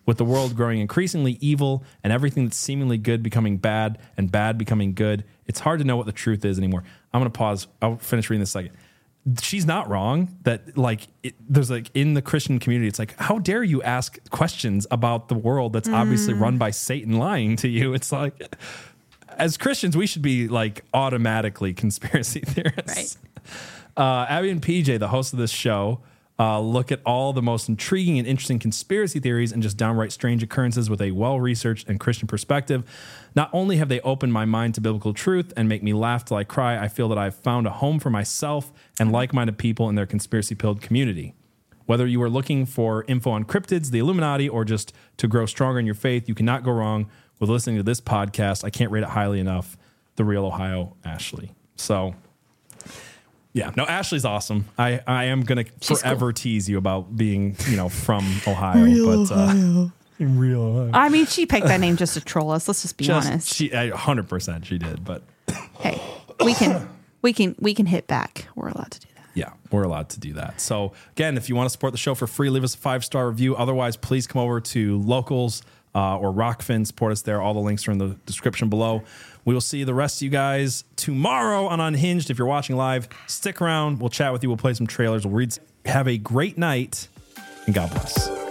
With the world growing increasingly evil and everything that's seemingly good becoming bad and bad becoming good, it's hard to know what the truth is anymore. I'm going to pause. I'll finish reading this second she's not wrong that like it, there's like in the christian community it's like how dare you ask questions about the world that's obviously Mm. run by satan lying to you it's like as christians we should be like automatically conspiracy theorists uh, abby and pj the hosts of this show uh, look at all the most intriguing and interesting conspiracy theories and just downright strange occurrences with a well researched and Christian perspective. Not only have they opened my mind to biblical truth and make me laugh till I cry, I feel that I've found a home for myself and like minded people in their conspiracy pilled community. Whether you are looking for info on cryptids, the Illuminati, or just to grow stronger in your faith, you cannot go wrong with listening to this podcast. I can't rate it highly enough. The Real Ohio Ashley. So, yeah, no, Ashley's awesome. I, I am gonna She's forever tease you about being, you know, from Ohio, but uh, real Ohio. I mean, she picked that name just to troll us. Let's just be Just- honest. She, hundred percent, she did. But hey, we can, we can, we can hit back. We're allowed to do that. yeah, we're allowed to do that. So again, if you want to support the show for free, leave us a five star review. Otherwise, please come over to locals uh, or Rokfin. Support us there. All the links are in the description below. We will see the rest of you guys tomorrow on Unhinged. If you're watching live, stick around. We'll chat with you. We'll play some trailers. We'll read. Have a great night, and God bless.